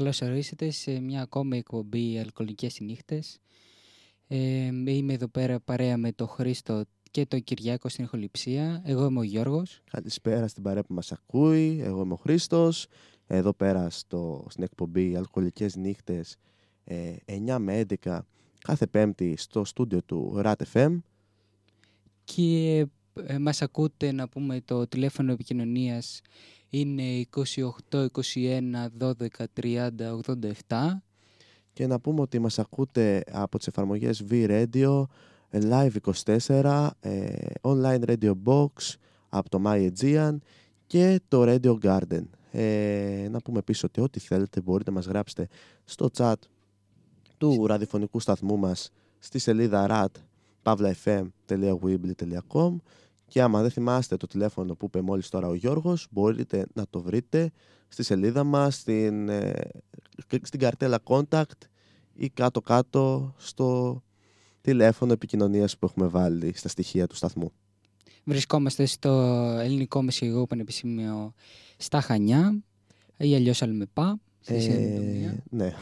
Καλώς ορίσατε σε μια ακόμη εκπομπή «Αλκοολικές νύχτες». Ε, είμαι εδώ πέρα παρέα με τον Χρήστο και τον Κυριάκο στην ηχοληψία. Εγώ είμαι ο Γιώργος. Καλησπέρα στην παρέα που μας ακούει. Εγώ είμαι ο Χρήστος. Εδώ πέρα στο, στην εκπομπή «Αλκοολικές νύχτες» ε, 9 με 11 κάθε πέμπτη στο στούντιο του RAT FM. Και ε, μας ακούτε να πούμε το τηλέφωνο επικοινωνίας είναι 28 21 12 30 87 Και να πούμε ότι μας ακούτε από τις εφαρμογές V-Radio, Live24, ε, Online Radio Box, από το My Aegean και το Radio Garden. Ε, να πούμε επίσης ότι ό,τι θέλετε μπορείτε να μας γράψετε στο chat του ραδιοφωνικού σταθμού μας στη σελίδα rat pavlafm.weebly.com και άμα δεν θυμάστε το τηλέφωνο που είπε μόλις τώρα ο Γιώργος μπορείτε να το βρείτε στη σελίδα μας, στην, ε, στην καρτέλα contact ή κάτω-κάτω στο τηλέφωνο επικοινωνίας που έχουμε βάλει στα στοιχεία του σταθμού. Βρισκόμαστε στο Ελληνικό Μεσηγό Πανεπιστήμιο στα Χανιά ή αλλιώς Αλμεπά. στη Ε, Σερεντομία. ναι.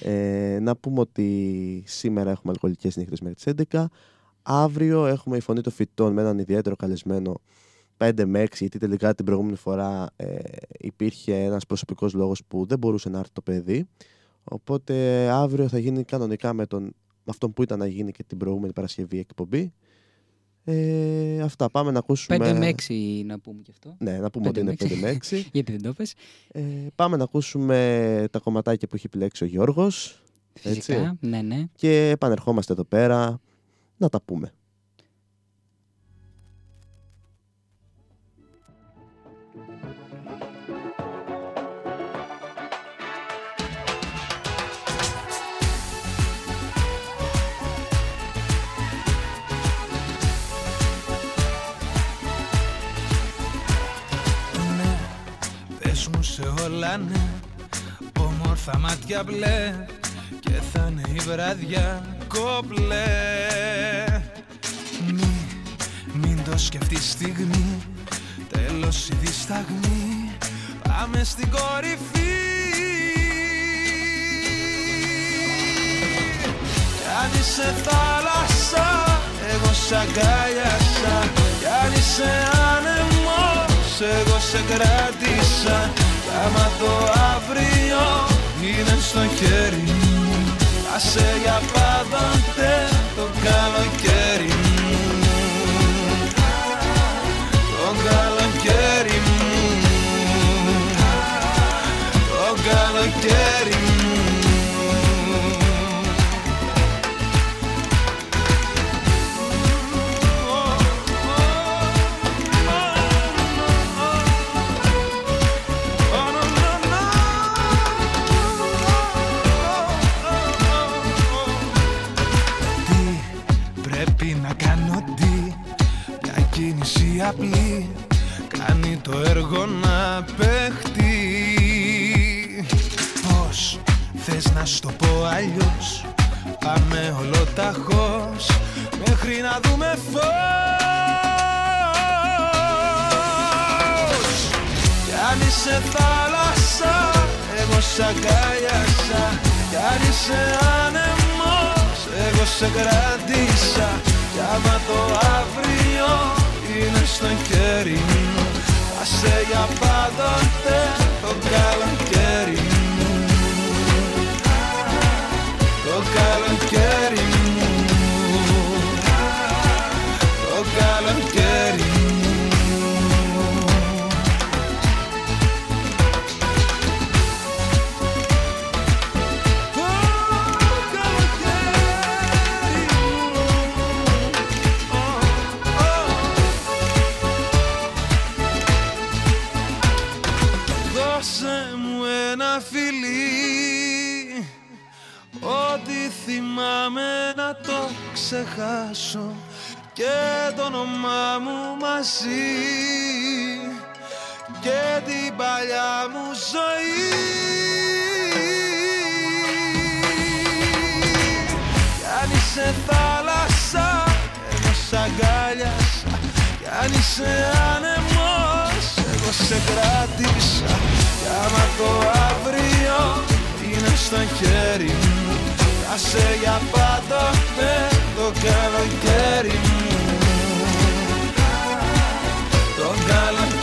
ε, να πούμε ότι σήμερα έχουμε αλκοολικές νύχτες μέχρι τις 11. Αύριο έχουμε η Φωνή των Φυτών με έναν ιδιαίτερο καλεσμένο 5 με 6, γιατί τελικά την προηγούμενη φορά ε, υπήρχε ένας προσωπικός λόγος που δεν μπορούσε να έρθει το παιδί. Οπότε αύριο θα γίνει κανονικά με, τον, με αυτόν που ήταν να γίνει και την προηγούμενη Παρασκευή εκπομπή. Ε, αυτά. Πάμε να ακούσουμε. 5 με 6 να πούμε και αυτό. Ναι, να πούμε ότι είναι 5 με 6. Γιατί δεν το πες. Ε, πάμε να ακούσουμε τα κομματάκια που έχει επιλέξει ο Γιώργος. Φυσικά, Έτσι. ναι, ναι. Και επανερχόμαστε εδώ πέρα να τα πούμε. ναι Πες μου σε όλα ναι Όμορφα μάτια μπλε Και θα είναι η βραδιά κομπλέ Μη, μην το σκεφτείς στιγμή. Τέλος η δισταγμή. Πάμε στην κορυφή. Κι αν είσαι θάλασσα Εγώ σ' αγκάλιασα. Κι αν είσαι άνεμος Εγώ σε κράτησα Κι άμα το αύριο είναι στο χέρι μου Άσε για πάντοτε το καλοκαίρι μου. Το καλοκαίρι μου. Το καλοκαίρι μου κίνηση απλή Κάνει το έργο να παιχτεί Πώς θες να σου το πω αλλιώς; Πάμε ολοταχώς Μέχρι να δούμε φως. Κι αν είσαι θάλασσα Εγώ σ' αγκάλιασα Κι αν είσαι άνεμος Εγώ σε κράτησα Κι άμα το αύριο είναι στο χέρι μου. Άσε για πάντοτε το καλοκαίρι μου. Το καλοκαίρι μου. Το καλοκαίρι μου ξεχάσω Και το όνομά μου μαζί Και την παλιά μου ζωή. Κι αν είσαι θάλασσα, εγώ σ' αγκάλιασα. Κι αν είσαι άνεμος, εγώ σε κράτησα Κι άμα το αύριο είναι στο χέρι μου Άσε για πάντοτε το καλοκαίρι μου. Το καλοκαίρι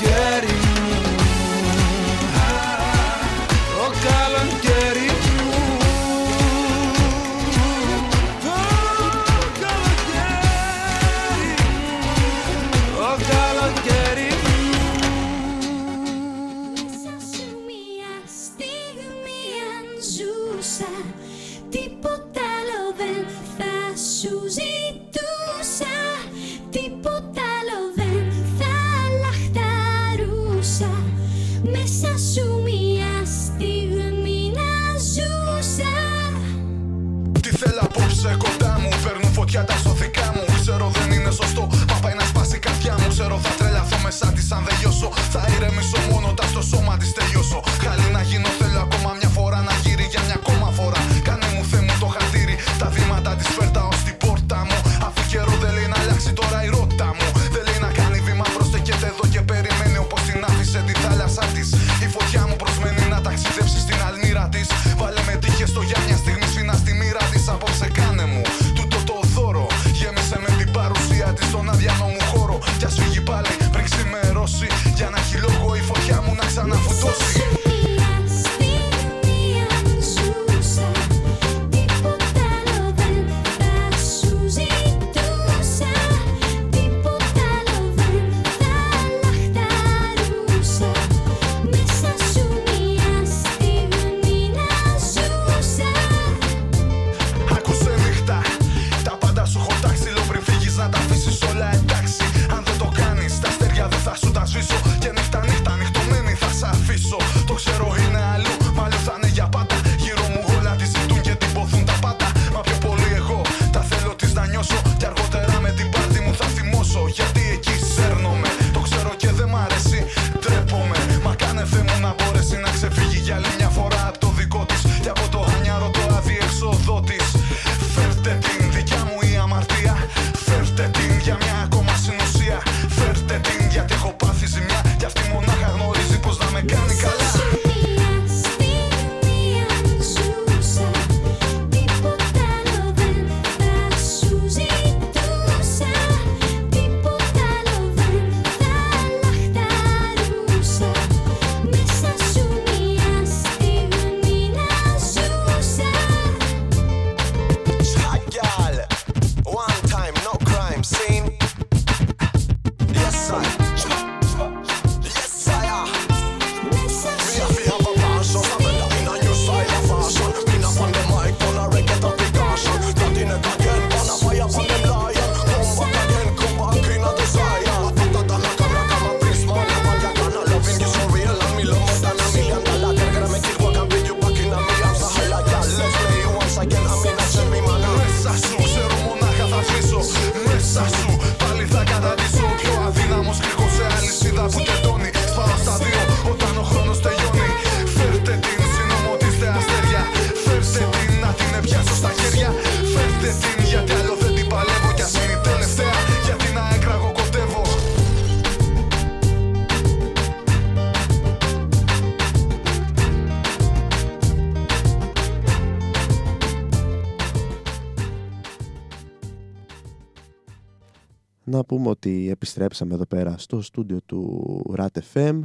πούμε ότι επιστρέψαμε εδώ πέρα στο στούντιο του RAT FM.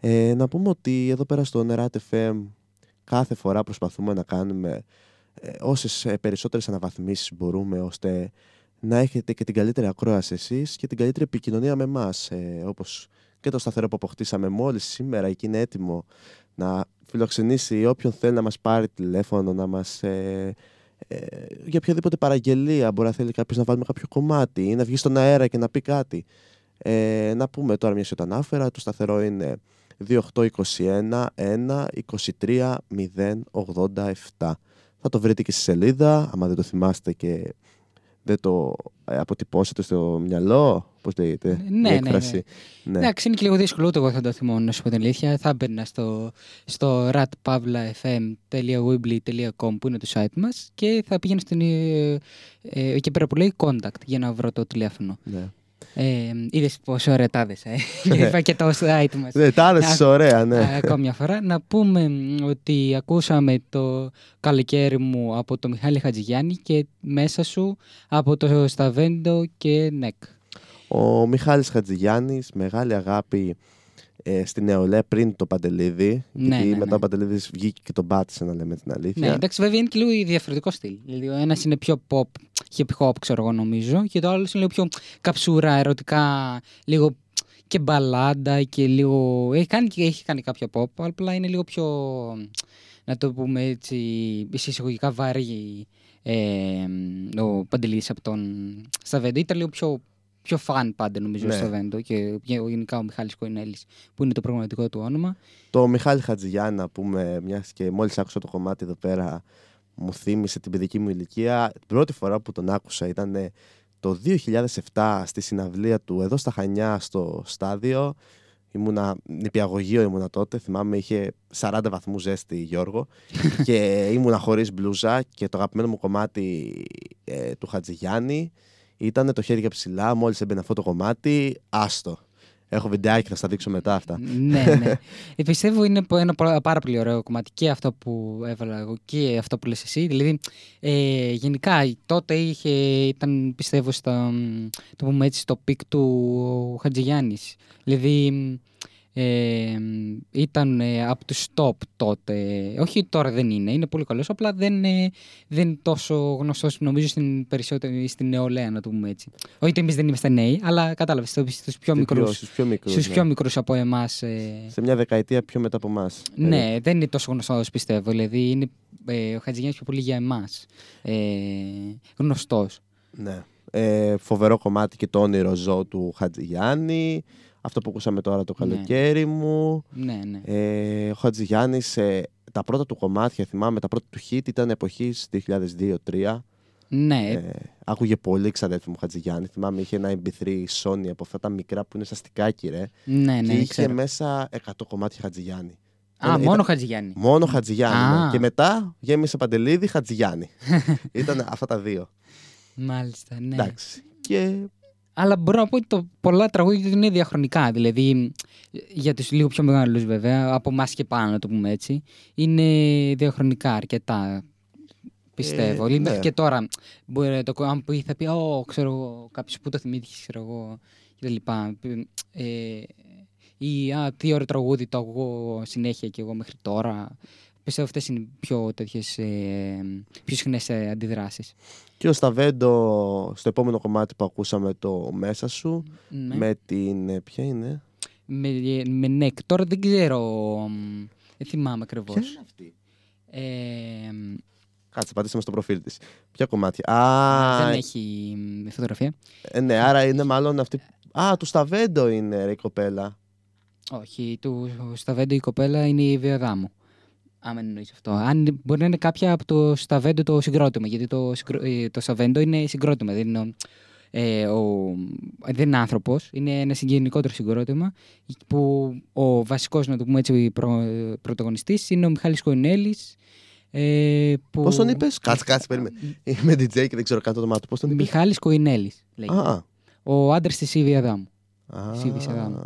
Ε, να πούμε ότι εδώ πέρα στο RAT FM κάθε φορά προσπαθούμε να κάνουμε ε, όσες ε, περισσότερες αναβαθμίσεις μπορούμε ώστε να έχετε και την καλύτερη ακρόαση εσείς και την καλύτερη επικοινωνία με εμάς. Ε, όπως και το σταθερό που αποκτήσαμε μόλις σήμερα εκεί είναι έτοιμο να φιλοξενήσει όποιον θέλει να μας πάρει τηλέφωνο, να μας... Ε, ε, για οποιαδήποτε παραγγελία μπορεί να θέλει κάποιος να βάλουμε κάποιο κομμάτι ή να βγει στον αέρα και να πει κάτι. Ε, να πούμε τώρα μια σιωτά ανάφερα, το σταθερό είναι 2821 1 23 087. Θα το βρείτε και στη σελίδα, άμα δεν το θυμάστε και δεν το ε, αποτυπώσετε στο μυαλό. Πώς λέγεται Ναι, η ναι, ναι. έκφραση. Ναι. Εντάξει, είναι και λίγο δύσκολο, ούτε εγώ θα το θυμώ, να σου πω την αλήθεια. Θα μπαίνα στο, στο ratpavlafm.weebly.com που είναι το site μας και θα πήγαινα στην, ε, ε, εκεί πέρα που λέει contact για να βρω το τηλέφωνο. ναι. Ε, είδες πόσο ωραία τα έδεσα, ε. Είπα και το site μας. Ναι, τα άρεσε ωραία, ναι. Α, Ακόμα μια φορά. Να πούμε μ, ότι ακούσαμε το καλοκαίρι μου από το Μιχάλη Χατζηγιάννη και μέσα σου από το Σταβέντο και ΝΕΚ. Ο Μιχάλης Χατζηγιάννης, μεγάλη αγάπη ε, στη νεολαία πριν το Παντελίδη. Ναι, γιατί ναι, μετά ναι. ο Παντελίδης βγήκε και τον πάτησε, να λέμε την αλήθεια. Ναι, εντάξει, βέβαια είναι και λίγο διαφορετικό στυλ. Δηλαδή, ο ένας είναι πιο pop, hip hop, ξέρω εγώ νομίζω, και το άλλος είναι λίγο πιο καψούρα, ερωτικά, λίγο και μπαλάντα και λίγο. Έχει κάνει, και- έχει κάνει κάποια pop, απλά είναι λίγο πιο. Να το πούμε έτσι, σε εισαγωγικά βαρύ ε, ο Παντελής από τον Σταβέντο. Ήταν λίγο πιο, πιο φαν πάντα νομίζω Ναι. στο Σταβέντο και γενικά ο Μιχάλης Κοϊνέλης που είναι το πραγματικό του όνομα. Το Μιχάλη Χατζηγιάννη, να πούμε, μιας και μόλις άκουσα το κομμάτι εδώ πέρα, μου θύμισε την παιδική μου ηλικία. Την πρώτη φορά που τον άκουσα ήταν ε, το 2007 στη συναυλία του εδώ στα Χανιά στο στάδιο. Ήμουνα νηπιαγωγείο ήμουνα τότε. Θυμάμαι είχε 40 βαθμού ζέστη Γιώργο και ήμουνα χωρίς μπλούζα και το αγαπημένο μου κομμάτι ε, του Χατζηγιάννη ήταν το χέρι ψηλά. Μόλις έμπαινε αυτό το κομμάτι, άστο. Έχω βιντεάκι, θα στα δείξω μετά αυτά. ναι, ναι. Ε, πιστεύω είναι πο- ένα πα- πάρα πολύ ωραίο κομμάτι και αυτό που έβαλα εγώ και αυτό που λες εσύ. Δηλαδή, ε, γενικά τότε είχε, ήταν πιστεύω στα, μ, το πούμε έτσι, στο peak του Χατζηγιάννης. Δηλαδή, μ, ε, μ, ήταν ε, από τους top τότε. Όχι τώρα δεν είναι, είναι πολύ καλός, απλά δεν, ε, δεν είναι τόσο γνωστός νομίζω στην, περισσότερη, στην νεολαία να το πούμε έτσι. Όχι ότι εμείς δεν είμαστε νέοι, αλλά κατάλαβες, στους στους πιο μικρούς. Στους πιο μικρούς, Στους ναι. πιο μικρούς από εμάς. ε, Σε μια δεκαετία πιο μετά από εμάς. ναι, δεν είναι τόσο γνωστός πιστεύω. Δηλαδή είναι ε, ο Χατζηγιάννης πιο πολύ για εμάς. Ε, γνωστός. Ναι. Ε, φοβερό κομμάτι και το όνειρο ζώο του Χατζηγιάννη. Αυτό που ακούσαμε τώρα το Ναι. καλοκαίρι μου. Ναι, ναι. Ε, ο Χατζηγιάννης, ε, τα πρώτα του κομμάτια, θυμάμαι, τα πρώτα του hit ήταν εποχής 2002-2003. ναι, Ε, άκουγε πολύ ξαδέρφη μου Χατζηγιάννη. Θυμάμαι είχε ένα MP3 Sony από αυτά τα μικρά που είναι σαν στικάκι, ρε. ναι, και ναι, είχε ξέρω. μέσα 100 κομμάτια Χατζηγιάννη. Α, Ήταν- μόνο ήταν- Χατζηγιάννη. Μόνο Χατζηγιάννη. Α. ναι. Και μετά γέμισε Παντελίδη Χατζηγιάννη. ήταν αυτά τα δύο. Μάλιστα, ναι. Εντάξει. Και Αλλά μπορώ να πω ότι το, πολλά τραγούδια του είναι διαχρονικά. Δηλαδή, για τους λίγο πιο μεγάλους βέβαια, από εμάς και πάνω να το πούμε έτσι, είναι διαχρονικά αρκετά. Πιστεύω. Ε, δηλαδή, ναι. μέχρι και τώρα, μπορεί να το αν πει, θα πει, Ω, ξέρω εγώ, κάποιος που το θυμήθηκε, ξέρω εγώ, κτλ. Ε, ή α, τι ωραίο τραγούδι το ακούω συνέχεια και εγώ μέχρι τώρα. Πιστεύω αυτές είναι οι πιο τέτοιες, ε, πιο συχνές ε, αντιδράσεις. Και ο Σταβέντο στο επόμενο κομμάτι που ακούσαμε το μέσα σου Ναι. με την. ε, Ποια είναι; Με, με νεκ. Τώρα δεν ξέρω. μ, Δεν θυμάμαι ακριβώς. Ποια είναι αυτή; Ε, μ, Κάτσε, πατήσαμε στο προφίλ της. Ποια κομμάτια; Α, δεν έχει μ, φωτογραφία. ε, ναι, άρα είναι μάλλον αυτή. Α, του Σταβέντο είναι ρε η κοπέλα. Όχι, του Σταβέντο η κοπέλα είναι η Βιοδά μου. Άμα εννοείς αυτό. Αν μπορεί να είναι κάποια από το Σταβέντο το συγκρότημα. Γιατί το, συγκρο- ε, το Σταβέντο είναι συγκρότημα. Δεν είναι, ο, ε, ο, δεν είναι άνθρωπος. Είναι ένα συγγενικότερο συγκρότημα. Που ο βασικός, να το πούμε έτσι, προ, πρωταγωνιστής είναι ο Μιχάλης Κοϊνέλης. Ε, που... Πώς τον είπες, Κάτσε, κάτσε, περίμενε. Είμαι DJ και δεν ξέρω καν το όνομά του. Πώς τον είπες; Μιχάλης Κοϊνέλης λέγεται. Α, Ο άντρας της Σίβης Αδάμου. α, Σίβης Αδάμου.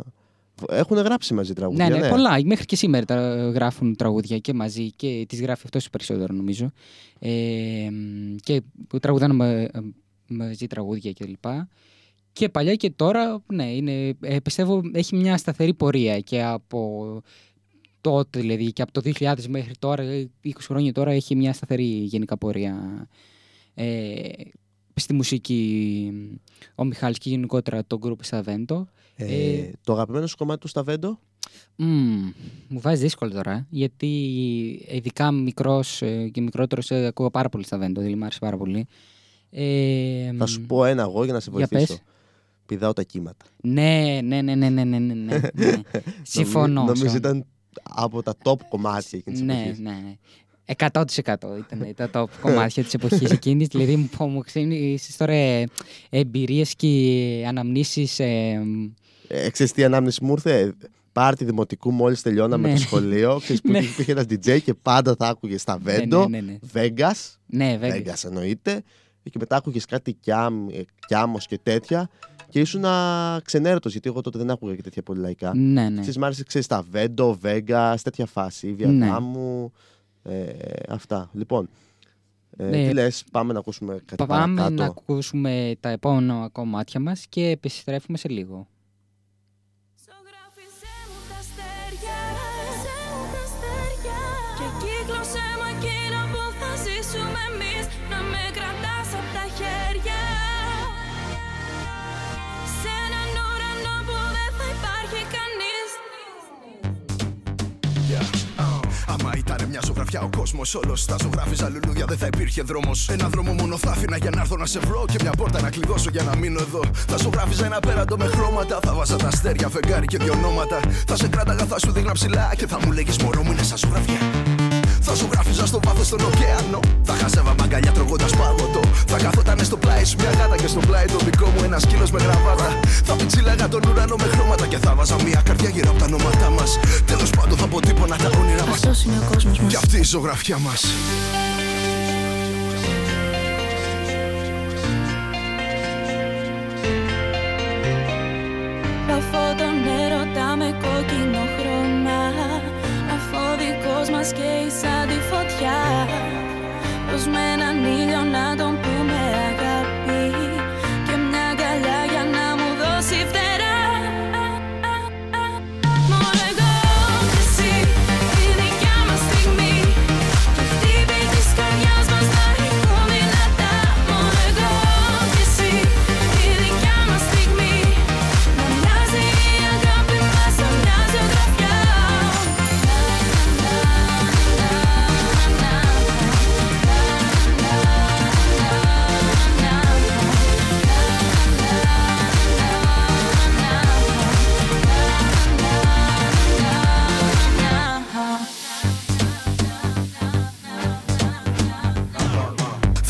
Έχουν γράψει μαζί τραγούδια. Ναι, ναι, πολλά. Μέχρι και σήμερα τα γράφουν τραγούδια και μαζί και τις γράφει αυτός περισσότερο νομίζω. Ε, μ, και που τραγουδάνε μα- μαζί τραγούδια κλπ. Και παλιά και τώρα, ναι, είναι, ε, πιστεύω έχει μια σταθερή πορεία και από τότε, δηλαδή, και από το 2000 μέχρι τώρα, ε, 20 χρόνια τώρα, έχει μια σταθερή γενικά πορεία ε, στη μουσική ο Μιχάλης και γενικότερα το γκρουπ Σταβέντο. Ε, ε, το αγαπημένο σου κομμάτι του Σταβέντο; Mm, μου βάζει δύσκολο τώρα, ε, γιατί ειδικά μικρός ε, και μικρότερος ακούω πάρα πολύ Σταβέντο, δηλαδή μου πάρα πολύ. Θα σου πω ένα εγώ για να σε βοηθήσω. Πες. Πηδάω τα κύματα. Ναι, ναι, ναι, ναι, ναι, ναι, ναι, ναι. ναι. Συμφωνώ. Νομίζω ήταν από τα top κομμάτια εκείνης ναι. 100% ήταν τα top κομμάτια της εποχής εκείνης. δηλαδή μου, πω, μου ξύνησες τώρα ε, εμπειρίες και αναμνήσεις ε, Ε, ξέρεις τι ανάμνηση μου ήρθε; Πάρτι δημοτικού μόλις τελειώναμε Ναι. το σχολείο. Ξέρεις που Ναι. υπήρχε ένας DJ και πάντα θα άκουγες στα Βέντο. ναι, ναι, ναι. Vegas. Ναι, βέβαια. Vegas εννοείται. Και μετά άκουγες κάτι κιάμ, ε, κιάμος και τέτοια. Και ήσουν ξενέρωτος, γιατί εγώ τότε δεν άκουγα και τέτοια πολύ λαϊκά. Ναι, ναι. Ξέρεις, μ' άρεσε, ξέρεις, τα Βέντο, Vegas, τέτοια φάση. Η Ναι. Βιαδάμου. Ε, αυτά. Λοιπόν, ε, Ναι. τι λες, πάμε να ακούσουμε κάτι Πάμε παρακάτω. να ακούσουμε τα επόμενα κομμάτια μας και επιστρέφουμε σε λίγο. Άμα ήταν μια ζωγραφιά ο κόσμος όλος, θα ζωγράφιζα λουλούδια, δεν θα υπήρχε δρόμος. Ένα δρόμο μόνο θα άφηνα για να έρθω να σε βρω και μια πόρτα να κλειδώσω για να μείνω εδώ. Θα ζωγράφιζα ένα πέραντο με χρώματα, θα βάζα τα αστέρια, φεγγάρι και δυο ονόματα. Θα σε κράταγα, θα σου δείχνα ψηλά και θα μου λέγεις Μωρό μου είναι σαν ζωγραφιά. Θα ζωγράφιζα στο βάθος στον ωκεανό. Θα χάζευα μαγκαλιά τρώγοντας παγωτό. Θα καθότανε στο πλάι σου μια γάτα και στο πλάι το δικό μου ένα σκύλος με γραβάτα. Θα πιτσίλαγα τον ουρανό με χρώματα και θα βάζα μια καρδιά γύρω από τα ονόματά μας. Τέλος πάντων θα αποτύπωνα τα όνειρά μας. Αυτός είναι ο κόσμος μας Και αυτή η ζωγραφιά μας. Αφού τον έρωτα με κόκκινο χρώμα Αφού ο δικός μας καίει σαν τη φωτιά. Πως με έναν ήλιο να τον πούμε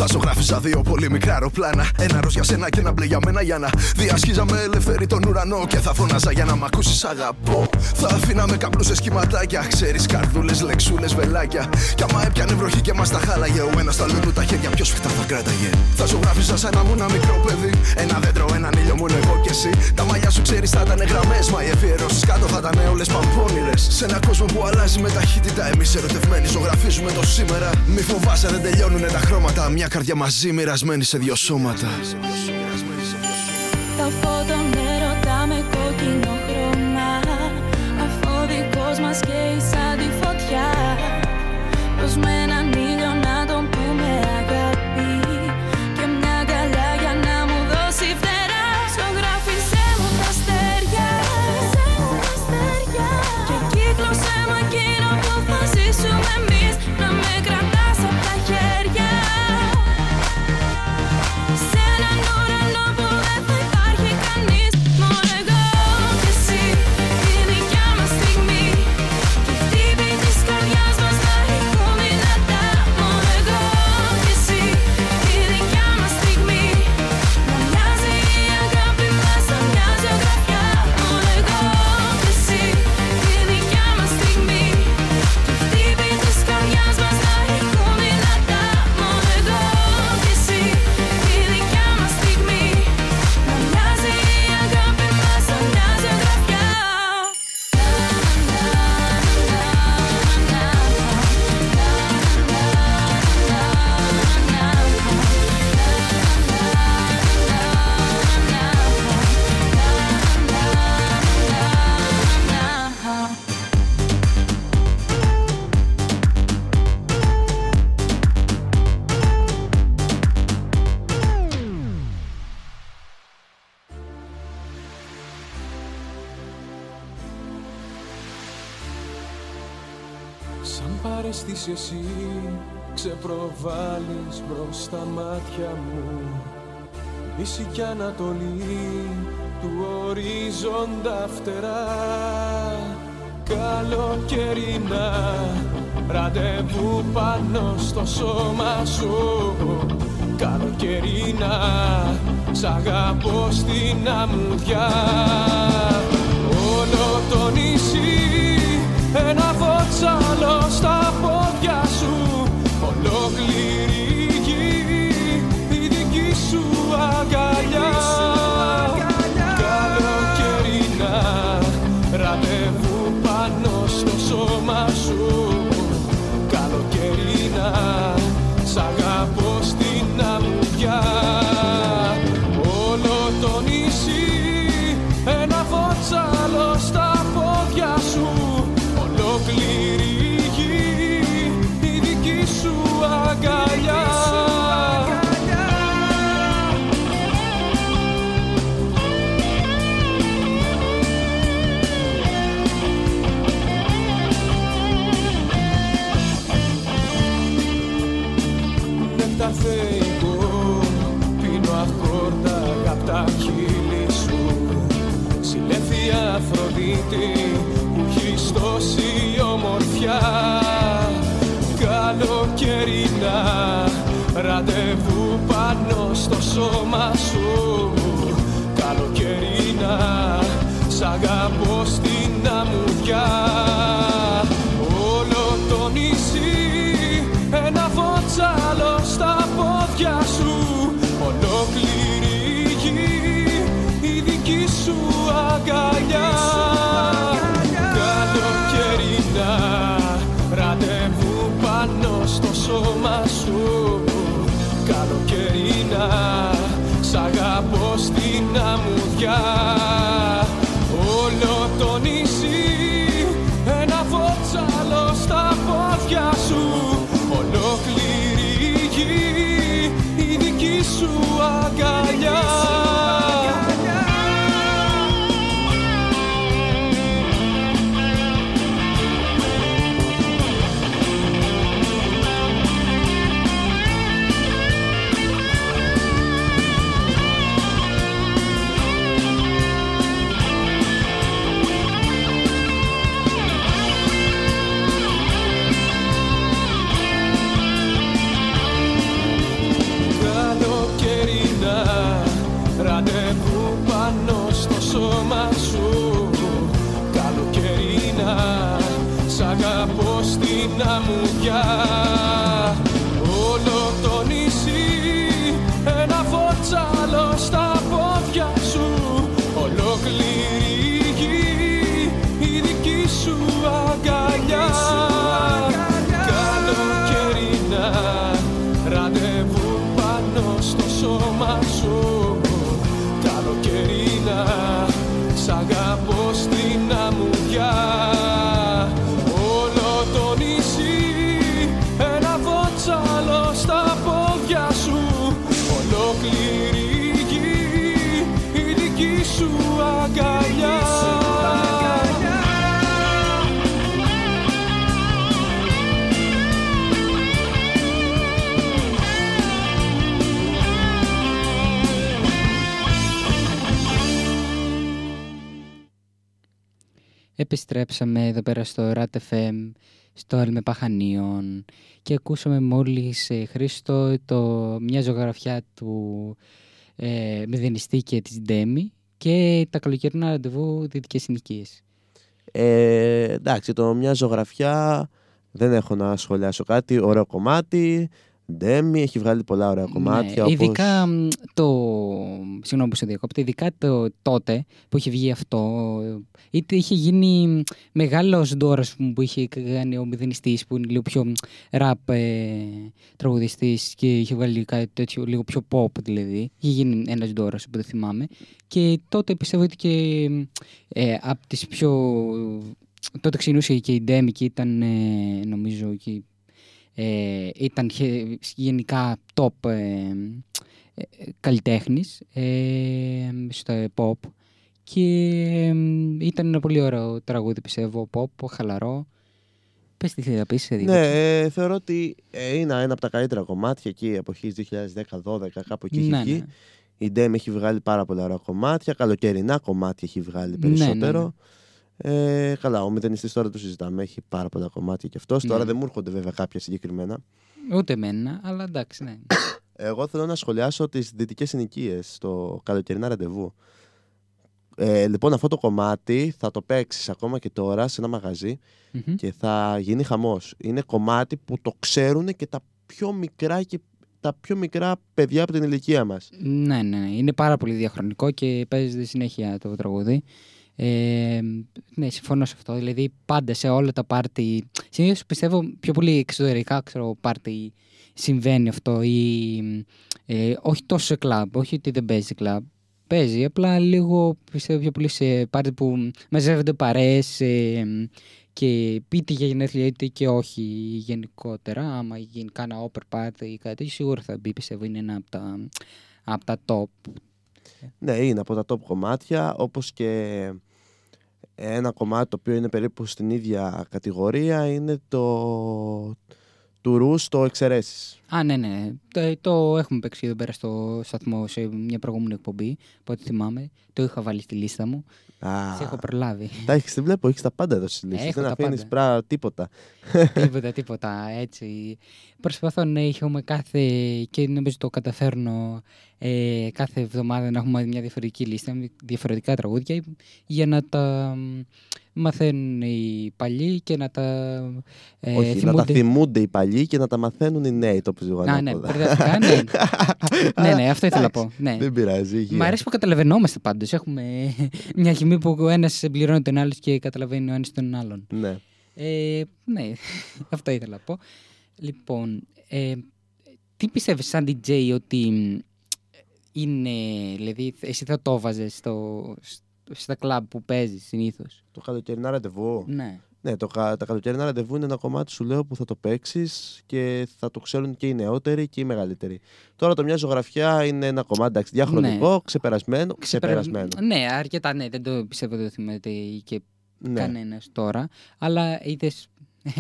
Flasch ζωγράφιζα δύο πολύ μικρά αεροπλάνα. Ένα ροζ για σένα και ένα μπλε για μένα για να διασχίζαμε ελεύθερη τον ουρανό. Και θα φώναζα για να μ' ακούσεις αγαπώ. Θα αφήναμε καπνού σε σχηματάκια. Ξέρεις καρδούλες, λεξούλες, βελάκια. Κι άμα έπιανε βροχή και μας τα χάλαγε. Ο ένας στα λουλού τα χέρια πιο σφιχτά θα κράταγε. Θα ζωγράφιζα σαν να ήμουν ένα μικρό παιδί. Ένα δέντρο, έναν ήλιο μόνο εγώ κι εσύ. Τα μαλλιά σου ξέρεις θα ήταν γραμμές. Μα οι εφιερώσει κάτω θα ήταν όλες παμπώνυρε. Σε ένα κόσμο που αλλάζει με ταχύτητα. Εμείς ερωτευμένοι ζωγραφίζουμε το σήμερα. Μη φοβάσαι, δεν τελειώνουν τα χρώματα. Μια καρδιά μαζί μαζί μοιρασμένοι σε δυο σώματα. Τα φώτο με ρωτά με κόκκινο χρώμα. Αφού δικό μας και στήσεις εσύ ξεπροβάλλεις μπρος στα μάτια μου. Δύση κι Ανατολή του ορίζοντα φτερά. Καλοκαιρινά ραντεβού πάνω στο σώμα σου. Καλοκαιρινά σ' αγαπώ στην αμμουδιά. Όλο το νησί ένα βότσαλο στα πόδια σου σ' αγαπώ στην αμμουδιά αμμουδιά Επιστρέψαμε εδώ πέρα στο RAT FM, στο Έλμε Παχανίων και ακούσαμε μόλις ε, Χρήστο το, μια ζωγραφιά του ε, Μηδενιστή και της Ντέμι και τα καλοκαιρινά ραντεβού δυτικές συνοικίες. Ε, εντάξει, το μια ζωγραφιά δεν έχω να σχολιάσω κάτι. Ωραίο κομμάτι. Ντέμι έχει βγάλει πολλά ωραία κομμάτια. Ναι, όπως... Ειδικά μ, το. Συγγνώμη που σε διακόπτω. Ειδικά το τότε που είχε βγει αυτό. Είτε είχε γίνει μεγάλος ντόρος που είχε κάνει ο μηδενιστής που είναι λίγο πιο ραπ ε, τραγουδιστής και είχε βγάλει κάτι τέτοιο λίγο πιο pop δηλαδή. Είχε γίνει ένας ντόρος που δεν θυμάμαι. Και τότε πιστεύω ότι και ε, από τις πιο. Τότε ξεκινούσε και η Ντέμι και ήταν ε, νομίζω και ε, ήταν χε- γενικά top ε, ε, καλλιτέχνης ε, στο pop και ε, ήταν ένα πολύ ωραίο τραγούδι πιστεύω pop, χαλαρό Πες τι θέλεις να πεις. σε Ναι, δίκοψα. ε, θεωρώ ότι ε, είναι ένα από τα καλύτερα κομμάτια εκεί εποχή 2010-12, κάπου εκεί έχει Ναι, βγει. ναι. Η Ντέμ έχει βγάλει πάρα πολλά ωραία κομμάτια. Καλοκαιρινά κομμάτια έχει βγάλει Ναι, ναι, περισσότερο. Ε, καλά, ο μηδενιστής τώρα το συζητάμε. Έχει πάρα πολλά κομμάτια κι αυτός. Τώρα Ναι. δεν μου έρχονται βέβαια κάποια συγκεκριμένα. Ούτε εμένα, αλλά εντάξει, ναι. Εγώ θέλω να σχολιάσω τις δυτικές συνοικίες στο καλοκαιρινά ραντεβού. Ε, λοιπόν, αυτό το κομμάτι θα το παίξεις ακόμα και τώρα σε ένα μαγαζί Μμμ. και θα γίνει χαμός. Είναι κομμάτι που το ξέρουν και τα πιο μικρά και τα πιο μικρά παιδιά από την ηλικία μας. Ναι, ναι, ναι. Είναι πάρα πολύ διαχρονικό και παίζεται συνέχεια το τραγούδι. Ε, ναι, συμφωνώ σε αυτό. Δηλαδή, πάντα σε όλα τα πάρτι. Συνήθως πιστεύω πιο πολύ εξωτερικά ξέρω, πάρτι συμβαίνει αυτό. Ή, ε, όχι τόσο σε κλαμπ, όχι ότι δεν παίζει σε κλαμπ. Παίζει, απλά λίγο πιστεύω πιο πολύ σε πάρτι που μαζεύονται παρέες ε, και είτε για γενέθλια είτε και όχι γενικότερα. Άμα γίνει κάνα όπερ party ή κάτι τέτοιο, σίγουρα θα μπει. Πιστεύω είναι ένα από τα, από τα top. Ναι, είναι από τα top κομμάτια, όπως και ένα κομμάτι το οποίο είναι περίπου στην ίδια κατηγορία είναι το του Ρους το εξαιρέσεις. Α, ναι, ναι. Το, το έχουμε παίξει εδώ πέρα στο σταθμό σε μια προηγούμενη εκπομπή. Από ό,τι θυμάμαι. Το είχα βάλει στη λίστα μου. Α, Σε έχω προλάβει. τα έχεις, τη βλέπω, έχεις τα πάντα εδώ στις λίστες. Έχω Δεν τα αφήνεις πάντα. πρά, τίποτα. τίποτα, τίποτα. Έτσι. Προσπαθώ να έχουμε κάθε. και νομίζω το καταφέρνω ε, κάθε εβδομάδα να έχουμε μια διαφορετική λίστα με διαφορετικά τραγούδια για να τα μ, μαθαίνουν οι παλιοί και να τα. Ε, Όχι, να τα θυμούνται. θυμούνται οι παλιοί και να τα μαθαίνουν οι νέοι, το ψυχο Α, ναι, μπερδευτικά, ναι. ναι, ναι, αυτό ήθελα να πω. Ναι. Δεν πειράζει, υγεία. Μ' αρέσει που καταλαβαίνόμαστε πάντως. Έχουμε μια χημή που ο ένας εμπληρώνει τον άλλος και καταλαβαίνει ο ένας τον άλλον. Ναι. Ε, ναι, αυτό ήθελα να πω. Λοιπόν, ε, τι πιστεύεις σαν DJ ότι μ, είναι, δηλαδή εσύ θα το βάζες στο, στο- στα κλαμπ που παίζεις συνήθως; Το καλοκαιρινά ραντεβού. Ναι. Ναι, το, κα- τα καλοκαιρινά ραντεβού είναι ένα κομμάτι σου λέω που θα το παίξεις και θα το ξέρουν και οι νεότεροι και οι μεγαλύτεροι. Τώρα το μια ζωγραφιά είναι ένα κομμάτι εντάξει, διαχρονικό, ξεπερασμένο. ξεπερασμένο. Ναι, αρκετά ναι, δεν το πιστεύω ότι το θυμάται και Ναι. κανένας τώρα. Αλλά είδες,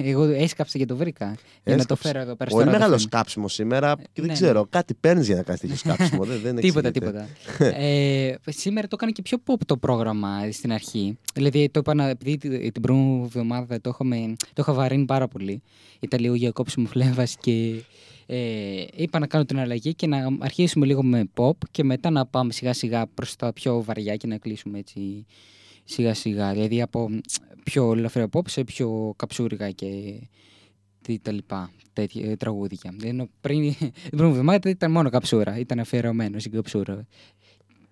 εγώ έσκαψα και το βρήκα. Για να το Έσκαψε. φέρω εδώ πέρα στο Πολύ ραδιόφωνο. μεγάλο σκάψιμο σήμερα και δεν ναι, ξέρω. ναι. Κάτι παίρνεις για να κάνεις τέτοιο σκάψιμο. δεν, δεν Τίποτα, εξηγείται. τίποτα. ε, σήμερα το έκανε και πιο pop το πρόγραμμα στην αρχή. Δηλαδή το είπα να, επειδή την την προηγούμενη εβδομάδα το, είχαμε, το είχα βαρύνει πάρα πολύ. Ήταν λίγο για κόψιμο φλέβας και ε, είπα να κάνω την αλλαγή και να αρχίσουμε λίγο με pop και μετά να πάμε σιγά σιγά προς τα πιο βαριά και να κλείσουμε έτσι σιγά σιγά. Δηλαδή από πιο ελαφριά pop σε πιο καψούρικα και τι τα λοιπά, τέτοια ε, τραγούδια. Ενώ πριν, την προηγούμενη εβδομάδα ήταν μόνο καψούρα, ήταν αφιερωμένο στην καψούρα.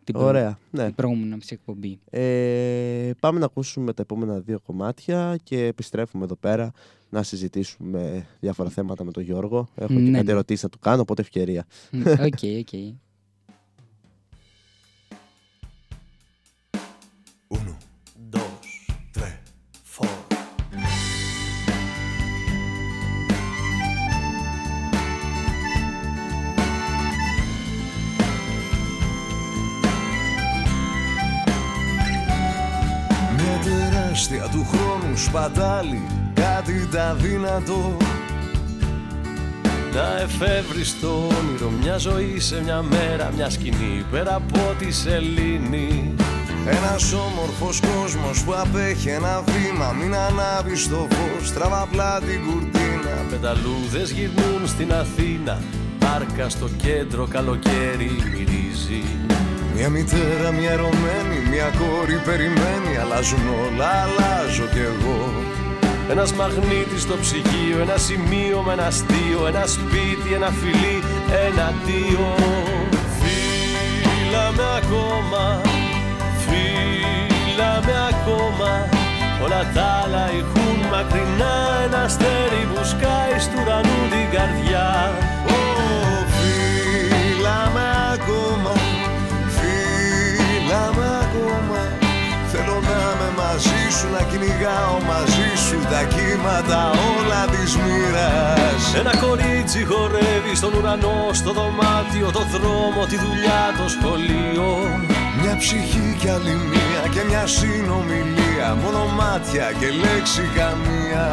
Την προ- Ωραία. Ναι. Την προηγούμενη μας εκπομπή. Ε, πάμε να ακούσουμε τα επόμενα δύο κομμάτια και επιστρέφουμε εδώ πέρα να συζητήσουμε διάφορα θέματα με τον Γιώργο. Έχω και Ναι, κάτι ναι. ερωτήσεις να του κάνω, οπότε ευκαιρία. Μμ, OK, OK. Uno, χρόνου σπατάλη Κάτι τα δύνατο. Να εφεύρεις το όνειρο μια ζωή σε μια μέρα μια σκηνή πέρα από τη σελήνη. Ένας όμορφος κόσμος που απέχει ένα βήμα Μην ανάβεις το φως, τραβά απλά την κουρτίνα. Πεταλούδες γυρνούν στην Αθήνα Πάρκα στο κέντρο καλοκαίρι μυρίζει Μια μητέρα, μια ερωμένη, μια κόρη περιμένει. Αλλάζουν όλα, αλλάζω κι εγώ. Ένας μαγνήτης στο ψυγείο, ένα σημείο με ένα αστείο Ένα σπίτι, ένα φιλί, ένα αντίο. Φίλα με ακόμα, φίλα με ακόμα. Όλα τα άλλα ηχούν μακρινά Ένα αστέρι που σκάει στου ουρανού την καρδιά σου, να κυνηγάω μαζί σου Τα κύματα όλα της μοίρας. Ένα κορίτσι χορεύει στον ουρανό, στο δωμάτιο, το δρόμο, τη δουλειά, το σχολείο. Μια ψυχή κι άλλη μία και μια συνομιλία Μόνο μάτια και λέξη καμία.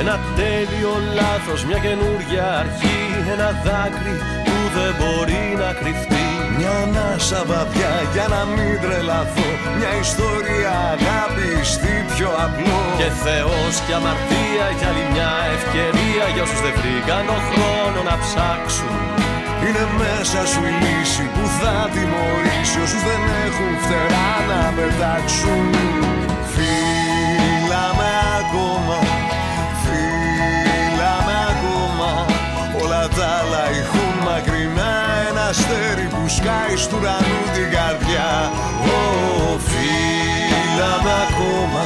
Ένα τέλειο λάθος, μια καινούργια αρχή Ένα δάκρυ που δεν μπορεί να κρυφτεί Μια ανάσα βαθιά για να μην τρελαθώ. Μια ιστορία αγάπη στη πιο απλό. Και Θεός και αμαρτία για άλλη μια ευκαιρία. Για όσους δεν βρήκαν ο χρόνο να ψάξουν. Είναι μέσα σου η λύση που θα τιμωρήσει Όσους δεν έχουν φτερά να πετάξουν. Φύλαμε ακόμα Φύλαμε ακόμα. Όλα τα άλλα ηχούν μακρινά Ένα αστέρι. που σκάει στου ουρανού την καρδιά. Ω, Φύλαμε ακόμα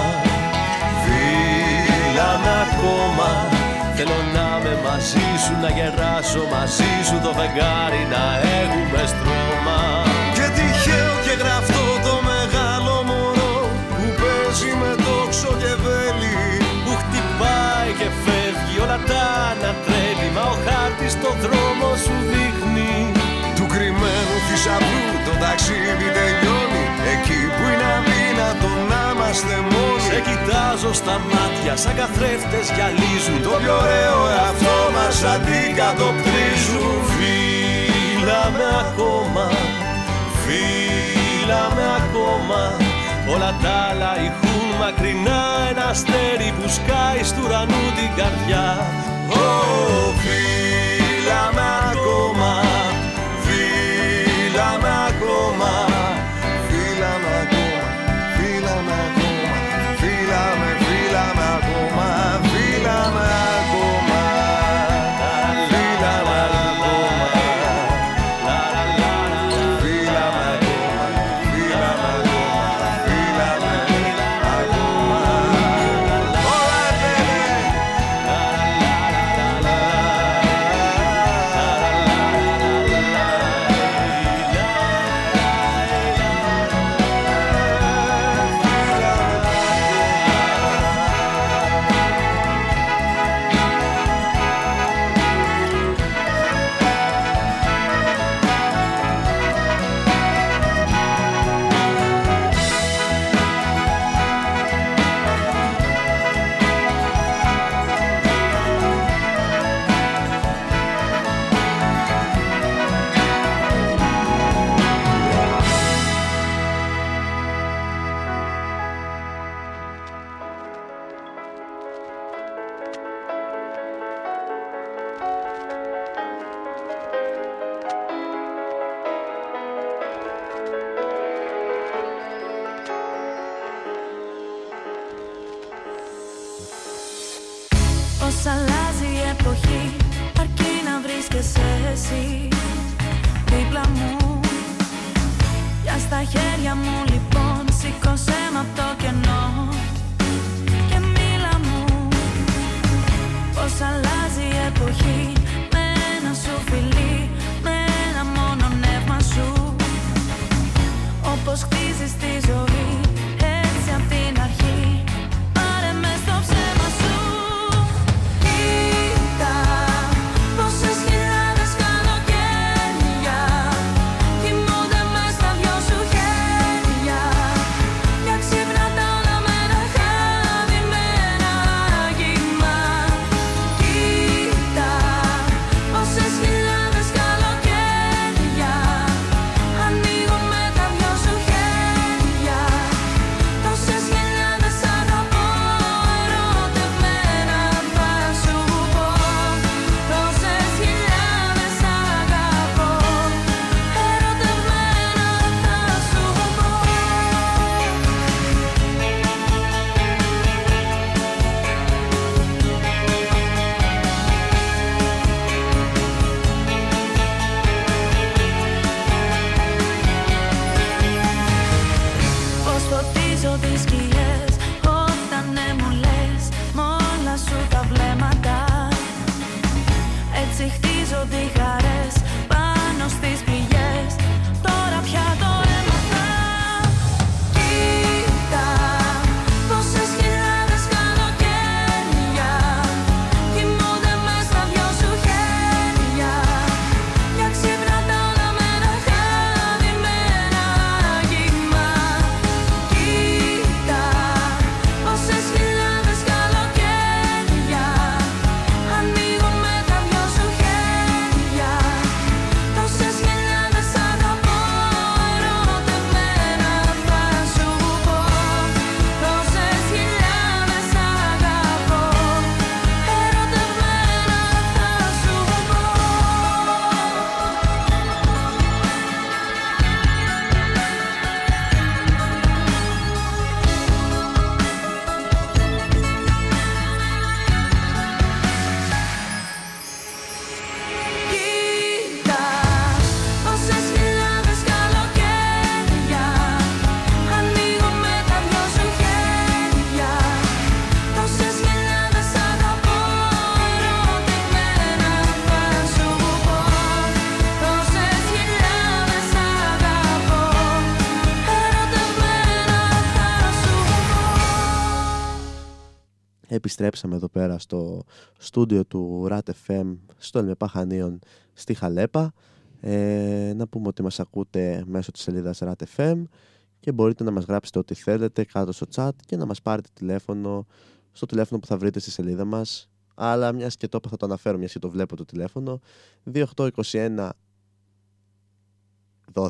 Φύλαμε ακόμα. Θέλω να είμαι μαζί σου, να γεράσω μαζί σου Το φεγγάρι να έχουμε στρώμα. Και τυχαίο και γραφτό το μεγάλο μωρό Που παίζει με τόξο και βέλη Που χτυπάει και φεύγει όλα τα ανατρέπει Μα ο χάρτης το δρόμο σου δείχνει ταξίδι τελειώνει. Εκεί που είναι αδύνατο να είμαστε μόνοι. Σε κοιτάζω στα μάτια σαν καθρέφτες γυαλίζουν. Το πιο ωραίο εαυτό μας αντικατοπτρίζουν. Φύλαμε ακόμα, φύλαμε ακόμα. Όλα τα άλλα ηχούν μακρινά Ένα αστέρι που σκάει στου ουρανού την καρδιά. Ω, φύλαμε ακόμα επιστρέψαμε εδώ πέρα στο στούντιο του RAT FM στο Ελμεπά Χανίων στη Χαλέπα. Ε, να πούμε ότι μας ακούτε μέσω της σελίδας RAT FM και μπορείτε να μας γράψετε ό,τι θέλετε κάτω στο chat και να μας πάρετε τηλέφωνο στο τηλέφωνο που θα βρείτε στη σελίδα μας. Αλλά μιας και το θα το αναφέρω, μιας και το βλέπω το τηλέφωνο. 2821 12,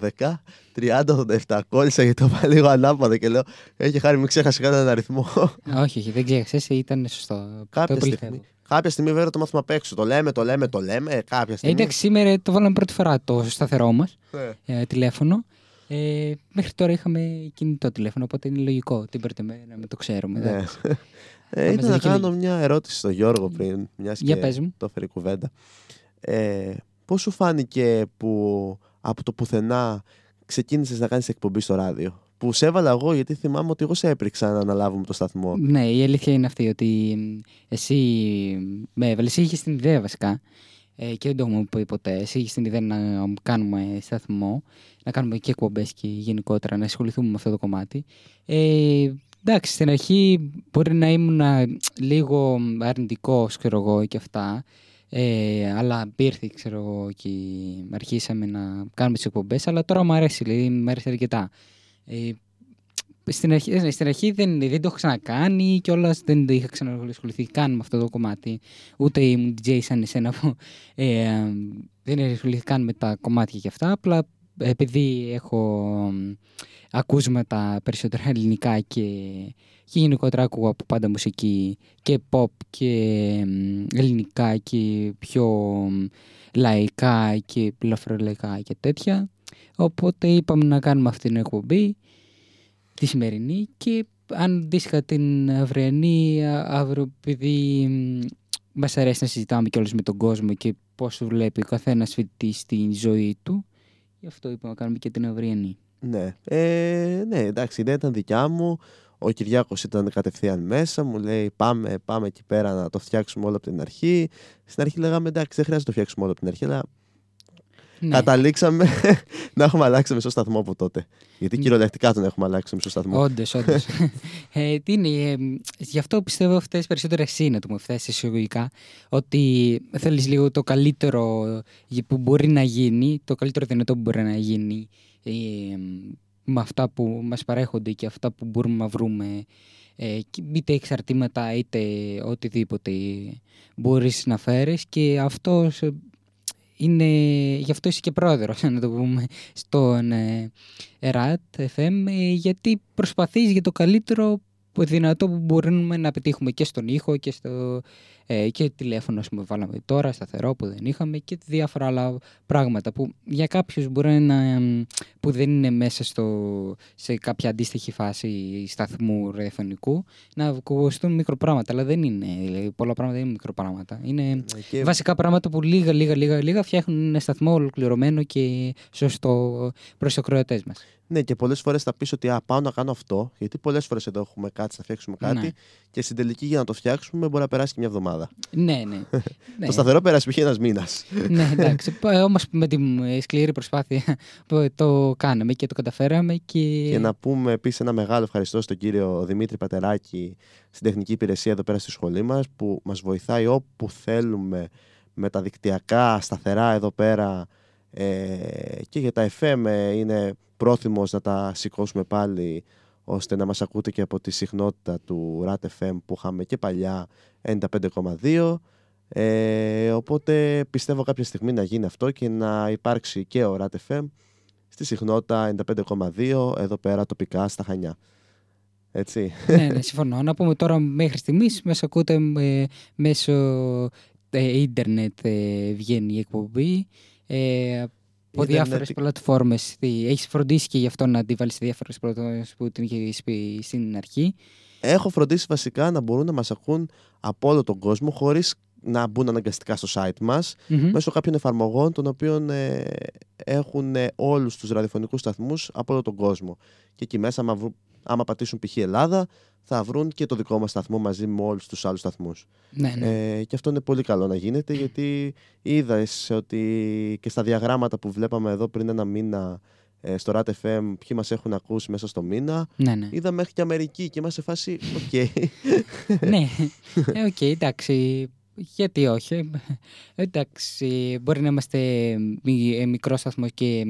30, 87. Κόλλησα γιατί το είπα λίγο ανάποδα και λέω: Έχει χάρη, μην ξέχασε κανέναν αριθμό. όχι, όχι, δεν ξέχασες, ήταν σωστό. κάποια, Το πολύ στιγμή, θέλω. κάποια στιγμή βέβαια το μάθουμε απ' έξω. Το λέμε, το λέμε, το λέμε. ε, Κάποια Ε, στιγμή. εντάξει, σήμερα το βάλαμε πρώτη φορά το σταθερό μας Ναι. ε, τηλέφωνο. Ε, μέχρι τώρα είχαμε κινητό τηλέφωνο, οπότε είναι λογικό την πρώτη μέρα να μην το ξέρουμε. Ναι. εντάξει. Ε, μας ήθελα να δίνει και κάνω λίγη. μια ερώτηση στον Γιώργο πριν, μιας Για και πες μου. το έφερε η κουβέντα. Ε, πώς σου φάνηκε που από το πουθενά ξεκίνησες να κάνεις εκπομπή στο ράδιο. Που σε έβαλα εγώ γιατί θυμάμαι ότι εγώ σε έπριξα να αναλάβουμε το σταθμό. Ναι, η αλήθεια είναι αυτή ότι μ, εσύ με έβαλες. Εσύ είχες την ιδέα βασικά ε, και δεν το έχουμε πει ποτέ. Εσύ είχες την ιδέα να κάνουμε σταθμό, να κάνουμε και εκπομπές και γενικότερα να ασχοληθούμε με αυτό το κομμάτι. Ε, εντάξει, στην αρχή μπορεί να ήμουν λίγο αρνητικός, ξέρω εγώ, και αυτά. Ε, αλλά ήρθε, ξέρω εγώ, και αρχίσαμε να κάνουμε τις εκπομπές. Αλλά τώρα μου αρέσει, δηλαδή μου αρέσει αρκετά. Ε, στην αρχή, ε, στην αρχή δεν, δεν το έχω ξανακάνει και όλας δεν το είχα ξανασχοληθεί καν με αυτό το κομμάτι. Ούτε ήμουν DJ σαν εσένα που ε, ε, δεν είχα ασχοληθεί καν με τα κομμάτια και αυτά. Απλά επειδή έχω μ, ακούσματα περισσότερα ελληνικά και, και γενικότερα άκουγα από πάντα μουσική και pop και μ, ελληνικά και πιο μ, λαϊκά και λαφρολαϊκά και τέτοια. Οπότε είπαμε να κάνουμε αυτή την εκπομπή τη σημερινή και αν αντίστοιχα την αυριανή α- αύριο επειδή μ, μας αρέσει να συζητάμε κιόλας με τον κόσμο και πώς βλέπει ο καθένας φοιτητής στην ζωή του γι' αυτό είπαμε να κάνουμε και την αυριανή. Ναι. Ε, ναι, εντάξει, η ιδέα ήταν δικιά μου. Ο Κυριάκος ήταν κατευθείαν μέσα, μου λέει πάμε, πάμε εκεί πέρα να το φτιάξουμε όλο από την αρχή. Στην αρχή λέγαμε εντάξει δεν χρειάζεται να το φτιάξουμε όλο από την αρχή, αλλά Ναι. καταλήξαμε να έχουμε αλλάξει μισό σταθμό από τότε. Γιατί κυριολεκτικά τον έχουμε αλλάξει μισό σταθμό. Όντως, όντως. ε, τι είναι, ε, μ, γι' αυτό πιστεύω αυτές περισσότερο εσύ να του μου φτάσει εισαγωγικά, ότι θέλεις λίγο το καλύτερο γε- που μπορεί να γίνει, το καλύτερο δυνατό που μπορεί να γίνει ε, μ, με αυτά που μας παρέχονται και αυτά που μπορούμε να βρούμε ε, και είτε εξαρτήματα είτε οτιδήποτε μπορείς να φέρεις και αυτό σε- είναι, γι' αυτό είσαι και πρόεδρος, να το πούμε, στον ε, ΕΡΑΤ FM, ε, γιατί προσπαθείς για το καλύτερο που- δυνατό που μπορούμε να πετύχουμε και στον ήχο και στο ε, και τηλέφωνο ας πούμε, βάλαμε τώρα, σταθερό που δεν είχαμε και διάφορα άλλα πράγματα που για κάποιους μπορεί να εμ, που δεν είναι μέσα στο, σε κάποια αντίστοιχη φάση σταθμού ραδιοφωνικού να ακουστούν μικροπράγματα, αλλά δεν είναι. Δηλαδή, πολλά πράγματα είναι μικροπράγματα. Είναι Και βασικά πράγματα που λίγα, λίγα, λίγα, λίγα φτιάχνουν ένα σταθμό ολοκληρωμένο και σωστό προς τους ακροατές μας. Ναι, και πολλές φορές θα πεις ότι α, πάω να κάνω αυτό, γιατί πολλές φορές εδώ έχουμε κάτι, να φτιάξουμε κάτι, Ναι. και στην τελική για να το φτιάξουμε μπορεί να περάσει και μια εβδομάδα. Ναι, ναι. ναι. Το σταθερό πέρασε π.χ. ένας μήνας. ναι, εντάξει. Όμως με τη σκληρή προσπάθεια που το κάναμε και το καταφέραμε. Και... Και να πούμε επίσης ένα μεγάλο ευχαριστώ στον κύριο Δημήτρη Πατεράκη στην τεχνική υπηρεσία εδώ πέρα στη σχολή μας, που μας βοηθάει όπου θέλουμε με τα δικτυακά σταθερά εδώ πέρα ε, και για τα FM ε, είναι πρόθυμος να τα σηκώσουμε πάλι ώστε να μας ακούτε και από τη συχνότητα του RAT FM που είχαμε και παλιά 95,2 ε, οπότε πιστεύω κάποια στιγμή να γίνει αυτό και να υπάρξει και ο RAT FM στη συχνότητα 95,2 εδώ πέρα τοπικά στα Χανιά. Έτσι. ναι, ναι, συμφωνώ. Να πούμε τώρα μέχρι στιγμής μας ακούτε ε, μέσω ε, ίντερνετ ε, βγαίνει η εκπομπή. Ε, από Ίντερνετ. διάφορες πλατφόρμες. Έχεις φροντίσει και γι' αυτό να τη βάλεις σε διάφορες πλατφόρμες που την είχε πει στην αρχή; Έχω φροντίσει βασικά να μπορούν να μας ακούν από όλο τον κόσμο χωρίς να μπουν αναγκαστικά στο site μας Μμμ. μέσω κάποιων εφαρμογών των οποίων ε, έχουν ε, όλους τους ραδιοφωνικούς σταθμούς από όλο τον κόσμο. Και εκεί μέσα, άμα, βρουν- άμα πατήσουν π.χ. Ελλάδα, θα βρουν και το δικό μας σταθμό μαζί με όλους τους άλλους σταθμούς. Ναι, ναι. Ε, και αυτό είναι πολύ καλό να γίνεται γιατί είδα ότι και στα διαγράμματα που βλέπαμε εδώ πριν ένα μήνα ε, στο RAT FM ποιοι μας έχουν ακούσει μέσα στο μήνα. Ναι, ναι. Είδα μέχρι και Αμερική και είμαστε σε φάση, οκ. ναι, ε, οκ, εντάξει. Γιατί όχι; Εντάξει, μπορεί να είμαστε μη- ε, μικρό σταθμό και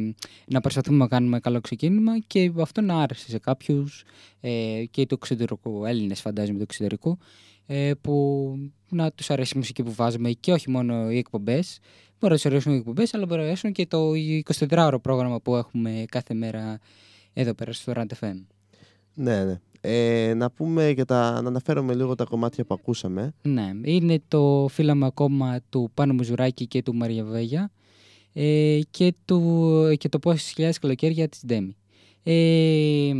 να προσπαθούμε να κάνουμε καλό ξεκίνημα και αυτό να άρεσε σε κάποιους ε, και του εξωτερικού, Έλληνες φαντάζομαι του εξωτερικού, ε, που να τους αρέσει η μουσική που βάζουμε και όχι μόνο οι εκπομπές. Μπορεί να τους αρέσουν οι εκπομπές, αλλά μπορεί να αρέσουν και το 24ωρο πρόγραμμα που έχουμε κάθε μέρα εδώ πέρα στο Rand FM. ναι, ναι. Ε, να πούμε και τα, να αναφέρουμε λίγο τα κομμάτια που ακούσαμε. Ναι, είναι το φύλαμα ακόμα του Πάνου Μουζουράκη και του Μαρία Βέγια ε, και, του, και το πόσες χιλιάδες καλοκαίρια της Ντέμι. Ε,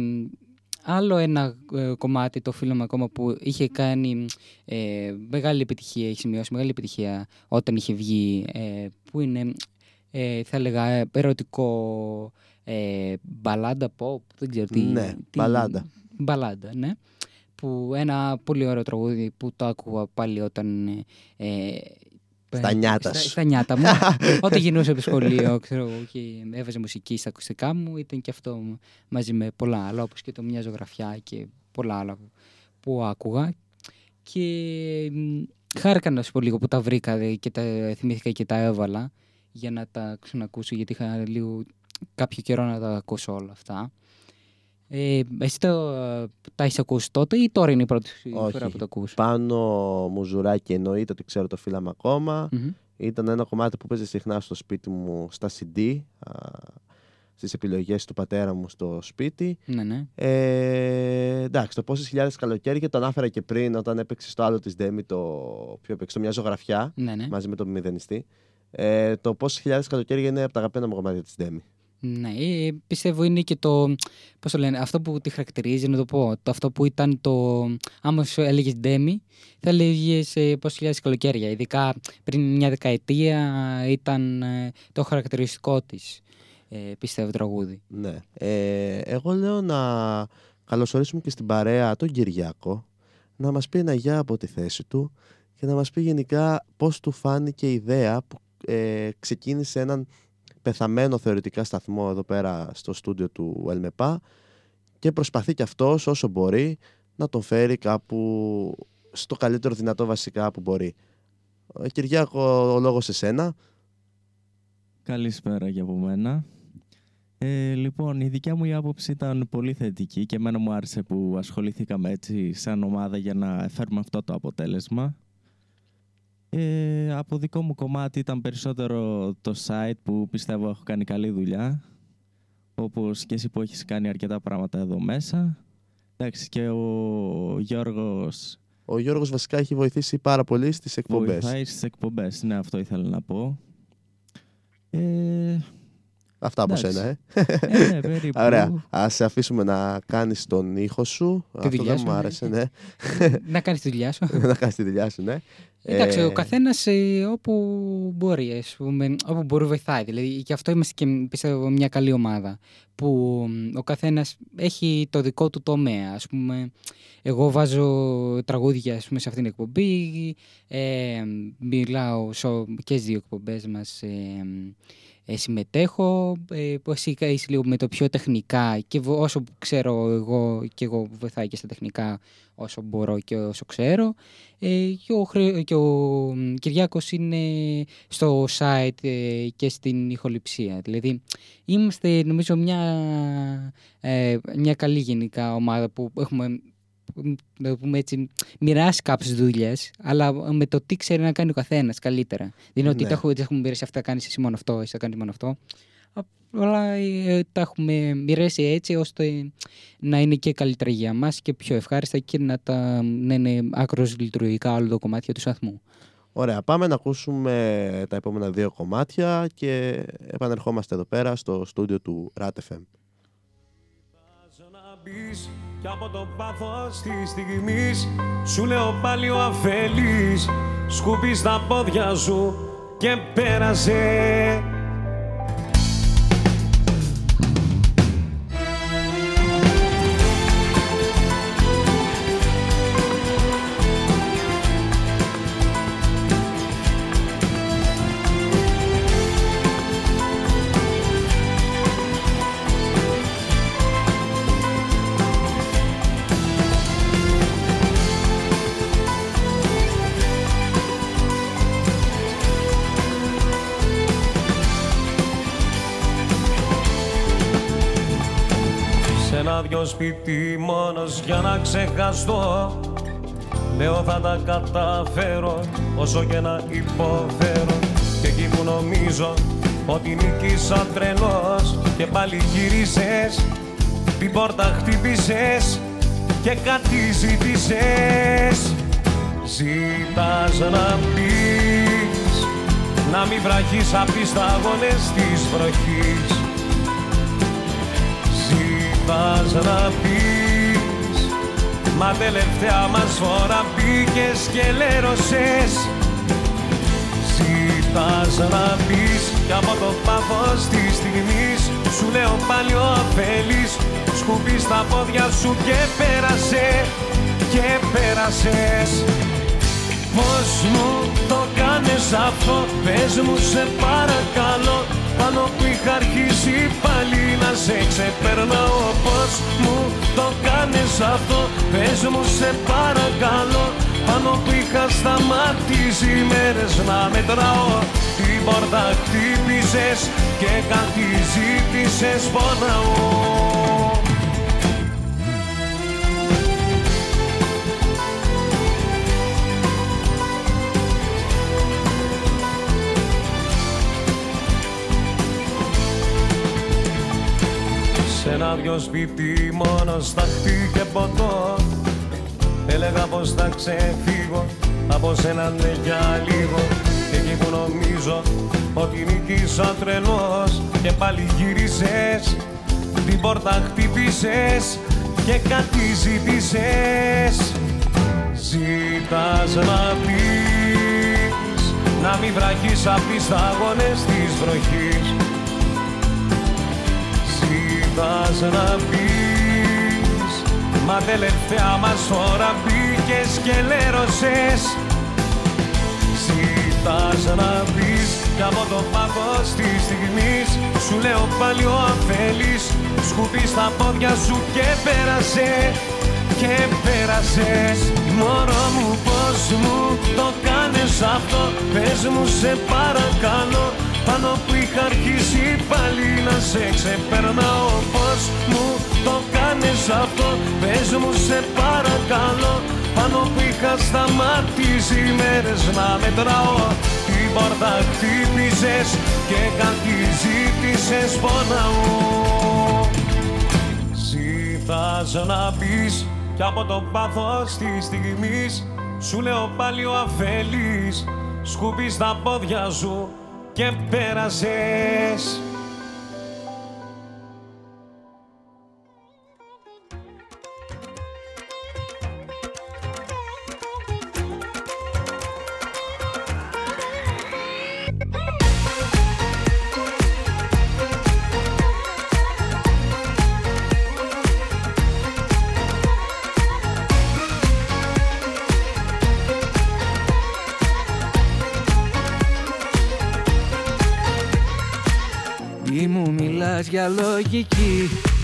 άλλο ένα ε, κομμάτι, το φύλαμα ακόμα που είχε κάνει ε, μεγάλη επιτυχία, έχει σημειώσει μεγάλη επιτυχία όταν είχε βγει, ε, που είναι, ε, θα έλεγα, ε, ερωτικό ε, μπαλάντα pop, δεν ξέρω τι. Ναι, τι- μπαλάντα. Μπαλάντα, ναι. Που ένα πολύ ωραίο τραγούδι που το άκουγα πάλι όταν. Ε, Στα νιάτας στα, σου. στα νιάτα μου. όταν γινούσα από το σχολείο, ξέρω εγώ, και έβαζε μουσική στα ακουστικά μου, ήταν και αυτό μαζί με πολλά άλλα, όπως και το μια ζωγραφιά και πολλά άλλα που, που άκουγα. Και μ, χάρηκα να σου πω λίγο που τα βρήκα δε, και τα θυμήθηκα και τα έβαλα για να τα ξανακούσω, γιατί είχα λίγο κάποιο καιρό να τα ακούσω όλα αυτά. Ε, εσύ το, τα έχεις ακούσει τότε ή τώρα είναι η πρώτη σου Όχι. φορά που το ακούς; Πάνω μουζουράκι εννοείται ότι ξέρω το φύλαμα ακόμα. Μμμ. Ήταν ένα κομμάτι που παίζει συχνά στο σπίτι μου στα CD, α, στις επιλογές του πατέρα μου στο σπίτι. Ναι, ναι. Ε, εντάξει, το πόσες χιλιάδες καλοκαίρια το ανάφερα και πριν όταν έπαιξε στο άλλο της Ντέμι το πιο έπαιξε, το μια ζωγραφιά ναι, ναι. μαζί με τον μηδενιστή. Ε, το πόσες χιλιάδες καλοκαίρια είναι από τα αγαπημένα μου κομμάτια της Ντέμι. Ναι, ε, πιστεύω είναι και το. Πώς το λένε, αυτό που τη χαρακτηρίζει, να το πω. Το, αυτό που ήταν το. Άμα σου έλεγες Ντέμι, θα έλεγες ε, πόσε χιλιάδες καλοκαίρια. Ειδικά πριν μια δεκαετία ήταν ε, το χαρακτηριστικό της. Ε, πιστεύω τραγούδι. Ναι. Ε, εγώ λέω να καλωσορίσουμε και στην παρέα τον Κυριάκο να μας πει ένα γεια από τη θέση του και να μας πει γενικά πώς του φάνηκε η ιδέα που ε, ξεκίνησε έναν πεθαμένο θεωρητικά σταθμό εδώ πέρα στο στούντιο του ΕΛΜΕΠΑ και προσπαθεί και αυτός όσο μπορεί να τον φέρει κάπου στο καλύτερο δυνατό βασικά που μπορεί. Ε, Κυριάκο, ο λόγος σε σένα. Καλησπέρα και από μένα. Ε, λοιπόν, η δικιά μου η άποψη ήταν πολύ θετική και εμένα μου άρεσε που ασχοληθήκαμε έτσι σαν ομάδα για να φέρουμε αυτό το αποτέλεσμα. Ε, από δικό μου κομμάτι ήταν περισσότερο το site που πιστεύω έχω κάνει καλή δουλειά. Όπως και εσύ που έχεις κάνει αρκετά πράγματα εδώ μέσα. Εντάξει, και ο Γιώργος Ο Γιώργος βασικά έχει βοηθήσει πάρα πολύ στις εκπομπές. βοηθάει στις εκπομπές. Ναι, αυτό ήθελα να πω. Ε, Αυτά από Εντάξει. σένα, ε. ε, ναι, περίπου. Ωραία. Α σε αφήσουμε να κάνεις τον ήχο σου. Αυτό δουλειά δεν σου, μου ναι. άρεσε, ναι. να κάνεις τη δουλειά σου. να κάνεις τη δουλειά σου, ναι. Εντάξει, Ε, ο καθένα όπου μπορεί, ας πούμε, όπου μπορεί βοηθάει. Δηλαδή, και αυτό είμαστε και πιστεύω μια καλή ομάδα. Που μ, ο καθένας έχει το δικό του τομέα. Ας πούμε, εγώ βάζω τραγούδια ας πούμε, σε αυτήν την εκπομπή. Ε, μιλάω σο- και στις δύο εκπομπές μας. Ε, ε, συμμετέχω, ε, που εσύ είσαι λίγο με το πιο τεχνικά και βο- όσο ξέρω εγώ και εγώ βοηθάει και στα τεχνικά όσο μπορώ και όσο ξέρω. Ε, και, ο, Χρυ- και ο μ, Κυριάκος είναι στο site ε, και στην ηχοληψία. Δηλαδή είμαστε νομίζω μια, ε, μια καλή γενικά ομάδα που έχουμε μ, να το πούμε έτσι, μοιράσει κάποιες δουλειές, αλλά με το τι ξέρει να κάνει ο καθένας καλύτερα. Δεν είναι ότι Ναι. τα έχουμε, τις έχουμε μοιράσει αυτά, κάνεις εσύ μόνο αυτό, εσύ θα κάνεις μόνο αυτό. Αλλά ε, τα έχουμε μοιράσει έτσι ώστε να είναι και καλύτερα για μας και πιο ευχάριστα και να, τα, να είναι άκρως λειτουργικά όλα τα κομμάτια του σταθμού. Ωραία, πάμε να ακούσουμε τα επόμενα δύο κομμάτια και επανερχόμαστε εδώ πέρα στο στούντιο του RAT FM. Βάζω να μπεις κι από το πάθος της στιγμής Σου λέω πάλι ο αφελής Σκουπί στα πόδια σου και πέρασε σπίτι μόνος για να ξεχαστώ. Λέω θα τα καταφέρω όσο και να υποφέρω Και εκεί που νομίζω ότι νίκησα τρελός Και πάλι γύρισες, την πόρτα χτύπησες Και κάτι ζήτησες Ζήτας να πεις Να μην βραχείς απ' τις σταγόνες της βροχής Ζήτας να πεις. Μα τελευταία μας φορά μπήκες και λέρωσες. Ζήτας να πεις Κι από το πάθος της στιγμής Σου λέω πάλι ο αφέλης. Σκουπίς στα πόδια σου και πέρασε Και πέρασες. Πώς μου το κάνεις αυτό Πες μου σε παρακαλώ Πάνω που είχα αρχίσει πάλι να σε ξεπερνάω Πώς μου το κάνεις αυτό. Πες μου σε παρακαλώ Πάνω που είχα σταματήσει μέρες να μετράω. Την πόρτα χτύπησες και κάτι ζήτησες πονάω Σ' ένα δυο σπίτι μόνος σταχτή και ποτό. Έλεγα πως θα ξεφύγω από σένα ναι για λίγο. Και εκεί που νομίζω ότι νίκησα τρελός Και πάλι γύρισες, την πόρτα χτύπησες Και κάτι ζήτησες Ζήτας να πεις Να μην βραχείς απ' τις σταγόνες της βροχής Ζήτας να πεις. Μα τελευταία μας ώρα μπήκες και λέρωσες. Ζήτας να πεις Κι από το πάθος της στιγμής. Σου λέω πάλι ο αφέλης Σκουπίς στα πόδια σου και πέρασε. Και πέρασες. Μωρό μου πως μου το κάνεις αυτό; Πες μου σε παρακαλώ πάνω που είχα αρχίσει πάλι να σε ξεπερνάω Πώς μου το κάνεις αυτό Πες μου σε παρακαλώ. Πάνω που είχα σταματήσει μέρες να μετράω Την πόρτα χτύπησες και κάτι ζήτησες πονάω. Ζήτας να πεις κι από το πάθος της στιγμής Σου λέω πάλι ο αφέλης Σκουπί στα πόδια σου και πέρασες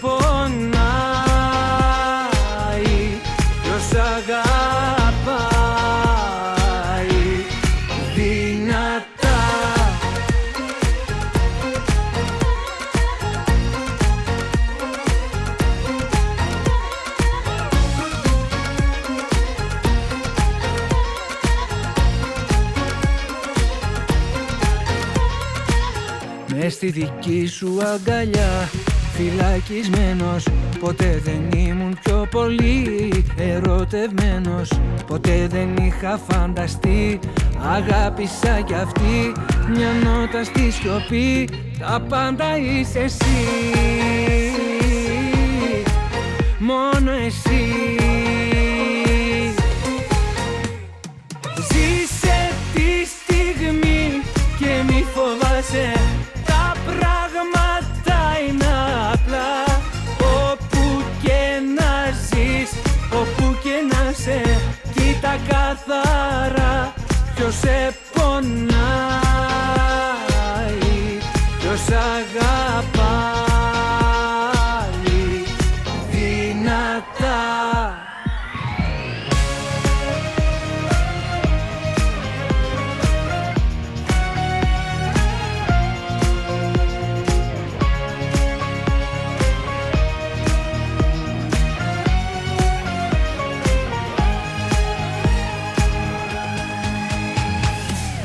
πονάει Ποιος αγαπάει δυνατά. Μες στη δική σου αγκαλιά Φυλακισμένος. Ποτέ δεν ήμουν πιο πολύ ερωτευμένος. Ποτέ δεν είχα φανταστεί. Αγάπησα κι αυτή Μια νότα στη σιωπή. Τα πάντα είσαι εσύ. Μόνο εσύ καθαρά Ποιος σε πονάει,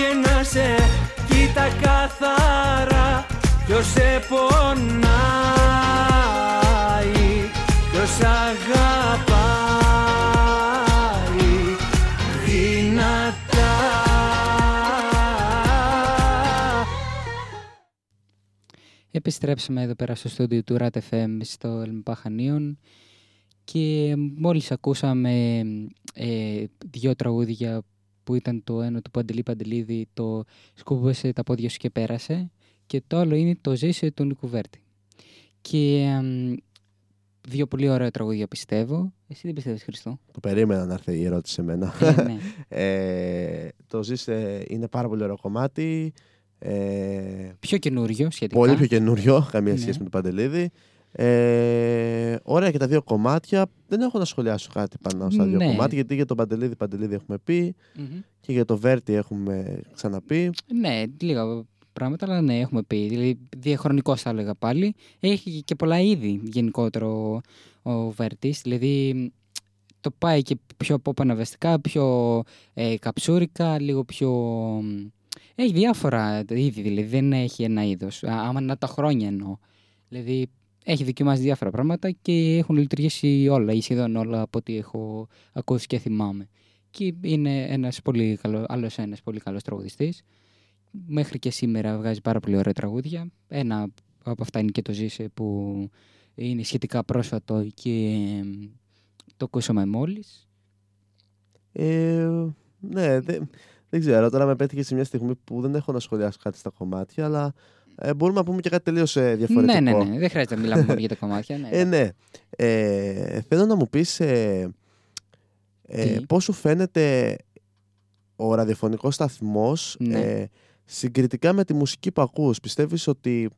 και να σε Κοίτα καθαρά. Ποιος σε πονάει Ποιος αγαπάει. Δυνατά. Επιστρέψαμε εδώ πέρα στο στούντιο του RAT FM στο Ελμπαχανίων και μόλις ακούσαμε ε, δύο τραγούδια που ήταν το ένα του Παντελή Παντελίδη, το «Σκούβεσε τα πόδια σου και πέρασε» και το άλλο είναι το «Ζήσε» του Νικουβέρτη. Και εμ, δύο πολύ ωραία τραγούδια πιστεύω. Εσύ δεν πιστεύεις Χριστό; Το περίμενα να έρθει η ερώτηση σε μένα. Ε, ναι. Ε, το Ζήσε είναι πάρα πολύ ωραίο κομμάτι. Ε, Πιο καινούριο σχετικά. πολύ πιο καινούριο, καμία Ναι. σχέση με τον Παντελίδη. Ε, ωραία και τα δύο κομμάτια. Δεν έχω να σχολιάσω κάτι πάνω στα δύο Ναι. κομμάτια, γιατί για τον Παντελίδη, Παντελίδη έχουμε πει Μμμ. και για τον Βέρτι έχουμε ξαναπεί. Ναι, λίγα πράγματα, αλλά ναι, έχουμε πει. Δηλαδή, διαχρονικός θα έλεγα πάλι. Έχει και πολλά είδη γενικότερο ο, ο Βέρτης. Δηλαδή, το πάει και πιο pop αναβεστικά, πιο ε, καψούρικα, λίγο πιο... Έχει διάφορα είδη, δηλαδή δεν έχει ένα είδος. Α, Άμα να τα χρόνια εννοώ. Δηλαδή, έχει δοκιμάσει διάφορα πράγματα και έχουν λειτουργήσει όλα ή σχεδόν όλα από ό,τι έχω ακούσει και θυμάμαι. Και είναι ένας πολύ καλό, άλλος ένας πολύ καλός τραγουδιστής μέχρι και σήμερα βγάζει πάρα πολύ ωραία τραγούδια. Ένα από αυτά είναι και το Ζήσε που είναι σχετικά πρόσφατο και εμ, το ακούσαμε μόλις. Ε, ναι, δεν, δεν ξέρω. Τώρα με πέτυχε σε μια στιγμή που δεν έχω να σχολιάσω κάτι στα κομμάτια, αλλά ε, μπορούμε να πούμε και κάτι τελείως διαφορετικό. Ναι, ναι, ναι. Δεν χρειάζεται να μιλάμε μόνο για τα κομμάτια. Ναι. Ε, ναι. Ε, θέλω να μου πεις ε, ε, Τι; πώς σου φαίνεται ο ραδιοφωνικός σταθμός Ναι. ε, συγκριτικά με τη μουσική που ακούς; Πιστεύεις ότι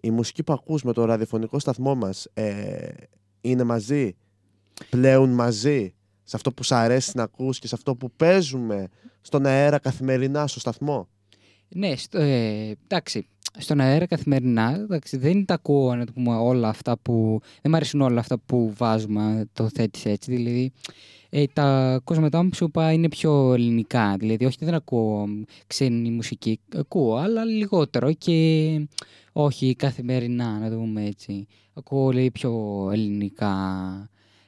η μουσική που ακούς με το ραδιοφωνικό σταθμό μας ε, είναι μαζί, πλέον μαζί, σε αυτό που σ' αρέσει να ακούς και σε αυτό που παίζουμε στον αέρα καθημερινά στο σταθμό; Ναι, στο, ε, εντάξει. Στον αέρα καθημερινά εντάξει, δεν τα ακούω να το πούμε όλα αυτά που. Δεν μου αρέσουν όλα αυτά που βάζουμε, αν το θέτεις έτσι. Δηλαδή, ε, τα κοσμετά μου που σου είπα είναι πιο ελληνικά. Δηλαδή, όχι δεν ακούω μ, ξένη μουσική. Ακούω, αλλά λιγότερο και όχι καθημερινά, να το πούμε έτσι. Ακούω λέει, πιο ελληνικά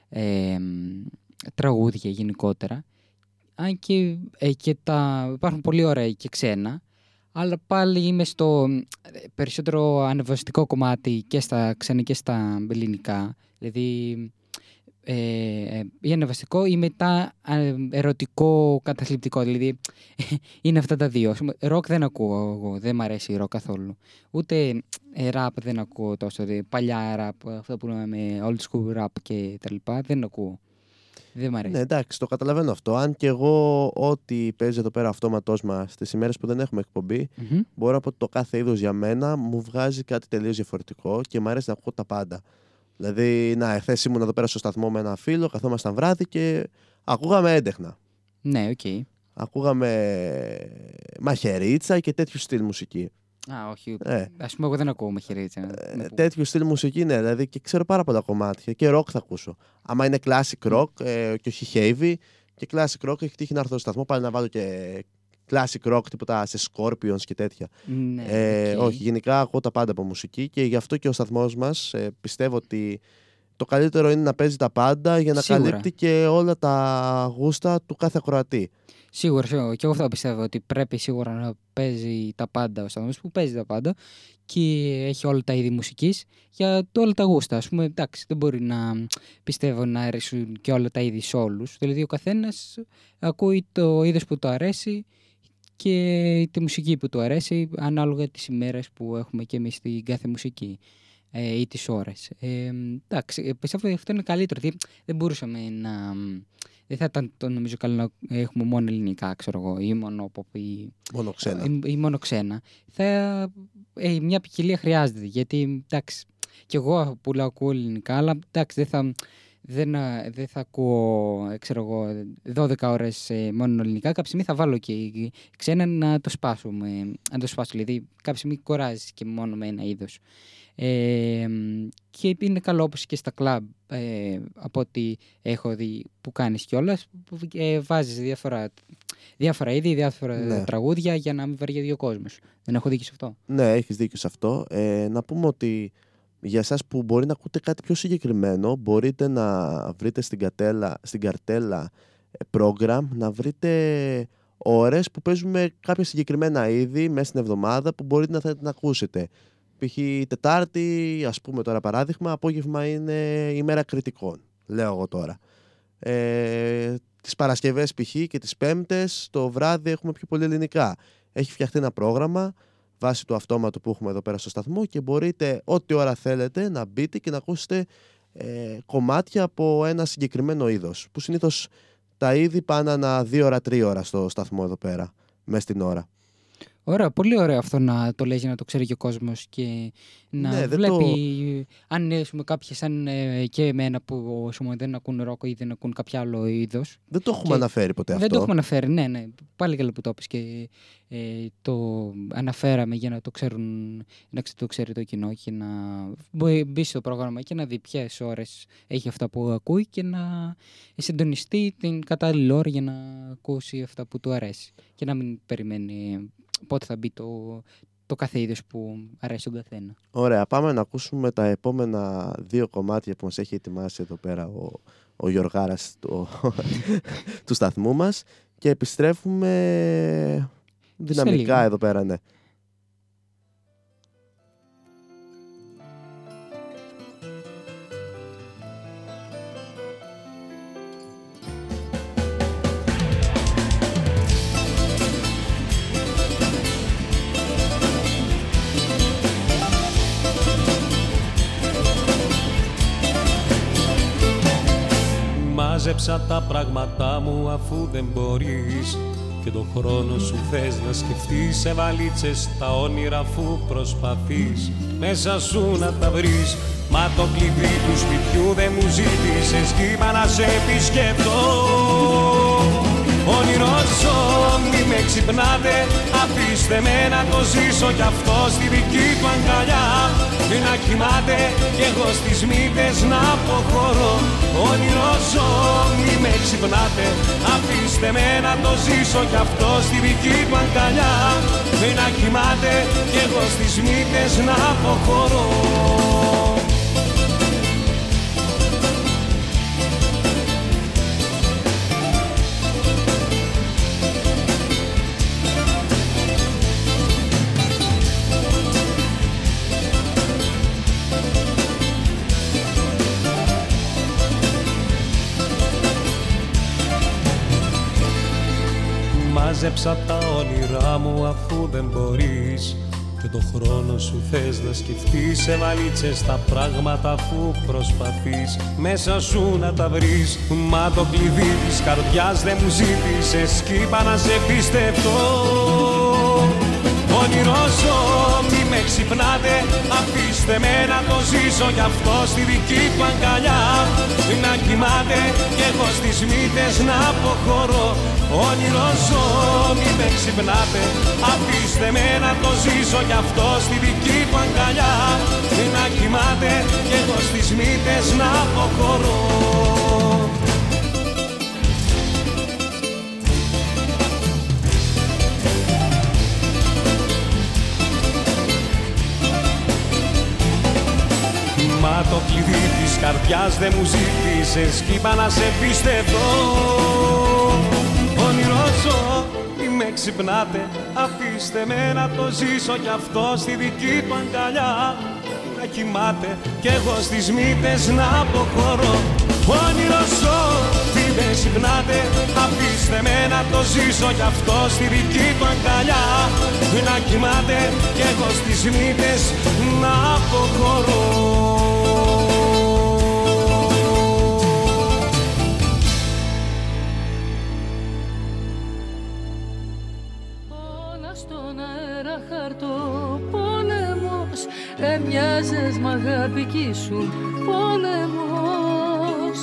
ε, μ, τραγούδια γενικότερα. Αν και, ε, και τα, υπάρχουν πολύ ωραία και ξένα, αλλά πάλι είμαι στο ε, περισσότερο ανεβαστικό κομμάτι και στα ξένα και στα ελληνικά. Δηλαδή, ε, ε, ή ανεβαστικό ή μετά ε, ερωτικό καταθλιπτικό. Δηλαδή, είναι αυτά τα δύο. Ας πούμε, Ροκ δεν ακούω εγώ, δεν μ' αρέσει ροκ καθόλου. Ούτε ε, ραπ δεν ακούω τόσο. δηλαδή, παλιά ραπ, αυτό που λέμε old school rap και τα λοιπά, δεν ακούω. Δεν μ' αρέσει. Ναι, εντάξει, το καταλαβαίνω αυτό. Αν και εγώ ό,τι παίζει εδώ πέρα αυτόματό μας στις ημέρες που δεν έχουμε εκπομπή, Μμμ. μπορώ να πω ότι το κάθε είδος για μένα μου βγάζει κάτι τελείως διαφορετικό και μου αρέσει να ακούω τα πάντα. Δηλαδή, να, εχθές ήμουν εδώ πέρα στο σταθμό με ένα φίλο, καθόμασταν βράδυ και ακούγαμε έντεχνα. Ναι, οκ. Ακούγαμε Μαχαιρίτσα και τέτοιου στυλ μουσική. Α, όχι. Ε. Α πούμε, εγώ δεν ακούω Μαχαιρίτσα. να Ε, πούμε. τέτοιου στυλ μουσική, ναι, δηλαδή και ξέρω πάρα πολλά κομμάτια. Και rock θα ακούσω. Άμα είναι classic rock ε, και όχι heavy, και classic rock έχει τύχει να έρθω στο σταθμό πάλι να βάλω και classic rock, τίποτα σε Scorpions και τέτοια. Ναι, Ε, οκ. Όχι, γενικά ακούω τα πάντα από μουσική και γι' αυτό και ο σταθμός μας ε, πιστεύω ότι το καλύτερο είναι να παίζει τα πάντα για να Σίγουρα. καλύπτει και όλα τα γούστα του κάθε ακροατή. Σίγουρα, σίγουρα. Και εγώ αυτό πιστεύω ότι πρέπει σίγουρα να παίζει τα πάντα ο σταθμό που παίζει τα πάντα και έχει όλα τα είδη μουσικής για το- όλα τα γούστα. Α πούμε, εντάξει, δεν μπορεί να πιστεύω να αρέσουν και όλα τα είδη σε όλους. Δηλαδή, ο καθένας ακούει το είδος που του αρέσει και τη μουσική που του αρέσει ανάλογα τις ημέρες που έχουμε και εμείς την κάθε μουσική ε, ή τις ώρες. Ε, εντάξει, ε, πιστεύω ότι αυτό είναι καλύτερο, γιατί δεν μπορούσαμε να... Δεν θα ήταν το νομίζω καλό να έχουμε μόνο ελληνικά, ξέρω εγώ, ή μόνο pop ή, Μόνο ξένα. ή, ή μόνο ξένα. Θα, ε, μια ποικιλία χρειάζεται, γιατί εντάξει, κι εγώ που λέω ακούω ελληνικά, αλλά εντάξει, δεν θα, δεν, α, δεν θα ακούω, ε, ξέρω εγώ, 12 ώρες ε, μόνο ελληνικά. Κάποια στιγμή θα βάλω και ξένα να το σπάσουμε, να το σπάσω. Δηλαδή, κάποια στιγμή κοράζεις και μόνο με ένα είδος. Ε, μ, και είναι καλό όπως και στα κλαμπ ε, από ό,τι έχω δει που κάνεις κιόλας που, ε, βάζεις διάφορα, διάφορα είδη, διάφορα Ναι. τραγούδια για να μην βαριέται ο κόσμος. Δεν έχω δίκιο σε αυτό; Ναι, έχεις δίκιο σε αυτό. Ε, να πούμε ότι για εσάς που μπορεί να ακούτε κάτι πιο συγκεκριμένο, μπορείτε να βρείτε στην, κατέλα, στην καρτέλα ε, program, να βρείτε ώρες που παίζουμε κάποια συγκεκριμένα είδη μέσα στην εβδομάδα που μπορείτε να θέλετε να ακούσετε. Π.χ. Τετάρτη, ας πούμε τώρα παράδειγμα, απόγευμα είναι ημέρα κριτικών, λέω εγώ τώρα. Ε, τις Παρασκευές π.χ. και τις Πέμπτες το βράδυ έχουμε πιο πολύ ελληνικά. Έχει φτιαχτεί ένα πρόγραμμα βάσει του αυτόματου που έχουμε εδώ πέρα στο σταθμό και μπορείτε ό,τι ώρα θέλετε να μπείτε και να ακούσετε ε, κομμάτια από ένα συγκεκριμένο είδος που συνήθως τα είδη πάνε ένα δύο ώρα, τρία ώρα στο σταθμό εδώ πέρα, μέσα στην ώρα. Ωραία, πολύ ωραίο αυτό να το λέει για να το ξέρει και ο κόσμος και να Ναι, δεν βλέπει αν είναι κάποιοι σαν ε, και εμένα που ας πούμε, δεν ακούν ρόκο ή δεν ακούν κάποιο άλλο είδος. Δεν το έχουμε Και αναφέρει ποτέ Δεν αυτό. το έχουμε αναφέρει, ναι, ναι. Πάλι καλά που το είπες και ε, το αναφέραμε για να το, ξέρουν, να ξε- το ξέρει το κοινό και να μπο- μπει στο πρόγραμμα και να δει ποιες ώρες έχει αυτά που ακούει και να συντονιστεί την κατάλληλη ώρα για να ακούσει αυτά που του αρέσει και να μην περιμένει πότε θα μπει το, το κάθε είδος που αρέσει τον καθένα. Ωραία, πάμε να ακούσουμε τα επόμενα δύο κομμάτια που μας έχει ετοιμάσει εδώ πέρα ο, ο Γιωργάρας το, του σταθμού μας και επιστρέφουμε δυναμικά λίγο. εδώ πέρα, ναι. Μάζεψα τα πράγματά μου αφού δεν μπορείς. Και το χρόνο σου θες να σκεφτείς σε βαλίτσες τα όνειρα αφού προσπαθείς. Μέσα σου να τα βρεις Μα το κλειδί του σπιτιού δεν μου ζήτησες. Κι είπα να σε επισκεφτώ Όνειρο ζω, μη με ξυπνάτε Αφήστε με να το ζήσω κι αυτό στη δική του αγκαλιά. Να κοιμάται κι εγώ στις μύτες να αποχωρώ. Όνειρο ζω, μη με ξυπνάτε Αφήστε με να το ζήσω κι αυτό στη δική του αγκαλιά. Να κοιμάται κι εγώ στις μύτες να αποχωρώ Μάζεψα τα όνειρά μου αφού δεν μπορείς. Και το χρόνο σου θες να σκεφτείς Σε βαλίτσες τα πράγματα αφού προσπαθείς. Μέσα σου να τα βρεις Μα το κλειδί της καρδιάς δεν μου ζήτησες. Κι είπα να σε πιστευτώ. Όνειρο ζω, μη με ξυπνάτε Αφήστε με να το ζήσω κι αυτό στη δική του αγκαλιά. Να κοιμάται κι εγώ στις μύτες να αποχωρώ. Όνειρο ζω, μη με ξυπνάτε. Αφήστε με να το ζήσω κι αυτό στη δική του αγκαλιά. Να κοιμάται κι εγώ στις μύτες να αποχωρώ το κλειδί της καρδιάς δεν μου ζήτησες Κι είπα να σε πιστευτώ. Όνειρο ζω, μη με ξυπνάτε Αφήστε με να το ζήσω κι αυτό στη δική του αγκαλιά. Να κοιμάται κι εγώ στις μύτες να αποχωρώ. Όνειρο ζω, τι δεν ξυπνάτε Αφήστε με να το ζήσω κι αυτό στη δική του αγκαλιά. Να κοιμάται κι εγώ στις μύτες να αποχωρώ Έμοιαζες μ' αγάπη σου πόλεμος.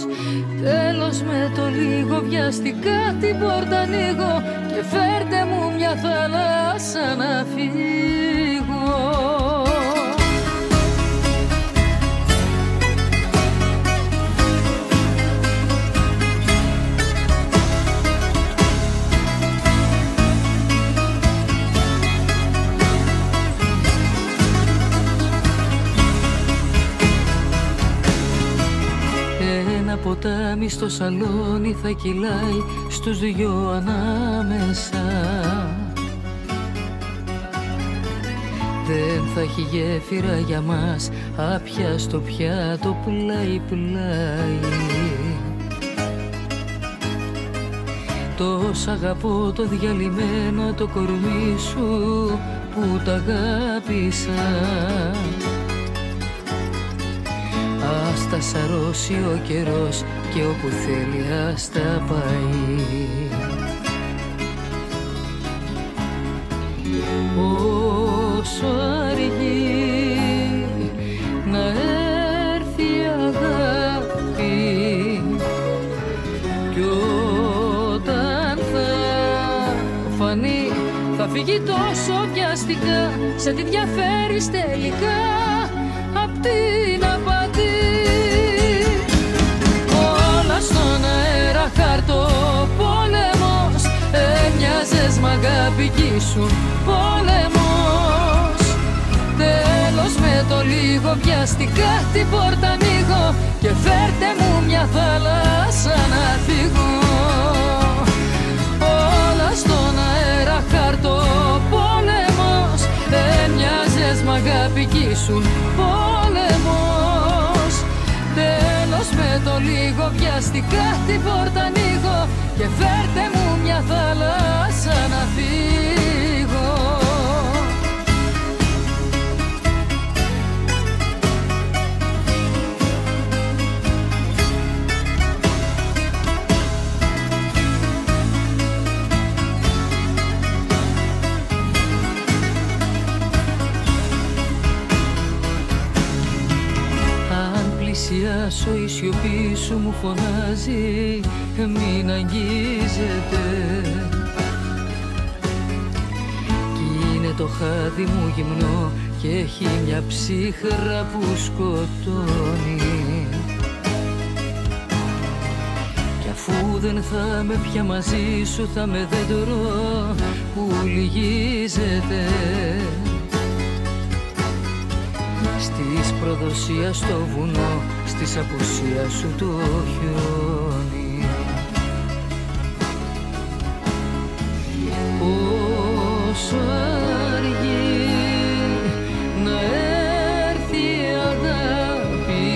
Τέλος με το λίγο βιαστικά την πόρτα ανοίγω Και φέρτε μου μια θάλασσα να φύγω ποτάμι στο σαλόνι θα κυλάει στους δυο ανάμεσα. Δεν θα έχει γέφυρα για μας άπια στο πιάτο πλάι πλάι Τόσα αγαπώ το διαλυμένο το κορμί σου που τα αγάπησα Ας τα σαρώσει ο καιρός και όπου θέλει ας τα πάει. Όσο αργεί να έρθει η αγάπη κι όταν θα φανεί θα φύγει τόσο βιαστικά σε τι διαφέρεις τελικά απ' την απατή Όλα στον αέρα χαρτό πόλεμος Έμοιαζες μ' αγάπη κι ήσουν πόλεμος. Τέλος με το λίγο βιαστικά την πόρτα ανοίγω Και φέρτε μου μια θάλασσα να φύγω. Όλα στον αέρα χαρτό πόλεμος Έμοιαζες μ' αγάπη κι ήσουν πόλεμος το λίγο βιαστικά την πόρτα ανοίγω Και φέρτε μου μια θάλασσα να φύγω πλησιάσω η σιωπή σου μου φωνάζει Μην αγγίζετε Κι είναι το χάδι μου γυμνό Και έχει μια ψύχρα που σκοτώνει. Κι αφού δεν θα με πια μαζί σου Θα με δέντρο που λυγίζεται. Στις προδοσία στο βουνό Στις απουσίας σου το χιόνι. Όσο αργεί να έρθει η αγάπη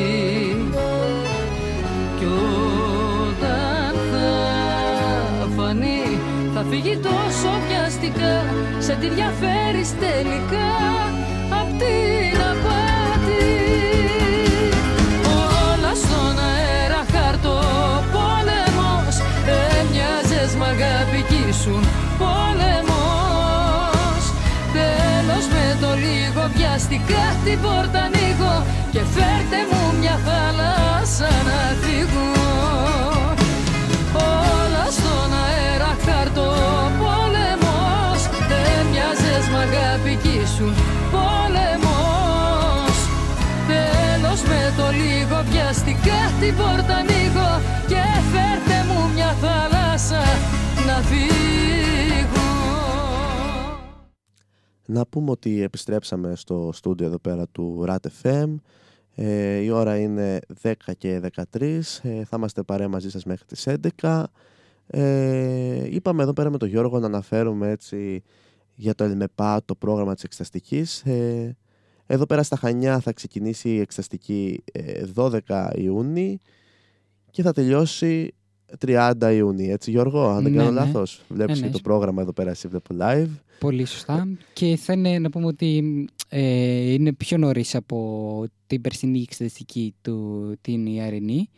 Κι όταν θα φανεί Θα φύγει τόσο βιαστικά Σε τι διαφέρεις τελικά Απ' την βιαστικά την πόρτα ανοίγω Και φέρτε μου μια θάλασσα να φύγω. Όλα στον αέρα χαρτό πόλεμος Έμοιαζες μ' αγάπη κι ήσουν πόλεμος. Τέλος με το λίγο βιαστικά την πόρτα ανοίγω Και φέρτε μου μια θάλασσα να φύγω Να πούμε ότι επιστρέψαμε στο στούντιο εδώ πέρα του RAT FM. Ε, η ώρα είναι 10 και 13. Ε, θα είμαστε παρέα μαζί σας μέχρι τις 11. Ε, είπαμε εδώ πέρα με τον Γιώργο να αναφέρουμε έτσι για το ΕΛΜΕΠΑ το πρόγραμμα της εξεταστικής. Ε, εδώ πέρα στα Χανιά θα ξεκινήσει η εξεταστική ε, 12 Ιούνιου και θα τελειώσει 30 Ιούνιου. Έτσι Γιώργο, αν δεν Ναι, κάνω ναι. λάθος. Βλέπεις Ναι, ναι. και το πρόγραμμα εδώ πέρα, εσύ βλέπω live. Πολύ σωστά. Και θα είναι να πούμε ότι ε, είναι πιο νωρίς από την περσινή εξεταστική του την Ιαρινή.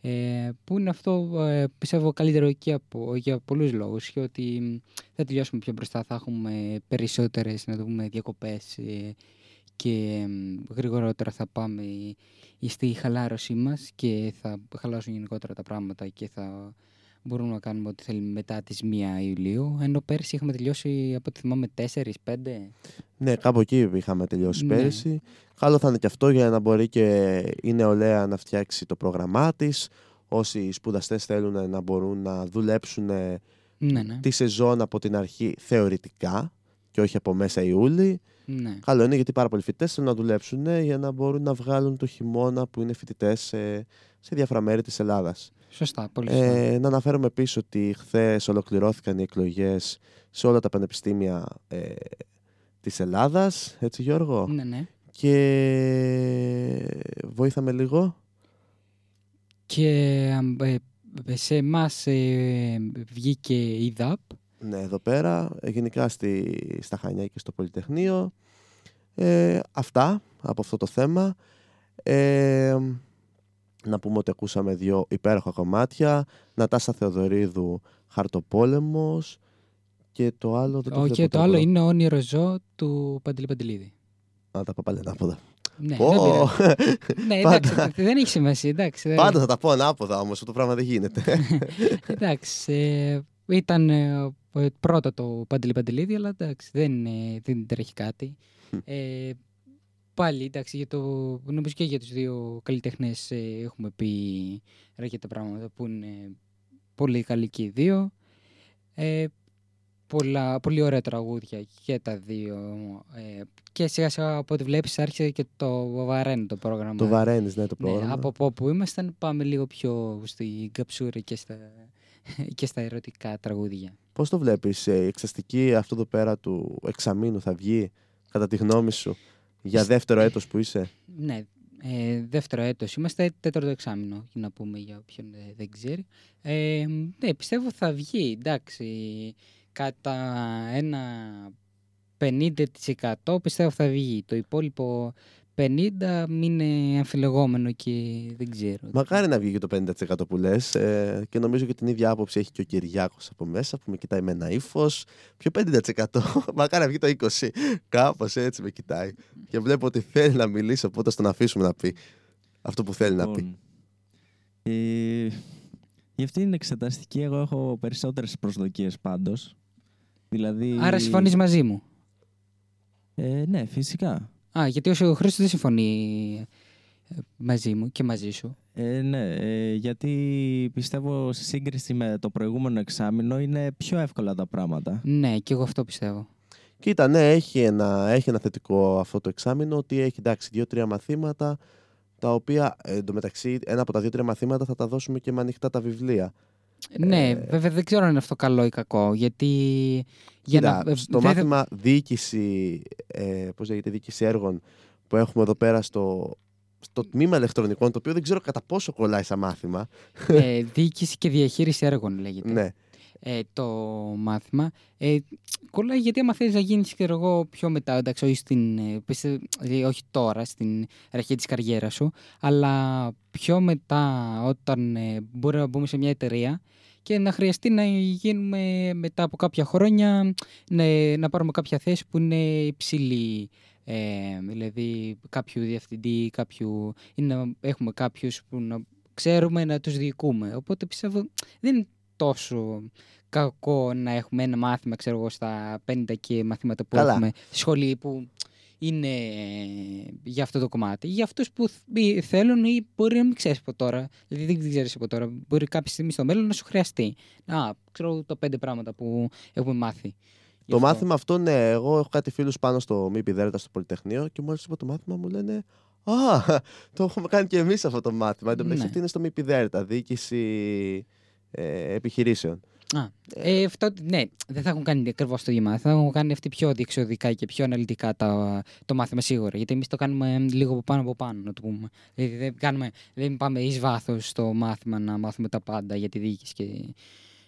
Ε, που είναι αυτό ε, πιστεύω καλύτερο και από, για πολλούς λόγους και ότι θα τελειώσουμε πιο μπροστά, θα έχουμε περισσότερες να το πούμε, διακοπές ε, και ε, γρηγορότερα θα πάμε στη χαλάρωσή μας και θα χαλάσουν γενικότερα τα πράγματα και θα μπορούμε να κάνουμε ό,τι θέλουμε μετά τις 1 Ιουλίου. Ενώ πέρσι είχαμε τελειώσει από ό,τι θυμάμαι 4-5. Ναι, κάπου εκεί είχαμε τελειώσει Ναι. πέρυσι. Καλό θα είναι και αυτό για να μπορεί και η νεολαία να φτιάξει το πρόγραμμά της. Όσοι σπουδαστές θέλουν να μπορούν να δουλέψουν Ναι, ναι. τη σεζόν από την αρχή θεωρητικά και όχι από μέσα Ιούλη. ναι. Καλό είναι γιατί πάρα πολλοί φοιτητές θέλουν να δουλέψουν για να μπορούν να βγάλουν το χειμώνα που είναι φοιτητές σε, σε διάφορα μέρη της Ελλάδας. Σωστά, πολύ σωστά. Ε, να αναφέρουμε επίσης ότι χθες ολοκληρώθηκαν οι εκλογές σε όλα τα πανεπιστήμια ε, της Ελλάδας, έτσι Γιώργο; ναι, ναι. Και βοήθαμε λίγο. Και αμ, ε, σε εμάς βγήκε η ΔΑΠ. Ναι, εδώ πέρα, ε, γενικά στη, στα Χανιά και στο Πολυτεχνείο. Ε, αυτά από αυτό το θέμα. Ε, να πούμε ότι ακούσαμε δύο υπέροχα κομμάτια. Νατάσα Θεοδωρίδου, Χαρτοπόλεμος και το άλλο δεν το Όχι, βλέπω το άλλο τώρα. είναι όνειρο ζώο του Παντελή Παντελίδη. Α, τα παπαλέ ανάποδα. Ναι, Πω! δεν πειράζει. ναι, εντάξει, Πάντα. δεν έχει σημασία. Εντάξει, δεν- Πάντα θα τα πω ανάποδα όμως, αυτό το πράγμα δεν γίνεται. εντάξει ε, ήταν ε, ε, πρώτα το Παντελή Παντελίδη, αλλά εντάξει, δεν, ε, δεν τρέχει κάτι. Ε, πάλι, εντάξει, για το, νομίζω και για τους δύο καλλιτέχνες ε, έχουμε πει αρκετά πράγματα που είναι πολύ καλοί και οι δύο. Ε, πολλά, πολύ ωραία τραγούδια και τα δύο. Ε, και σιγά σιγά από ό,τι βλέπεις άρχισε και το βαραίνει το πρόγραμμα. το βαραίνεις, ναι, το Ναι, πρόγραμμα. από από που ήμασταν πάμε λίγο πιο στην καψούρα και στα, και στα ερωτικά τραγούδια. Πώς το βλέπεις, ε, η εξαστική αυτό εδώ πέρα του εξαμήνου θα βγει, κατά τη γνώμη σου, για δεύτερο έτος που είσαι. Ναι, ε, δεύτερο έτος είμαστε, τέταρτο εξάμηνο, για να πούμε για όποιον ε, δεν ξέρει. Ε, ναι, πιστεύω θα βγει, εντάξει, κατά ένα 50% πιστεύω θα βγει. Το υπόλοιπο 50% είναι αμφιλεγόμενο και δεν ξέρω. Μακάρι να βγει και το 50% που λες ε, και νομίζω και την ίδια άποψη έχει και ο Κυριάκος από μέσα που με κοιτάει με ένα ύφος. Ποιο 50%? Μακάρι να βγει το 20%. Κάπως έτσι με κοιτάει. Και βλέπω ότι θέλει να μιλήσει, οπότε στον αφήσουμε να πει αυτό που θέλει να πει. Λοιπόν, ε, για αυτήν την εξεταστική εγώ έχω περισσότερες προσδοκίες πάντως. Δηλαδή... Άρα συμφωνείς μαζί μου. Ε, ναι, φυσικά. Α, γιατί ο Χρήστος δεν συμφωνεί ε, μαζί μου και μαζί σου. Ε, ναι, ε, γιατί πιστεύω σε σύγκριση με το προηγούμενο εξάμεινο είναι πιο εύκολα τα πράγματα. Ναι, και εγώ αυτό πιστεύω. Κοίτα, ναι, έχει ένα, έχει ένα θετικό αυτό το εξάμεινο ότι έχει εντάξει δύο-τρία μαθήματα τα οποία ε, εντωμεταξύ ένα από τα δύο-τρία μαθήματα θα τα δώσουμε και με ανοιχτά τα βιβλία. Ναι, Ε, βέβαια δεν ξέρω αν είναι αυτό καλό ή κακό. Γιατί. Για Κοίτα, να, ε, στο βέβαια- μάθημα διοίκηση, ε, πώς λέγεται, διοίκηση έργων που έχουμε εδώ πέρα στο, στο τμήμα ηλεκτρονικών, το οποίο δεν ξέρω κατά πόσο κολλάει σαν μάθημα. ε, διοίκηση και διαχείριση έργων λέγεται. ναι, ε, το μάθημα. Ε, κολλάει γιατί άμα θέλεις να γίνεις ξέρω εγώ, πιο μετά, εντάξει, όχι, στην, ε, πιστε- δηλαδή, όχι τώρα, στην αρχή της καριέρας σου, αλλά πιο μετά όταν ε, μπορεί να μπούμε σε μια εταιρεία και να χρειαστεί να γίνουμε μετά από κάποια χρόνια ναι, να πάρουμε κάποια θέση που είναι υψηλή. Ε, δηλαδή κάποιου διευθυντή, κάποιου, ή να έχουμε κάποιους που να ξέρουμε να τους διοικούμε. Οπότε πιστεύω δεν είναι τόσο κακό να έχουμε ένα μάθημα, ξέρω εγώ, στα 50 και μαθήματα που Καλά. έχουμε στη σχολή που είναι ε, για αυτό το κομμάτι. Για αυτούς που θ- θέλουν ή μπορεί να μην ξέρεις από τώρα. Δηλαδή δεν ξέρεις από τώρα. Μπορεί κάποια στιγμή στο μέλλον να σου χρειαστεί. Α, ξέρω τα πέντε πράγματα που έχουμε μάθει. Γι' Το αυτό. μάθημα αυτό, ναι, εγώ έχω κάτι φίλους πάνω στο ΜΥΠΙ Δέλτα στο Πολυτεχνείο και μόλις είπα το μάθημα μου λένε Α, το έχουμε κάνει και εμείς αυτό το μάθημα. Εν τω μεταξύ, Ναι. αυτή είναι στο ΜΠΔΕΡΤΑ, διοίκηση ε, επιχειρήσεων. Α, ε, αυτό, ναι, δεν θα έχουν κάνει ακριβώς το ίδιο μάθημα. Θα έχουν κάνει αυτοί πιο διεξοδικά και πιο αναλυτικά τα, το μάθημα σίγουρα. Γιατί εμείς το κάνουμε λίγο από πάνω από πάνω, να το πούμε. Δηλαδή δεν, κάνουμε, δεν πάμε εις βάθος στο μάθημα να μάθουμε τα πάντα για τη διοίκηση και,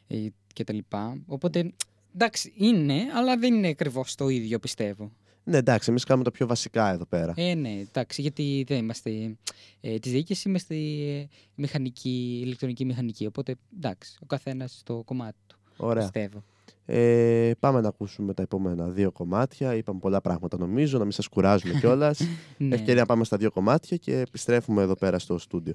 ε, και τα λοιπά. Οπότε εντάξει, είναι, αλλά δεν είναι ακριβώς το ίδιο πιστεύω. Ναι, εντάξει, εμείς κάνουμε τα πιο βασικά εδώ πέρα. Ε, ναι, εντάξει, γιατί δεν είμαστε ε, της διοίκησης, είμαστε ε, μηχανική, ηλεκτρονική μηχανική. Οπότε εντάξει, ο καθένας στο κομμάτι του. Ωραία. Πιστεύω. Ε, πάμε να ακούσουμε τα επόμενα δύο κομμάτια. Είπαμε πολλά πράγματα νομίζω, να μην σας κουράζουμε κιόλας. Ναι. Ευκαιρία να πάμε στα δύο κομμάτια και επιστρέφουμε εδώ πέρα στο στούντιο.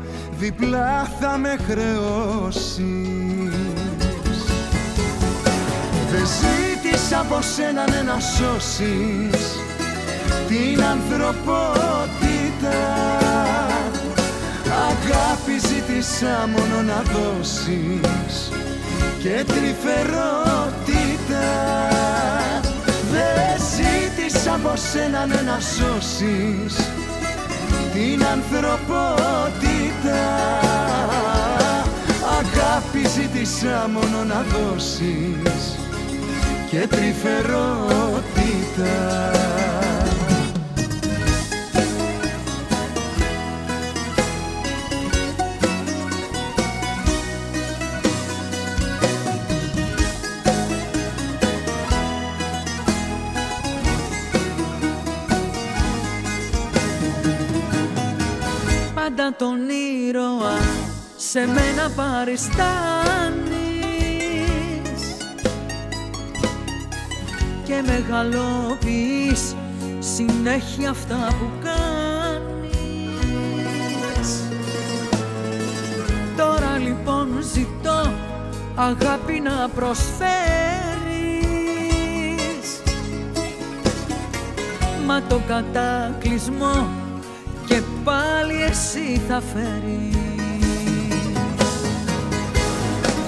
διπλά θα με χρεώσεις. Δεν ζήτησα από σένα ναι, να σώσεις την ανθρωπότητα. Αγάπη ζήτησα μόνο να δώσεις και τρυφερότητα. Δεν ζήτησα από σένα ναι, να σώσεις την ανθρωπότητα Αγάπη ζήτησα μόνο να δώσεις και τρυφερότητα σε μένα παριστάνεις και μεγαλοποιείς συνέχεια αυτά που κάνεις. Τώρα λοιπόν ζητώ αγάπη να προσφέρεις. Μα το κατάκλυσμό και πάλι εσύ θα φέρεις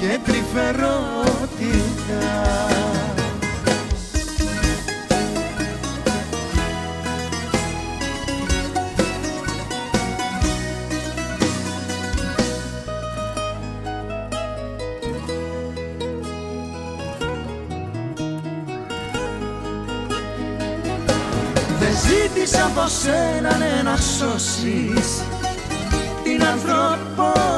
και τρυφερότητα Δεν ζήτησα από σένα ναι, να σώσεις την ανθρωπότητα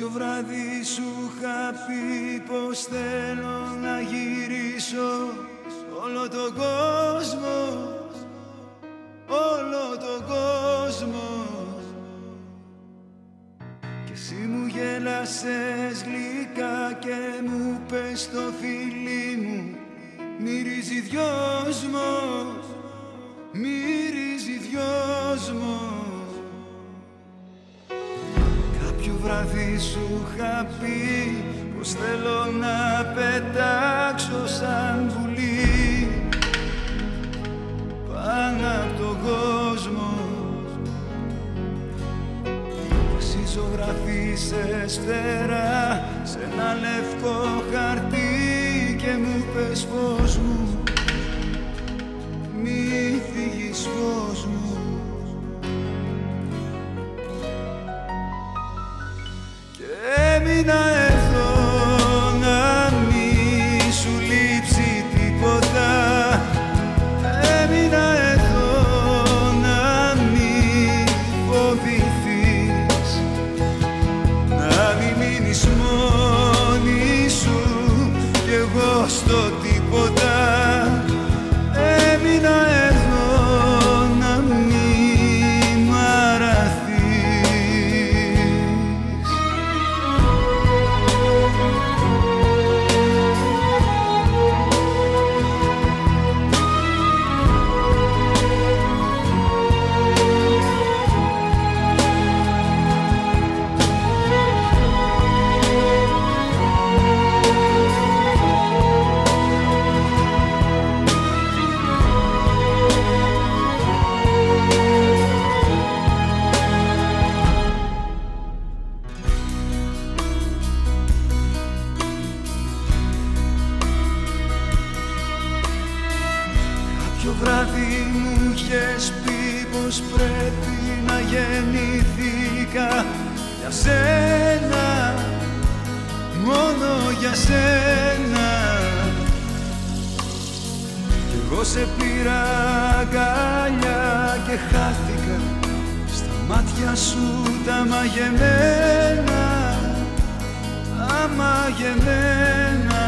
Κάποιο βράδυ σου είχα πει πως θέλω να γυρίσω όλο τον κόσμο όλο τον κόσμο. Και εσύ μου γέλασες γλυκά και μου πες το φίλι μου μυρίζει δυόσμος μυρίζει δυόσμος βράδυ σου είχα πει πως θέλω να πετάξω σαν πουλί πάνω από τον κόσμο. Εσύ ζωγραφίσες φτερά σε ένα λευκό χαρτί και μου πες φως μου. Μη φύγεις φως μου έμεινα χάθηκα Στα μάτια σου τα μαγεμένα Τα μαγεμένα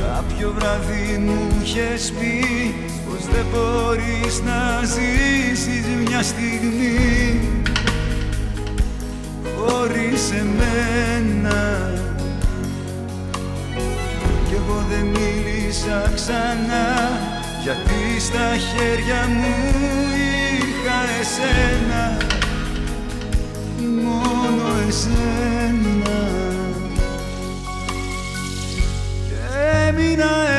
Κάποιο βράδυ μου είχες πει πως δεν μπορείς να ζήσεις μια στιγμή. Χωρίς εμένα. Κι εγώ δεν μίλησα ξανά γιατί στα χέρια μου είχα εσένα μόνο εσένα. Έμεινα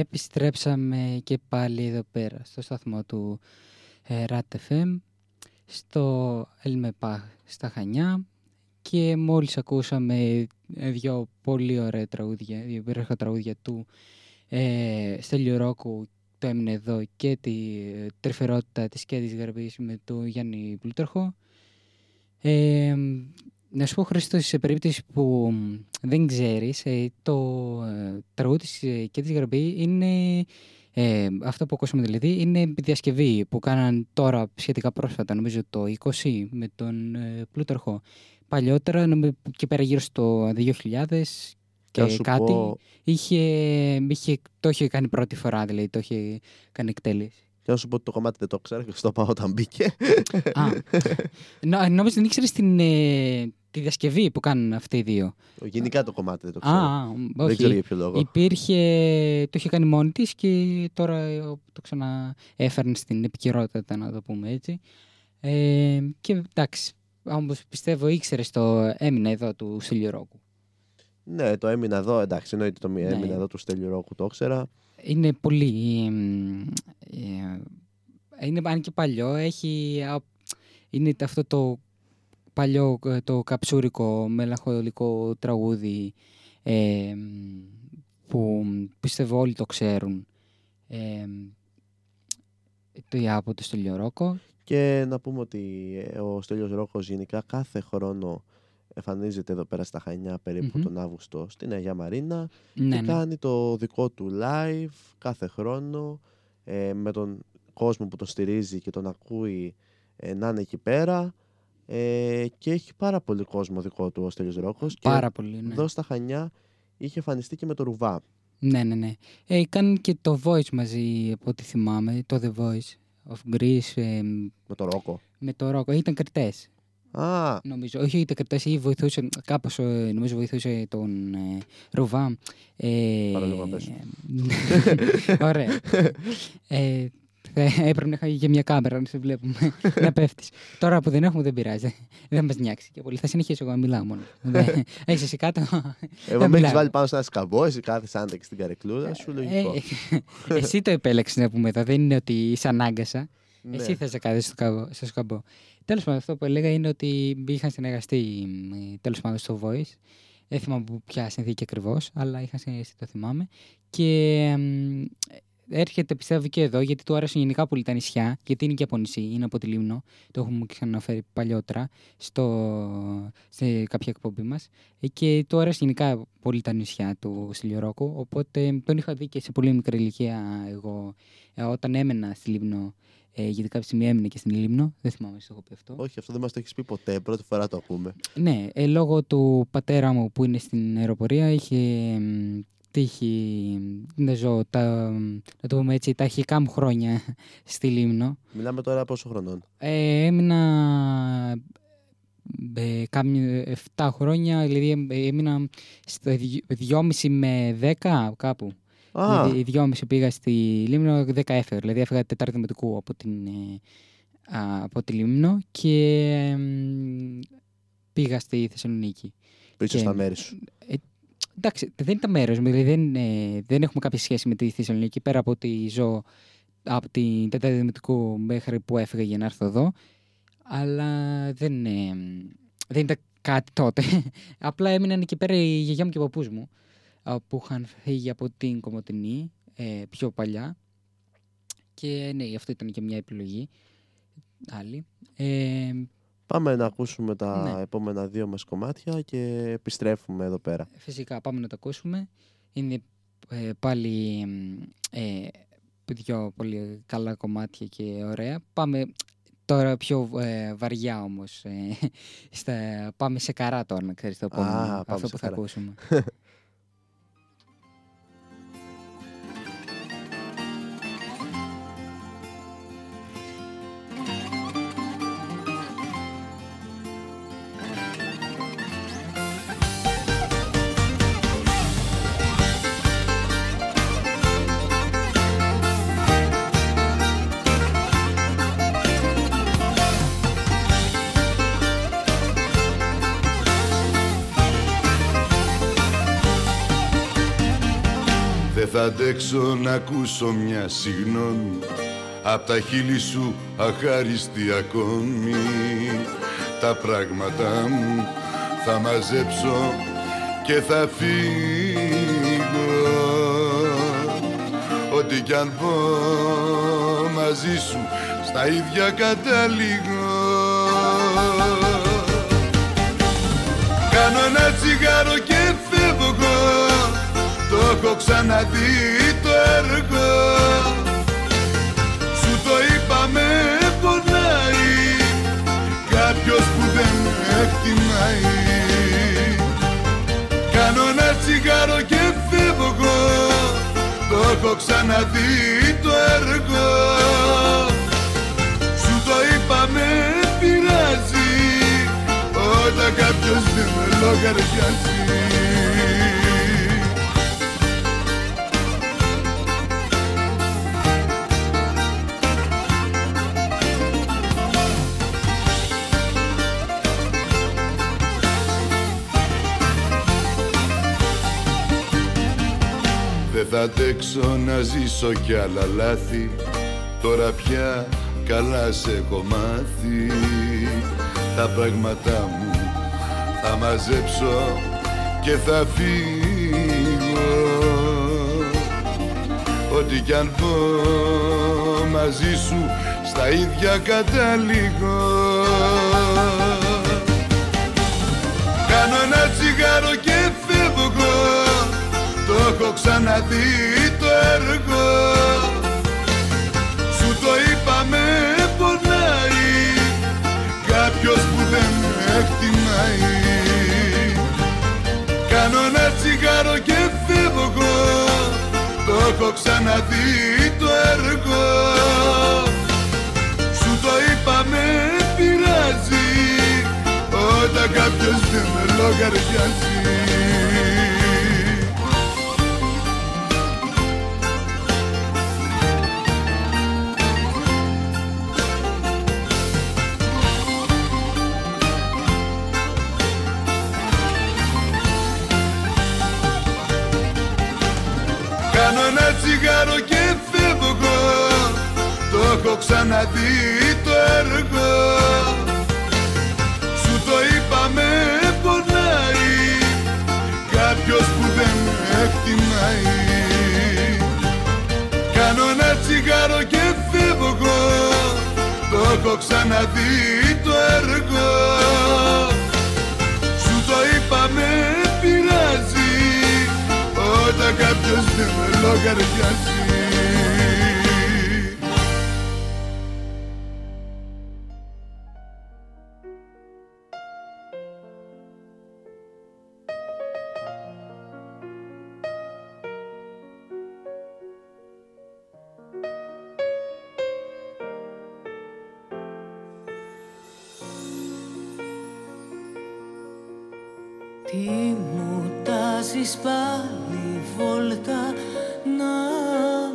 Επιστρέψαμε και πάλι εδώ πέρα στο σταθμό του ε, RAT FM στο Ελμεπά στα Χανιά και μόλις ακούσαμε ε, δύο πολύ ωραία τραγούδια, δύο υπέροχα τραγούδια του ε, Στέλιου Ρόκου το έμεινε εδώ και τη ε, τρυφερότητα της και της γαρμπής με του Γιάννη Πλούταρχο. Ε, να σου πω Χρήστο, σε περίπτωση που μ, δεν ξέρεις, ε, το ε, τραγούδι της ε, και της γαρμπή είναι ε, αυτό που ακούσαμε δηλαδή είναι διασκευή που κάναν τώρα σχετικά πρόσφατα, νομίζω το 20 με τον ε, Πλούταρχο. Παλιότερα, νομίζω, και πέρα γύρω στο 2000 Και να και σου κάτι, πω- είχε, είχε, το είχε κάνει πρώτη φορά, δηλαδή το είχε κάνει εκτέλεση. Και να σου πω ότι το κομμάτι δεν το ξέρω και στο πάω όταν μπήκε. Α, νο, νόμιζα δεν ήξερες την, ε, τη διασκευή που κάνουν αυτοί οι δύο. Γενικά το κομμάτι δεν το Α, ξέρω. α, δεν όχι. ξέρω για ποιο λόγο. Υπήρχε, το είχε κάνει μόνη της και τώρα ε, το ξαναέφερνε στην επικαιρότητα, να το πούμε έτσι. Ε, και εντάξει, Όμως πιστεύω ήξερες το έμεινα εδώ του Στυλιορόκου. Ναι, το έμεινα εδώ, εντάξει, εννοείται το Ναι. έμεινα εδώ του Στέλιου Ρόκου, το ήξερα. Είναι πολύ. εμ, ε, είναι αν και παλιό, έχει. α, Είναι αυτό το παλιό, ε, το καψούρικο, μελαγχολικό τραγούδι ε, που πιστεύω όλοι το ξέρουν. Ε, το από το Στελιορόκο. Και να πούμε ότι ε, ο Στέλιος Ρόκος γενικά κάθε χρόνο εμφανίζεται εδώ πέρα στα Χανιά περίπου Μμμ. τον Αύγουστο στην Αγία Μαρίνα Ναι, και ναι. κάνει το δικό του live κάθε χρόνο ε, με τον κόσμο που τον στηρίζει και τον ακούει ε, να είναι εκεί πέρα ε, και έχει πάρα πολύ κόσμο δικό του ο Στέλιος Ρόκος Πάρα και πολύ. Ναι. εδώ στα Χανιά είχε εμφανιστεί και με το Ρουβά. Ναι, ναι, ναι. Ε, κάνουν και το Voice μαζί, από ό,τι θυμάμαι, το The Voice of Greece ε, Με το Ρόκο. με το Ρόκο. Ήταν κριτές. Α, Νομίζω. Όχι, ήταν κριτέ ή βοηθούσε. Κάπως νομίζω βοηθούσε τον ε, Ρουβά. Ε, Παραλίγο να πέσω. Ωραία. ε, θα έπρεπε να είχα και μια κάμερα να σε βλέπουμε να πέφτεις. Τώρα που δεν έχουμε δεν πειράζει. Δεν μας νοιάξει και πολύ. Θα συνεχίσω εγώ να μιλάω μόνο. Έχεις εσύ κάτω; εγώ Δεν με έχεις μιλάω. βάλει πάνω σε ένα σκαμπό, εσύ κάθεσαι άντεξε στην καρεκλούδα σου, λογικό. Ε, εσύ το επέλεξες να πούμε εδώ. Δεν είναι ότι σε ανάγκασα. Ναι. Εσύ θα σε κάθεσαι στο, καμπό- στο σκαμπό. Τέλος πάντων, αυτό που έλεγα είναι ότι είχαν συνεργαστεί τέλος πάντων στο Voice. Δεν θυμάμαι από ποια συνθήκη ακριβώς, αλλά είχαν συνεργαστεί, το θυμάμαι. Και μ, έρχεται πιστεύω και εδώ, γιατί του άρεσαν γενικά πολύ τα νησιά, γιατί είναι και από νησί, είναι από τη Λίμνο. Το έχουμε ξαναφέρει παλιότερα στο, σε κάποια εκπομπή μας. Και του άρεσαν γενικά πολύ τα νησιά του Σιλιορόκου. Οπότε τον είχα δει και σε πολύ μικρή ηλικία εγώ, ε, όταν έμενα στη Λίμνο. Ε, γιατί κάποια στιγμή έμεινε και στην Λίμνο. Δεν θυμάμαι αν το έχω πει αυτό. Όχι, αυτό δεν μας το έχεις πει ποτέ. Πρώτη φορά το ακούμε. Ναι, ε, λόγω του πατέρα μου που είναι στην αεροπορία είχε μ, τύχει να ζω τα, να το πούμε έτσι, τα αρχικά μου χρόνια στη Λίμνο. Μιλάμε τώρα πόσο χρονών; Ε, έμεινα ε, κάμια 7 χρόνια, δηλαδή ε, έμεινα στο 2,5 με 10 κάπου. Α, Δηλαδή, 2,5 πήγα στη Λίμνο, 10 έφερα. Δηλαδή, έφυγα τετάρτη δημοτικού από, την, ε, α, από τη Λίμνο και εμ, πήγα στη Θεσσαλονίκη. πίσω και- στα μέρη σου. Εντάξει, δεν είναι τα μέρος μου, δηλαδή δεν, ε, δεν έχουμε κάποια σχέση με τη Θεσσαλονίκη πέρα από ότι ζω από την Τετάρτη Δημοτικού μέχρι που έφυγα για να έρθω εδώ. Αλλά δεν, ε, δεν ήταν κάτι τότε. Απλά έμειναν εκεί πέρα η γιαγιά μου και ο παππούς μου α, που είχαν φύγει από την Κομωτινή ε, πιο παλιά. Και ναι, αυτό ήταν και μια επιλογή άλλη. Ε, Πάμε να ακούσουμε τα Ναι. επόμενα δύο μας κομμάτια και επιστρέφουμε εδώ πέρα. Φυσικά, πάμε να το ακούσουμε. Είναι ε, πάλι ε, δυο πολύ καλά κομμάτια και ωραία. Πάμε τώρα πιο ε, βαριά όμως. ε, στα, πάμε σε καρά τώρα, να ξέρεις το επόμενο. πάμε αυτό σε που θα καρά. ακούσουμε. θα αντέξω να ακούσω μια συγγνώμη. Απ' τα χείλη σου αχάριστη ακόμη. Τα πράγματα μου θα μαζέψω και θα φύγω. Ό,τι κι αν πω μαζί σου στα ίδια καταλήγω Κάνω ένα τσιγάρο και φεύγω Το έχω ξαναδεί το έργο. Σου το είπα με πονάει. Κάποιος που δεν με εκτιμάει. Κάνω ένα τσιγάρο και φεύγω Το έχω ξαναδεί το έργο. Σου το είπα με πειράζει. Όταν κάποιος δεν με λογαριάζει θα αντέξω να ζήσω κι άλλα λάθη. Τώρα πια καλά σε έχω μάθει. Τα πράγματά μου θα μαζέψω και θα φύγω. Ό,τι κι αν πω μαζί σου στα ίδια καταλήγω Κάνω ένα τσιγάρο και φεύγω Το έχω ξαναδεί το έργο. Σου το είπα με πονάει Κάποιος που δεν με εκτιμάει. Κάνω ένα τσιγάρο και φεύγω Το έχω ξαναδεί το έργο. Σου το είπα με πειράζει Όταν κάποιος δεν με λογαριάζει Κάνω ένα τσιγάρο και φεύγω. Το έχω ξαναδεί το έργο. Σου το είπα με πονάει. Κάποιος που δεν με εκτιμάει. Κάνω ένα τσιγάρο και φεύγω. Το έχω ξαναδεί το έργο όταν κάποιος δεν με λογαριάζει Τι μου τάζεις πάλι βόλτα να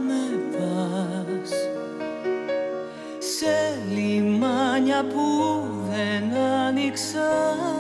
με πας. Σε λιμάνια που δεν άνοιξαν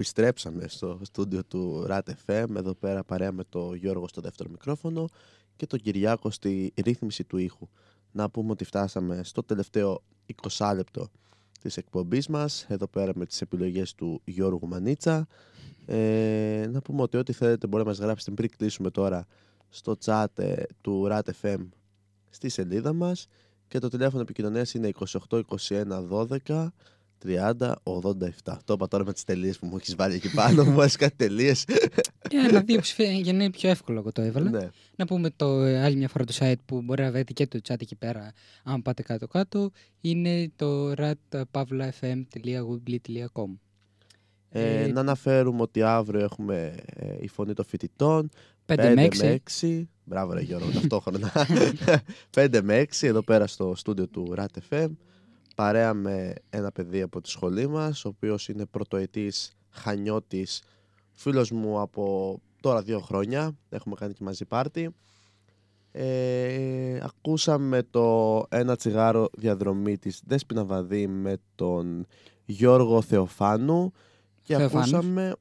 Επιστρέψαμε στο στούντιο του RAT FM, εδώ πέρα παρέα με το Γιώργο στο δεύτερο μικρόφωνο και τον Κυριάκο στη ρύθμιση του ήχου. Να πούμε ότι φτάσαμε στο τελευταίο 20 λεπτό της εκπομπής μας, εδώ πέρα με τις επιλογές του Γιώργου Μανίτσα. Ε, να πούμε ότι ό,τι θέλετε μπορεί να μας γράψετε πριν κλείσουμε τώρα στο chat ε, του RAT FM στη σελίδα μας και το τηλέφωνο επικοινωνίας είναι 28 21 12 30, 87. Το είπα τώρα με τις τελείες που μου έχεις βάλει εκεί πάνω. μου έβαλε κάτι τελείε. Ένα δύο ψηφία για να είναι πιο εύκολο εγώ το έβαλα. ναι. Να πούμε το ε, άλλη μια φορά το site που μπορεί να βρείτε και το chat εκεί πέρα αν πάτε κάτω-κάτω είναι το ratpavlafm.weebly.com ε, Ε, να αναφέρουμε ότι αύριο έχουμε ε, η φωνή των φοιτητών. 5 με 6. 6. Μπράβο, ρε Γιώργο, ταυτόχρονα. 5 με 6 εδώ πέρα στο στούντιο του RAT FM. Παρέα με ένα παιδί από τη σχολή μας, ο οποίος είναι πρωτοετής Χανιώτης, φίλος μου από τώρα δύο χρόνια. Έχουμε κάνει και μαζί πάρτι. Ε, ακούσαμε το ένα τσιγάρο διαδρομή της Δέσποινα Βαδί με τον Γιώργο Θεοφάνου και Θεοφάνους. ακούσαμε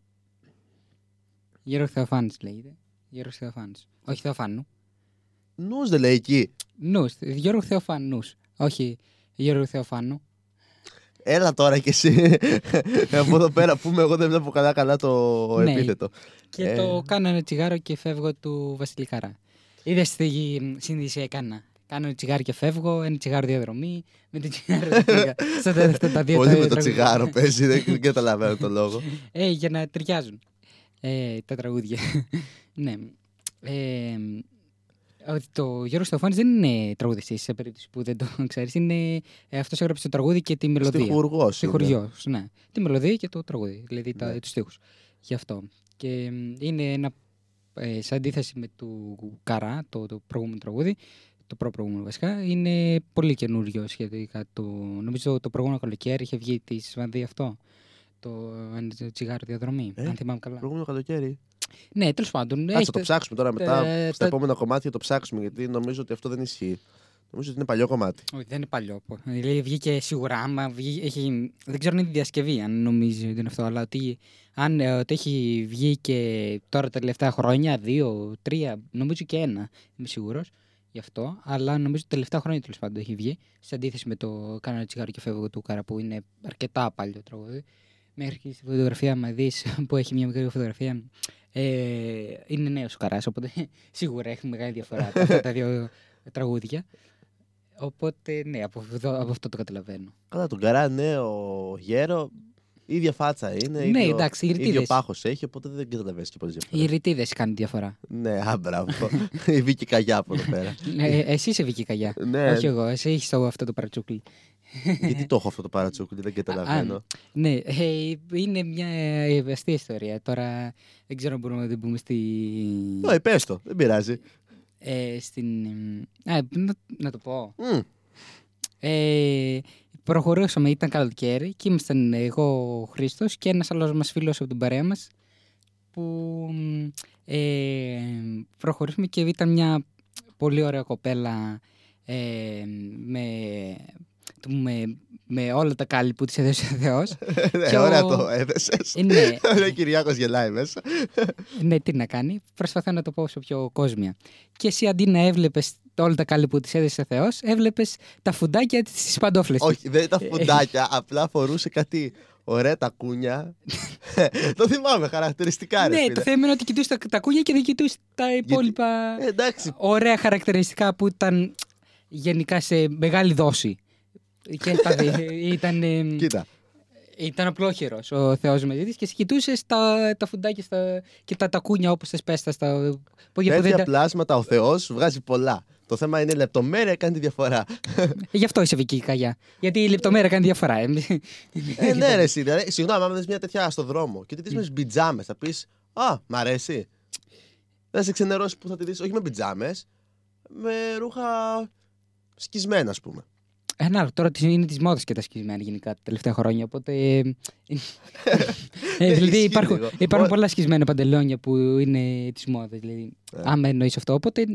Γιώργο Θεοφάνης λέγεται. Γιώργος Θεοφάνης. Όχι Θεοφάνου. νους δεν λέει εκεί Νους. Γιώργο Θεοφανούς. Όχι Γιώργο Θεοφάνου. Έλα τώρα κι εσύ. Από εδώ πέρα πούμε, εγώ δεν βλέπω καλά καλά το Ναι. επίθετο. Και Ε. το κάνω ένα τσιγάρο και φεύγω του Βασιλικάρα. Είδες τη σύνδεση έκανα. Κάνω ένα τσιγάρο και φεύγω, ένα τσιγάρο διαδρομή, με το τσιγάρο δεν πήγα. Στα τα- αυτά τα δύο Πολύ τα- με το τραγούδια. τσιγάρο παίζει, δεν δεν καταλαβαίνω το λόγο. Ε, για να ταιριάζουν ε, τα τραγούδια. ναι. Ε, ότι το Γιώργος Στοφάνης δεν είναι τραγουδιστής σε περίπτωση που δεν το ξέρεις. Είναι, ε, αυτός έγραψε το τραγούδι και τη μελωδία. Στιχουργός είναι. Στιχουργός, ναι. Τη μελωδία και το τραγούδι, δηλαδή τα, Ναι. τους στίχους. Γι' αυτό. Και μ, είναι ένα, ε, σε αντίθεση με του Καρά, το, το προηγούμενο τραγούδι, το προ-προηγούμενο βασικά, είναι πολύ καινούριο σχετικά. Το, νομίζω το προηγούμενο καλοκαίρι είχε βγει τη Σβανδί αυτό. Το, ένα τσιγάρο διαδρομή, Ε, αν θυμάμαι καλά. Προηγούμενο καλοκαίρι. Ναι, τέλος πάντων. Κάτσε έχετε- το ψάξουμε τώρα μετά. ε, Στα τα- επόμενα κομμάτια το ψάξουμε γιατί νομίζω ότι αυτό δεν ισχύει. Νομίζω ότι είναι παλιό κομμάτι. Όχι, δεν είναι παλιό. πω. Δηλαδή βγήκε σίγουρα. Άμα βγει, έχει, δεν ξέρω αν είναι διασκευή, αν νομίζει ότι είναι αυτό, αλλά ότι, αν, ε, ότι έχει βγει και τώρα τα τελευταία χρόνια, δύο, τρία, νομίζω και ένα, είμαι σίγουρος γι' αυτό. Αλλά νομίζω τα τελευταία χρόνια τέλος πάντων έχει βγει. Σε αντίθεση με το Κάνω ένα τσιγάρο και φεύγω του Κάρα που είναι αρκετά παλιό τραγούδι. Μέχρι και στη φωτογραφία, μα δεις που έχει μια μικρή φωτογραφία, ε, είναι νέος ο Καράς. Οπότε σίγουρα έχει μεγάλη διαφορά τα- αυτά τα δύο τραγούδια. Οπότε ναι, από, αυτό- από αυτό το καταλαβαίνω. Καλά, τον καρά νέο γέρο, ίδια φάτσα είναι. Ναι, ίδιο, εντάξει, οι ίδιο ρητίδες. πάχος έχει, οπότε δεν καταλαβαίνεις και πολλές Οι διαφορέ. ρητίδες κάνουν διαφορά. Ναι, α, μπράβο. Η Βίκη Καγιά από εδώ πέρα. Ε, εσύ είσαι Βική Καγιά. ναι, Όχι εγώ, εσύ έχεις αυτό το παρατσούκλι. Γιατί το έχω αυτό το παρατσούκλι, δεν καταλαβαίνω. Ναι, ε, είναι μια ε, αστεία ιστορία. Τώρα δεν ξέρω αν μπορούμε να την πούμε στη. Όχι, πες το, δεν πειράζει. Ε, στην. ε, Α, να, να το πω. Μμ, Ε, προχωρούσαμε, ήταν καλοκαίρι και ήμασταν εγώ, ο Χρήστος και ένας άλλος μας φίλος από την παρέα μας. Που μ, ε, προχωρήσαμε και ήταν μια πολύ ωραία κοπέλα ε, με, το πούμε, με όλα τα κάλλη που της έδωσε ο Θεός. Ναι, Και ο- ωραία το έδεσες. Ε, ναι, Ο Κυριάκος γελάει μέσα. ναι, τι να κάνει. Προσπαθώ να το πω όσο πιο κόσμια. Και εσύ αντί να έβλεπες όλα τα κάλλη που της έδωσε ο Θεός, έβλεπες τα φουντάκια στις παντόφλες. της. Όχι, δεν ήταν φουντάκια, απλά φορούσε κάτι ωραία τα κούνια. το θυμάμαι χαρακτηριστικά, ρε ναι, φίλε. το θέμα είναι ότι κοιτούσες τα, τα κούνια και δεν κοιτούσες τα υπόλοιπα Ε, εντάξει, ωραία χαρακτηριστικά που ήταν γενικά σε μεγάλη δόση. Και τα δει- ήταν, ε, κοίτα. ήταν απλόχερο ο Θεός μαζί τη και εσύ κοιτούσες τα, τα φουντάκια στα, και τα τακούνια όπως θες πέστα στα πόδια που δεν Τέτοια τα... πλάσματα ο Θεός βγάζει πολλά. Το θέμα είναι η λεπτομέρεια κάνει τη διαφορά. Γι' αυτό είσαι βική καγιά. Γιατί η λεπτομέρεια κάνει διαφορά. Εμείς- ε, ναι, ρε, εσύ. δηλαδή, Συγγνώμη, άμα δεις μια τέτοια στο δρόμο και τη δεις με τις πιτζάμες, θα πεις Α, μ' αρέσει. Δεν σε ξενερώσεις που θα τη δεις, όχι με πιτζάμες, με ρούχα σκισμένα, ας πούμε. Ένα άλλο τώρα είναι τη μόδα και τα σκισμένα γενικά τα τελευταία χρόνια. Οπότε. ε, ε, δηλαδή ισχύει υπάρχουν, λίγο. υπάρχουν Ω- πολλά σκισμένα παντελόνια που είναι τη μόδα. Δηλαδή, Ε. άμα εννοείς αυτό. Οπότε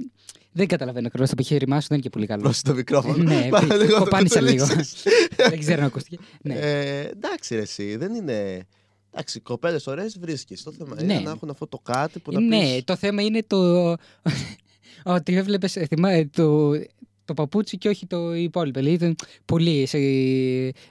δεν καταλαβαίνω ακριβώς το επιχείρημά σου, δεν είναι και πολύ καλό. Προς το μικρόφωνο. ναι, Πάρα πι- λίγο να το κοπάνισα λίγο. κουτσουλήσεις. δεν ξέρω αν ακούστηκε. ναι. Ε, εντάξει, ρε, εσύ, δεν είναι Εντάξει, κοπέλες ωραίες βρίσκεις. Το θέμα Ναι. είναι να έχουν αυτό το κάτι που να Ναι, πεις, το θέμα είναι το. ότι έβλεπες. Το, το παπούτσι και όχι το υπόλοιπο. Δηλαδή ήταν πολύ. Σε...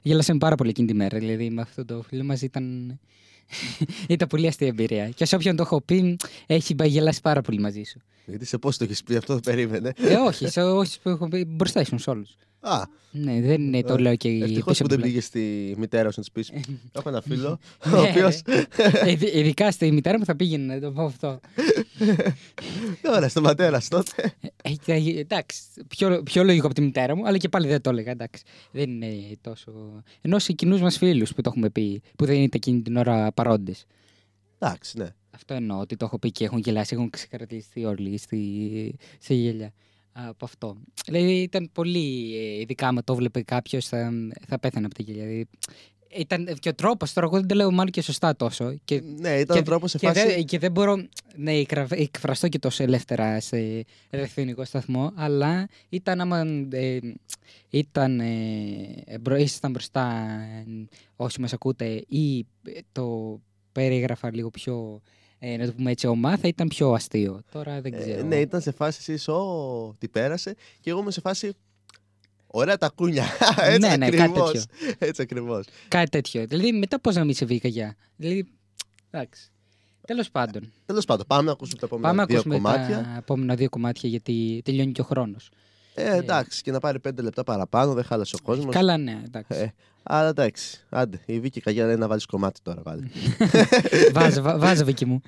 Γέλασαμε πάρα πολύ εκείνη τη μέρα. Δηλαδή με αυτό το φίλο μας ήταν. ήταν πολύ αστεία εμπειρία. Και σε όποιον το έχω πει, έχει γελάσει πάρα πολύ μαζί σου. Γιατί σε πώς το έχεις πει αυτό, το περίμενε. ε, όχι, σε όσους που έχω πει, μπροστά ήσουν σε όλους. Α, Ναι, δεν είναι, το λέω και ευτυχώς πίσω που από δεν την πήγες στη μητέρα σου να της πεις. Έχω ένα φίλο, ο Ναι, οποίος. Ε, ειδ- Ειδικά στη μητέρα μου θα πήγαινε να το πω αυτό. Ωραία, στο πατέρα σου τότε. Ε, ε, εντάξει, πιο, πιο λογικό από τη μητέρα μου, αλλά και πάλι δεν το έλεγα. Εντάξει. Δεν είναι τόσο. Ενώ σε κοινούς μας φίλους που το έχουμε πει, που δεν είναι εκείνη την ώρα παρόντες. Εντάξει, ναι. Αυτό εννοώ ότι το έχω πει και έχουν γελάσει, έχουν ξεκαρδιστεί όλοι στη, σε γέλια από αυτό. Δηλαδή ήταν πολύ. ε, Ειδικά άμα το βλέπει κάποιος, θα, θα πέθανε από τα γέλια. Δηλαδή, ήταν και ο τρόπος, τώρα εγώ δεν το λέω μάλλον και σωστά τόσο. Και Ναι, ήταν ο τρόπος σε και, φάση. δεν, και δεν μπορώ να εκρα- εκφραστώ και τόσο ελεύθερα σε ραδιοφωνικό σταθμό, αλλά ήταν άμα ε, ήταν, ε, μπρο- ήσασταν μπροστά ε, όσοι μας ακούτε ή ε, το περίγραφα λίγο πιο, ε, να το πούμε έτσι, ομά, θα ήταν πιο αστείο. Τώρα δεν Ε, ξέρω. ναι, ήταν σε φάση εσύ, Ω, τι πέρασε. Και εγώ είμαι σε φάση. Ωραία τα κούνια. Έτσι Ναι, ναι, κάτι ακριβώς. τέτοιο. Έτσι ακριβώς. Κάτι τέτοιο. Δηλαδή μετά πώς να μην σε βγήκα για. Δηλαδή, εντάξει. Τέλος πάντων. Τέλος πάντων, πάμε να ακούσουμε τα επόμενα Πάμε να δύο ακούσουμε κομμάτια. τα επόμενα δύο κομμάτια γιατί τελειώνει και ο χρόνος. Ε, εντάξει, και να πάρει πέντε λεπτά παραπάνω, δεν χάλασε ο κόσμος. Καλά, ναι, εντάξει. Ε, αλλά εντάξει, άντε. Η Βίκη Καγιά λέει να βάλεις κομμάτι τώρα, βάλει. βάζω, βα- βάζω, Βίκυ μου.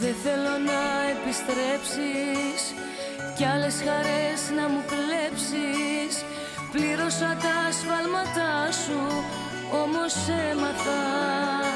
Δεν θέλω να επιστρέψεις Κι άλλες χαρές να μου κλέψεις Πλήρωσα τα σφάλματά σου Όμως έμαθα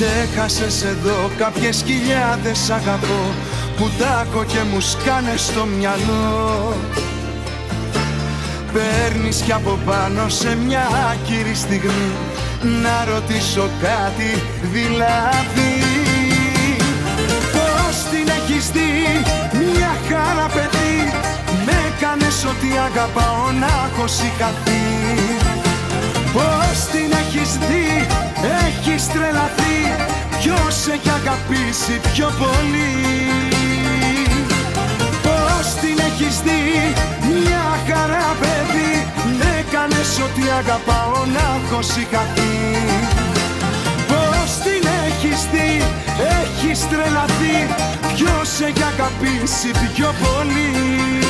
Ξέχασες εδώ κάποιες χιλιάδες αγαπώ Που τάκω και μου σκάνες στο μυαλό. Παίρνεις κι από πάνω σε μια άκυρη στιγμή Να ρωτήσω κάτι δηλαδή. Πώς την έχεις δει μια χαρά παιδί Με έκανες ότι αγαπάω να έχω σηκαθεί Πώς την έχεις δει, έχεις τρελαθεί Ποιος έχει αγαπήσει πιο πολύ; Πώς την έχεις δει, μια χαρά παιδί; Έκανες ότι αγαπάω να έχω σηκαθεί Πώς την έχεις δει, έχεις τρελαθεί Ποιος έχει αγαπήσει πιο πολύ;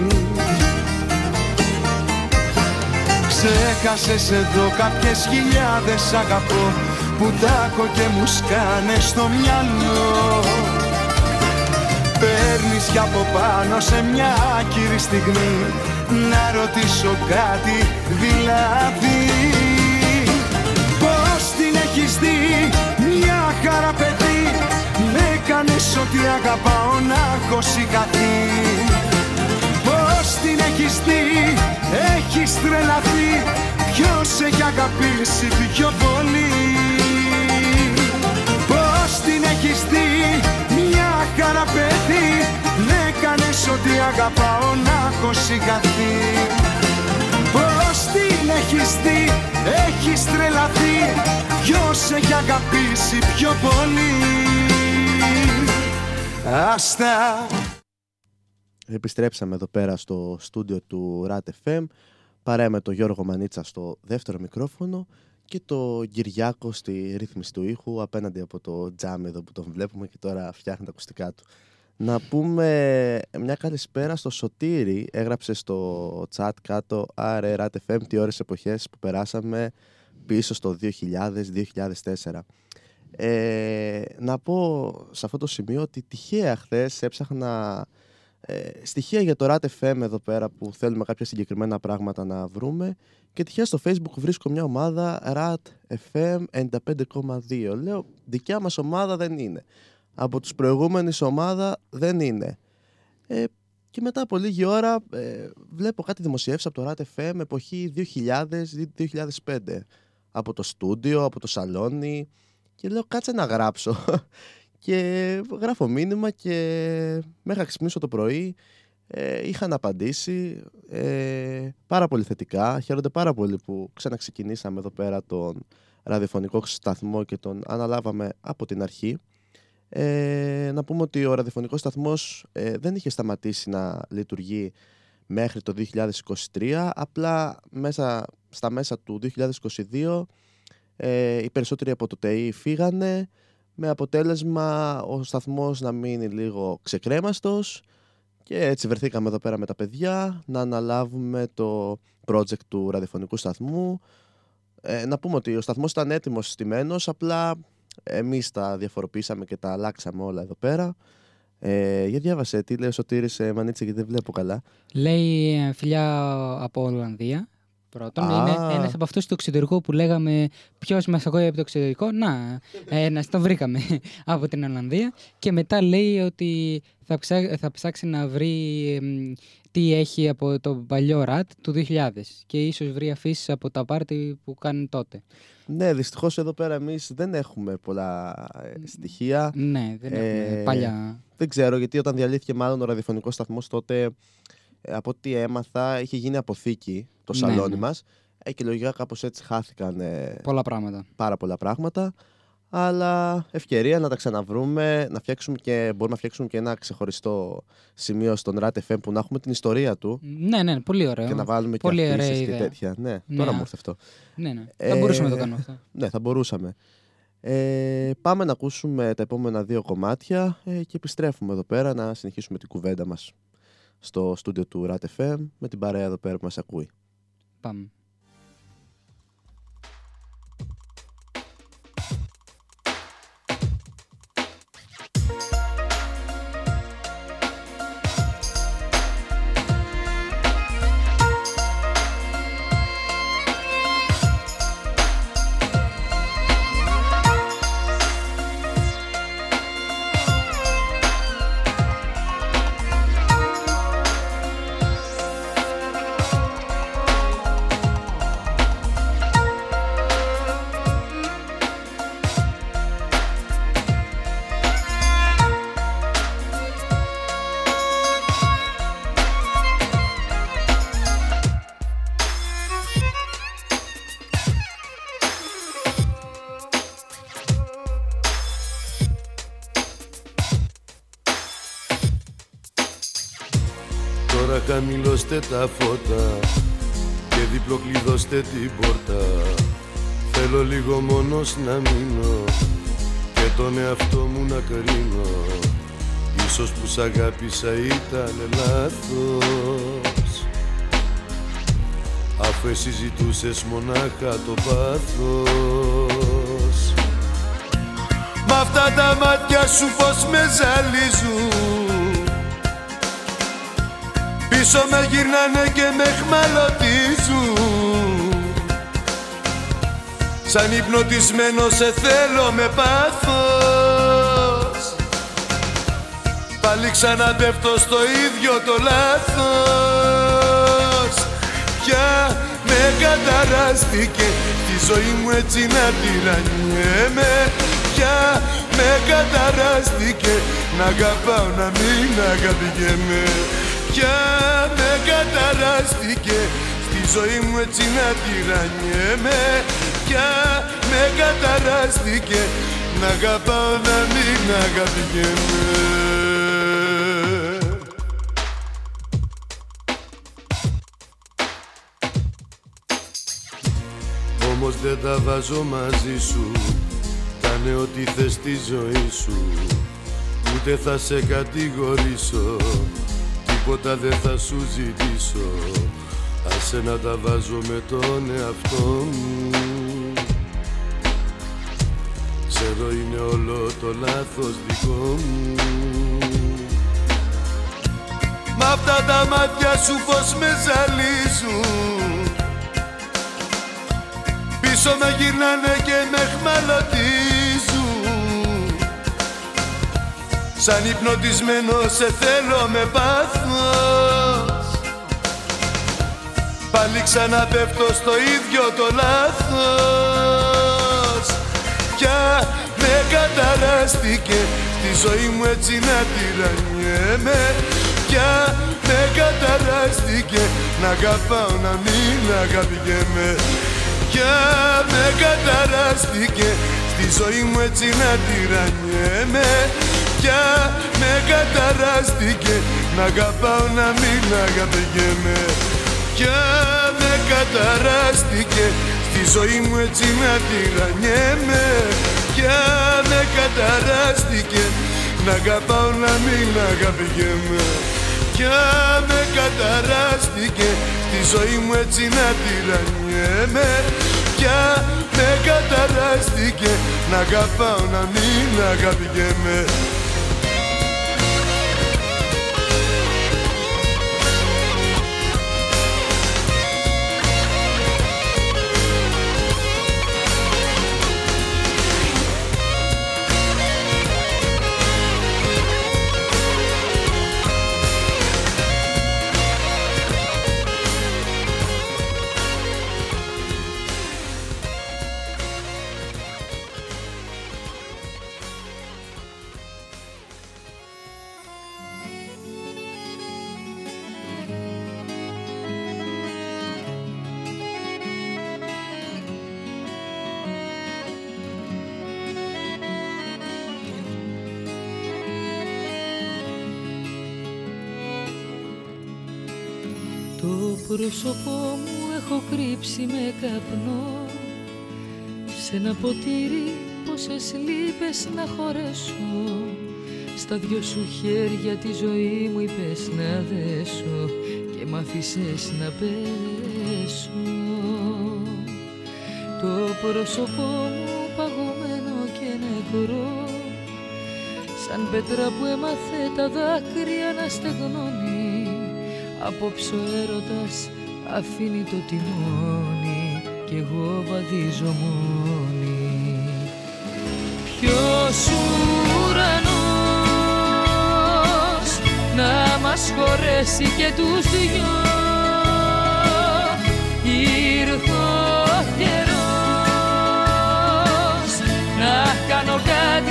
Ξέχασες εδώ κάποιες χιλιάδες αγαπώ Που τάκω και μου σκάνε στο μυαλό. Παίρνεις κι από πάνω σε μια άκυρη στιγμή Να ρωτήσω κάτι δηλαδή. Πώς την έχεις δει μια χαρά παιδί Με έκανες ότι αγαπάω να έχω σηκαθεί Πώς την έχεις δει, έχεις τρελαθεί. Ποιος έχει αγαπήσει πιο πολύ; Πώς την έχεις δει, μια χαρά παιδί. Με έκανες ότι αγαπάω να έχω σηκαθεί Πώς την έχεις δει, έχεις τρελαθεί. Ποιος έχει αγαπήσει πιο πολύ; Άστα Επιστρέψαμε εδώ πέρα στο στούντιο του RAT FM παρέα με τον Γιώργο Μανίτσα στο δεύτερο μικρόφωνο και το Κυριάκο στη ρύθμιση του ήχου απέναντι από το τζάμι εδώ που τον βλέπουμε και τώρα φτιάχνει τα ακουστικά του. Να πούμε μια καλησπέρα στο Σωτήρι, έγραψε στο chat κάτω «Άρε RAT FM, τι ώρες εποχές που περάσαμε πίσω στο 2000-2004». Ε, να πω σε αυτό το σημείο ότι τυχαία χθες έψαχνα ε, στοιχεία για το RAT FM εδώ πέρα που θέλουμε κάποια συγκεκριμένα πράγματα να βρούμε. Και τυχαία στο facebook βρίσκω μια ομάδα RAT FM 95,2 λέω δικιά μας ομάδα δεν είναι. Από τους προηγούμενης ομάδα δεν είναι ε, και μετά από λίγη ώρα ε, βλέπω κάτι δημοσιεύσει από το RAT FM εποχή 2000-2005 από το στούντιο, από το σαλόνι. Και λέω κάτσε να γράψω και γράφω μήνυμα και μέχρι ξυπνήσω το πρωί ε, είχαν απαντήσει ε, πάρα πολύ θετικά. Χαίρονται πάρα πολύ που ξαναξεκινήσαμε εδώ πέρα τον ραδιοφωνικό σταθμό και τον αναλάβαμε από την αρχή. Ε, να πούμε ότι ο ραδιοφωνικός σταθμός ε, δεν είχε σταματήσει να λειτουργεί μέχρι το 2023, απλά μέσα, στα μέσα του 2022 ε, οι περισσότεροι από το ΤΕΙ φύγανε με αποτέλεσμα ο σταθμός να μείνει λίγο ξεκρέμαστος και έτσι βρεθήκαμε εδώ πέρα με τα παιδιά να αναλάβουμε το project του ραδιοφωνικού σταθμού. Ε, να πούμε ότι ο σταθμός ήταν έτοιμος στημένος, απλά εμείς τα διαφοροποίησαμε και τα αλλάξαμε όλα εδώ πέρα. Ε, για διάβασε, τι λέει ο Σωτήρης ε, Μανίτσα γιατί δεν βλέπω καλά. Λέει ε, φιλιά από Ολλανδία. Πρώτον, Α. είναι ένας από αυτούς του εξωτερικού που λέγαμε ποιος μας ακούει από το εξωτερικό; Να, ένας τον βρήκαμε από την Ολλανδία. Και μετά λέει ότι θα, ψά- θα ψάξει να βρει εμ, τι έχει από το παλιό ρατ του 2000 και ίσως βρει αφήσεις από τα πάρτι που κάνουν τότε. Ναι, δυστυχώς εδώ πέρα εμείς δεν έχουμε πολλά ε, στοιχεία. Ναι, δεν έχουμε Ε, παλιά. Δεν ξέρω, γιατί όταν διαλύθηκε μάλλον ο ραδιοφωνικός σταθμός τότε, ε, από ό,τι έμαθα, είχε γίνει αποθήκη το Ναι, σαλόνι ναι. μας. Ε, και λογικά κάπως έτσι χάθηκαν ε, Πολλά πράγματα. πάρα πολλά πράγματα. Αλλά ευκαιρία να τα ξαναβρούμε, να φτιάξουμε και μπορούμε να φτιάξουμε και ένα ξεχωριστό σημείο στον RAT FM που να έχουμε την ιστορία του Ναι, ναι, πολύ ωραίο. και να βάλουμε Πολύ και ωραία αφήσεις και ιδέα. τέτοια. Ναι, Ναι. τώρα μου ήρθε αυτό. Ναι, ναι. Ε, Θα μπορούσαμε να το κάνουμε αυτό. Ναι, θα μπορούσαμε. Ε, πάμε να ακούσουμε τα επόμενα δύο κομμάτια ε, και επιστρέφουμε εδώ πέρα να συνεχίσουμε την κουβέντα μας στο στούντιο του RAT FM με την παρέα εδώ πέρα που μας ακούει. Πάμε. Χαμηλώστε τα φώτα και διπλοκλειδώστε την πόρτα. Θέλω λίγο μόνος να μείνω και τον εαυτό μου να κρίνω. Ίσως που σ' αγάπησα ήταν λάθος. Αφού εσύ ζητούσες μονάχα το πάθος. Μ' αυτά τα μάτια σου πως με ζαλίζουν Πίσω με γυρνάνε και με χμαλωτίζουν. Σαν υπνοτισμένο σε θέλω με πάθος. Πάλι ξαναπέφτω στο ίδιο το λάθος. Πια με καταράστηκε τη ζωή μου έτσι να τυραννιέμαι Πια με καταράστηκε να αγαπάω να μην αγαπηγέμαι ζωή μου έτσι να τυραννιέμαι Πια με καταράστηκε να αγαπάω να μην αγαπηγέμαι Όμως δεν τα βάζω μαζί σου. Κάνε ό,τι θες στη ζωή σου. Ούτε θα σε κατηγορήσω. Τίποτα δεν θα σου ζητήσω Άσε να τα βάζω με τον εαυτό μου. Ξέρω είναι όλο το λάθος δικό μου. Μ' αυτά τα μάτια σου πως με ζαλίζουν. Πίσω με γυρνάνε και με χμαλωτίζουν. Σαν υπνοτισμένο σε θέλω με πάθος Πάλι ξαναπέφτω στο ίδιο το λάθος. Πια με καταράστηκε στη ζωή μου έτσι να τυραννιέμαι Πια με καταράστηκε να αγαπάω να μην αγαπηγέμαι Πια με καταράστηκε στη ζωή μου έτσι να τυραννιέμαι Πια με καταράστηκε να αγαπάω να μην αγαπηγέμαι Πια με καταράστηκε. Στη ζωή μου έτσι να τυραννιέμαι Πια με καταράστηκε. Να αγαπάω να μην αγαπηγέμαι. Πια με καταράστηκε. Στη ζωή μου έτσι να τυραννιέμαι Πια με καταράστηκε. Να αγαπάω να μην αγαπηγέμαι πρόσωπό μου έχω κρύψει με καπνό. Σε ένα ποτήρι πόσες λύπες να χωρέσω. Στα δυο σου χέρια τη ζωή μου είπες να δέσω και μ' άφησες να πέσω. Το πρόσωπό μου παγωμένο και νεκρό σαν πέτρα που έμαθε τα δάκρυα να στεγνώνει. Απόψε ο έρωτας αφήνει το τιμόνι κι εγώ βαδίζω μόνη. Ποιος ουρανός να μας χωρέσει και τους δυο; Ήρθε ο καιρός να κάνω κάτι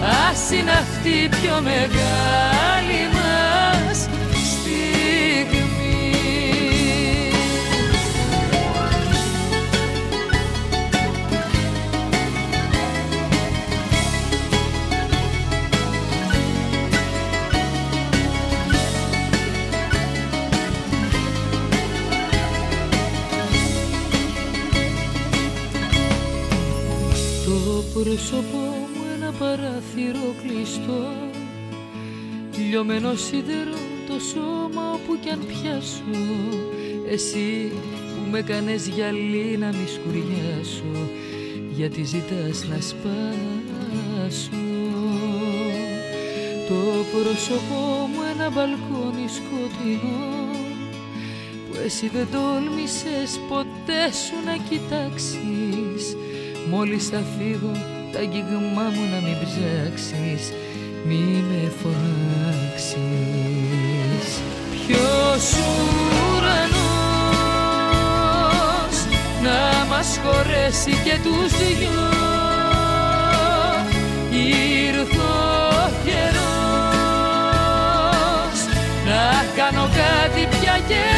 ας είναι αυτή η πιο μεγάλη μας στιγμή. Το πρόσωπό μου ένα παράθυρο κλειστό Λιωμένο σίδερο το σώμα όπου κι αν πιάσω Εσύ που με κάνες γυαλί να μη σκουριάσω Γιατί ζητάς να σπάσω. Το πρόσωπό μου ένα μπαλκόνι σκοτεινό που εσύ δεν τόλμησες ποτέ σου να κοιτάξεις Μόλις θα φύγω τα αγγίγμά μου να μην ψάξεις Μη με φωνάξεις. Ποιος ουρανός να μας χωρέσει και τους δυο; Ήρθε ο καιρός να κάνω κάτι πια κι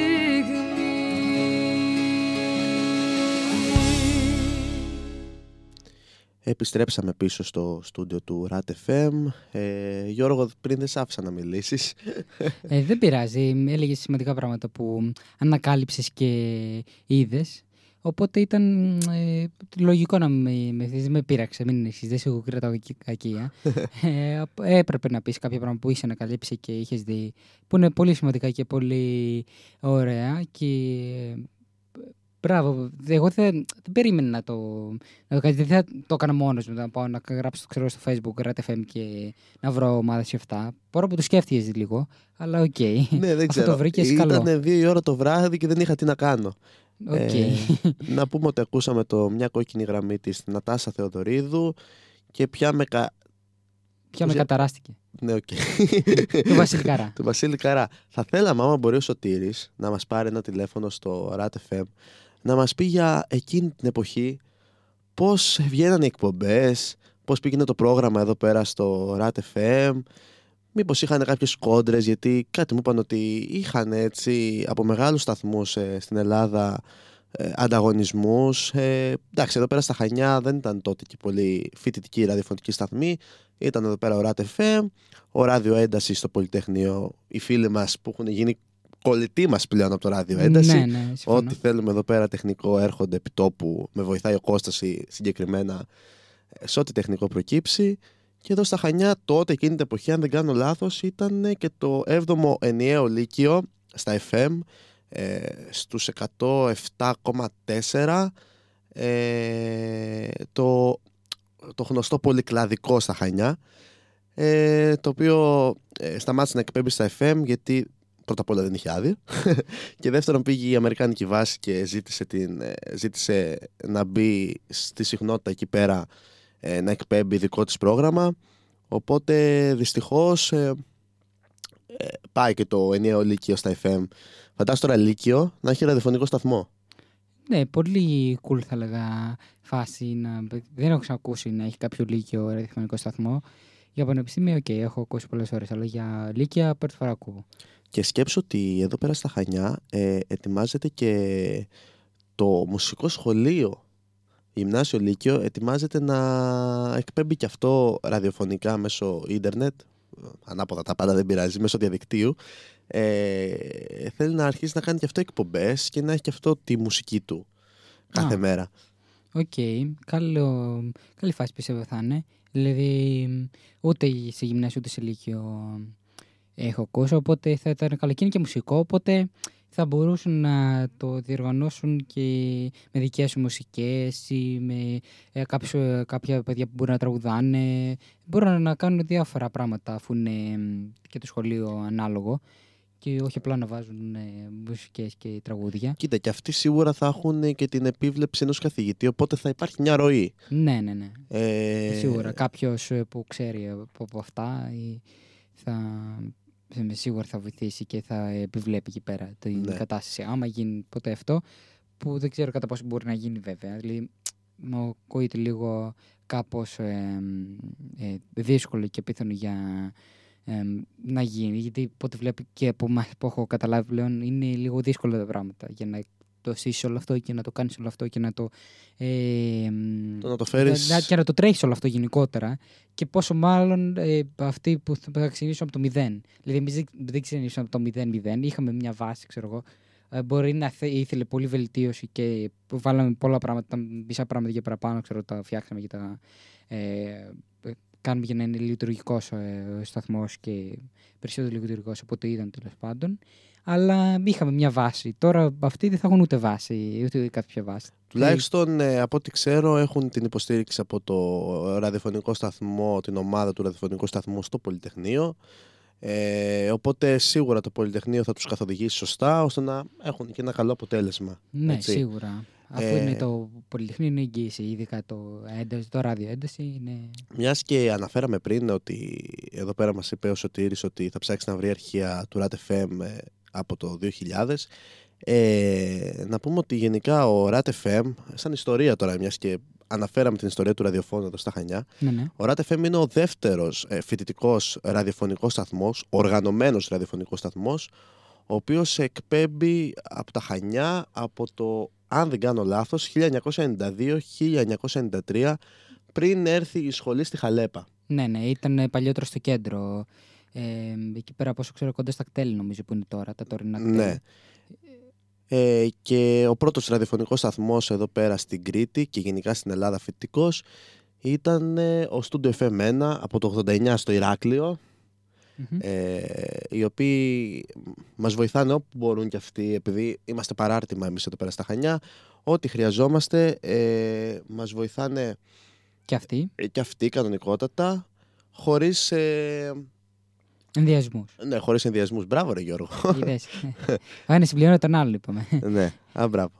Επιστρέψαμε πίσω στο στούντιο του RAT FM. Ε, Γιώργο, πριν δεν σ' άφησα να μιλήσεις. Ε, δεν πειράζει. Έλεγες σημαντικά πράγματα που ανακάλυψες και είδες. Οπότε ήταν ε, λογικό να με, με, δεν με πείραξε, μην εσείς, δεν σε έχω κρατάω εκεί κακία. ε, απ- έπρεπε να πεις κάποια πράγματα που είσαι ανακαλύψει και είχες δει, που είναι πολύ σημαντικά και πολύ ωραία και ε, μπράβο, εγώ δεν, δεν περίμενα να το, να το κάνω, δεν θα το έκανα μόνος μου, να πάω να γράψω ξέρω, στο facebook RATFM και να βρω ομάδα σε αυτά. Μπορώ που το σκέφτηκες λίγο, αλλά οκ. ναι, δεν Αυτό ξέρω. το βρήκες καλό. Ήταν δύο η ώρα το βράδυ και δεν είχα τι να κάνω. Οκ. Ε, να πούμε ότι ακούσαμε το μια κόκκινη γραμμή της Νατάσα Θεοδωρίδου και ποια με κα... Ποια με Ουζια- καταράστηκε. Ναι, οκ. Του Βασίλη Καρά. του Βασίλη Καρά. Θα θέλαμε, άμα μπορείς ο Σωτήρης, να μας πάρει ένα τηλέφωνο στο RAT FM, να μας πει για εκείνη την εποχή πώς βγαίνανε οι εκπομπές, πώς πήγαινε το πρόγραμμα εδώ πέρα στο RAT FM, μήπως είχαν κάποιες κόντρες, γιατί κάτι μου είπαν ότι είχαν έτσι από μεγάλους σταθμούς ε, στην Ελλάδα ε, ανταγωνισμούς. Ε, εντάξει, εδώ πέρα στα Χανιά δεν ήταν τότε και πολύ φοιτητική ραδιοφωνική σταθμή. Ήταν εδώ πέρα ο RAT FM, ο Ράδιο Έντασης στο Πολυτεχνείο, οι φίλοι μας που έχουν γίνει κολλητοί μας πλέον από το Ράδιο Ένταση. Ναι, ναι, συμφωνώ. Ό,τι θέλουμε εδώ πέρα τεχνικό έρχονται επί τόπου, με βοηθάει ο Κώστας η- συγκεκριμένα ε, σε ό,τι τεχνικό προκύψει. Και εδώ στα Χανιά τότε εκείνη την εποχή, αν δεν κάνω λάθος, ήταν και το 7ο ενιαίο λύκειο στα FM ε, στους 107,4 ε, το, το γνωστό πολυκλαδικό στα Χανιά ε, το οποίο ε, σταμάτησε να εκπέμπει στα FM γιατί πρώτα απ' όλα δεν είχε άδεια και δεύτερον πήγε η Αμερικάνικη βάση και ζήτησε, την, ε, ζήτησε να μπει στη συχνότητα εκεί πέρα ε, να εκπέμπει δικό της πρόγραμμα οπότε δυστυχώς ε, ε, πάει και το ενιαίο Λύκειο στα FM φαντάσου τώρα Λύκειο να έχει ραδιοφωνικό σταθμό Ναι, πολύ cool θα έλεγα φάση. Να... Δεν έχω ξανακούσει να έχει κάποιο λύκειο ραδιοφωνικό σταθμό. Για πανεπιστήμιο, οκ, έχω ακούσει πολλές ώρες, αλλά για λύκεια πρώτη φορά ακούω. Και σκέψω ότι εδώ πέρα στα Χανιά ε, ετοιμάζεται και το μουσικό σχολείο γυμνάσιο Λύκειο ετοιμάζεται να εκπέμπει και αυτό ραδιοφωνικά μέσω ίντερνετ ανάποδα τα πάντα δεν πειράζει μέσω διαδικτύου ε, θέλει να αρχίσει να κάνει και αυτό εκπομπές και να έχει και αυτό τη μουσική του κάθε Α. μέρα Οκ, καλό, καλή φάση πιστεύω θα είναι. Δηλαδή, ούτε σε γυμνάσιο ούτε σε λύκειο έχω ακούσει, οπότε θα ήταν καλό. Και είναι και μουσικό, οπότε θα μπορούσαν να το διοργανώσουν και με δικές σου μουσικές ή με ε, κάποιος, ε, κάποια παιδιά που μπορούν να τραγουδάνε. Μπορούν να κάνουν διάφορα πράγματα αφού είναι μ, και το σχολείο ανάλογο και όχι απλά να βάζουν ε, μουσικές και τραγούδια. Κοίτα και αυτοί σίγουρα θα έχουν και την επίβλεψη ενός καθηγητή οπότε θα υπάρχει μια ροή Ναι, ναι, ναι. ε, Σίγουρα κάποιος που ξέρει από, από αυτά ή θα, είμαι σίγουρα θα βοηθήσει και θα επιβλέπει εκεί πέρα την Ναι. κατάσταση. Άμα γίνει ποτέ αυτό, που δεν ξέρω κατά πόσο μπορεί να γίνει βέβαια. Δηλαδή, μου ακούγεται λίγο κάπως ε, ε, δύσκολο και απίθανο για ε, να γίνει. Γιατί πότε βλέπω και από εμάς που έχω καταλάβει πλέον είναι λίγο δύσκολα τα πράγματα για να το ζήσει όλο αυτό και να το κάνεις όλο αυτό και να το... Ε, Το να το φέρεις- να- και να το τρέχεις όλο αυτό γενικότερα και πόσο μάλλον ε, αυτοί που θα θα ξεκινήσουν από το μηδέν. Δηλαδή εμείς δεν, δεν ξεκινήσαμε από το μηδέν μηδέν, είχαμε μια βάση ξέρω εγώ. Ε, μπορεί να θε, ήθελε πολύ βελτίωση και βάλαμε πολλά πράγματα, τα μισά πράγματα για παραπάνω, ξέρω, τα φτιάξαμε και τα ε, ε, κάνουμε για να είναι λειτουργικός ο σταθμός και περισσότερο λειτουργικός από ό,τι ήταν τέλος πάντων. Αλλά είχαμε μια βάση. Τώρα αυτοί δεν θα έχουν ούτε βάση, ούτε κάποια βάση. Τουλάχιστον ε, από ό,τι ξέρω έχουν την υποστήριξη από το ραδιοφωνικό σταθμό, την ομάδα του ραδιοφωνικού σταθμού στο Πολυτεχνείο. Ε, οπότε σίγουρα το Πολυτεχνείο θα τους καθοδηγήσει σωστά ώστε να έχουν και ένα καλό αποτέλεσμα. Ναι, έτσι. σίγουρα. Αφού Ε, είναι το Πολυτεχνείο είναι εγγύηση, ειδικά το, ένταση, το ράδιο ένταση είναι... Μιας και αναφέραμε πριν ότι εδώ πέρα μας είπε ο Σωτήρης ότι θα ψάξει να βρει αρχεία του RAT FM ε, από το 2000. Ε, να πούμε ότι γενικά ο RAT FM, σαν ιστορία τώρα, μιας και αναφέραμε την ιστορία του ραδιοφώνου εδώ στα Χανιά, Ναι, ναι. ο RAT FM είναι ο δεύτερος ε, φοιτητικός ραδιοφωνικός σταθμός, οργανωμένος ραδιοφωνικός σταθμός, ο οποίος εκπέμπει από τα Χανιά από το, αν δεν κάνω λάθος, 1992-1993, πριν έρθει η σχολή στη Χαλέπα. Ναι, ναι, ήταν ε, παλιότερο στο κέντρο. Ε, εκεί πέρα, από όσο ξέρω, κοντά στα κτέλη νομίζω που είναι τώρα, τα τωρινά κτέλη. Ναι. Ε, και ο πρώτος ραδιοφωνικός σταθμός εδώ πέρα στην Κρήτη και γενικά στην Ελλάδα φοιτητικός ήταν ε, ο Studio FM1 από το 89 στο Ηράκλειο Μμμ. ε, οι οποίοι μας βοηθάνε όπου μπορούν και αυτοί επειδή είμαστε παράρτημα εμείς εδώ πέρα στα Χανιά ό,τι χρειαζόμαστε ε, μας βοηθάνε Και αυτοί, ε, και αυτοί κανονικότατα χωρίς, ε, ενδιασμού. ναι, χωρίς ενδιασμούς. Μπράβο ρε Γιώργο. Είδες. Ο ένα συμπληρώνει τον άλλο, είπαμε. ναι, α, μπράβο.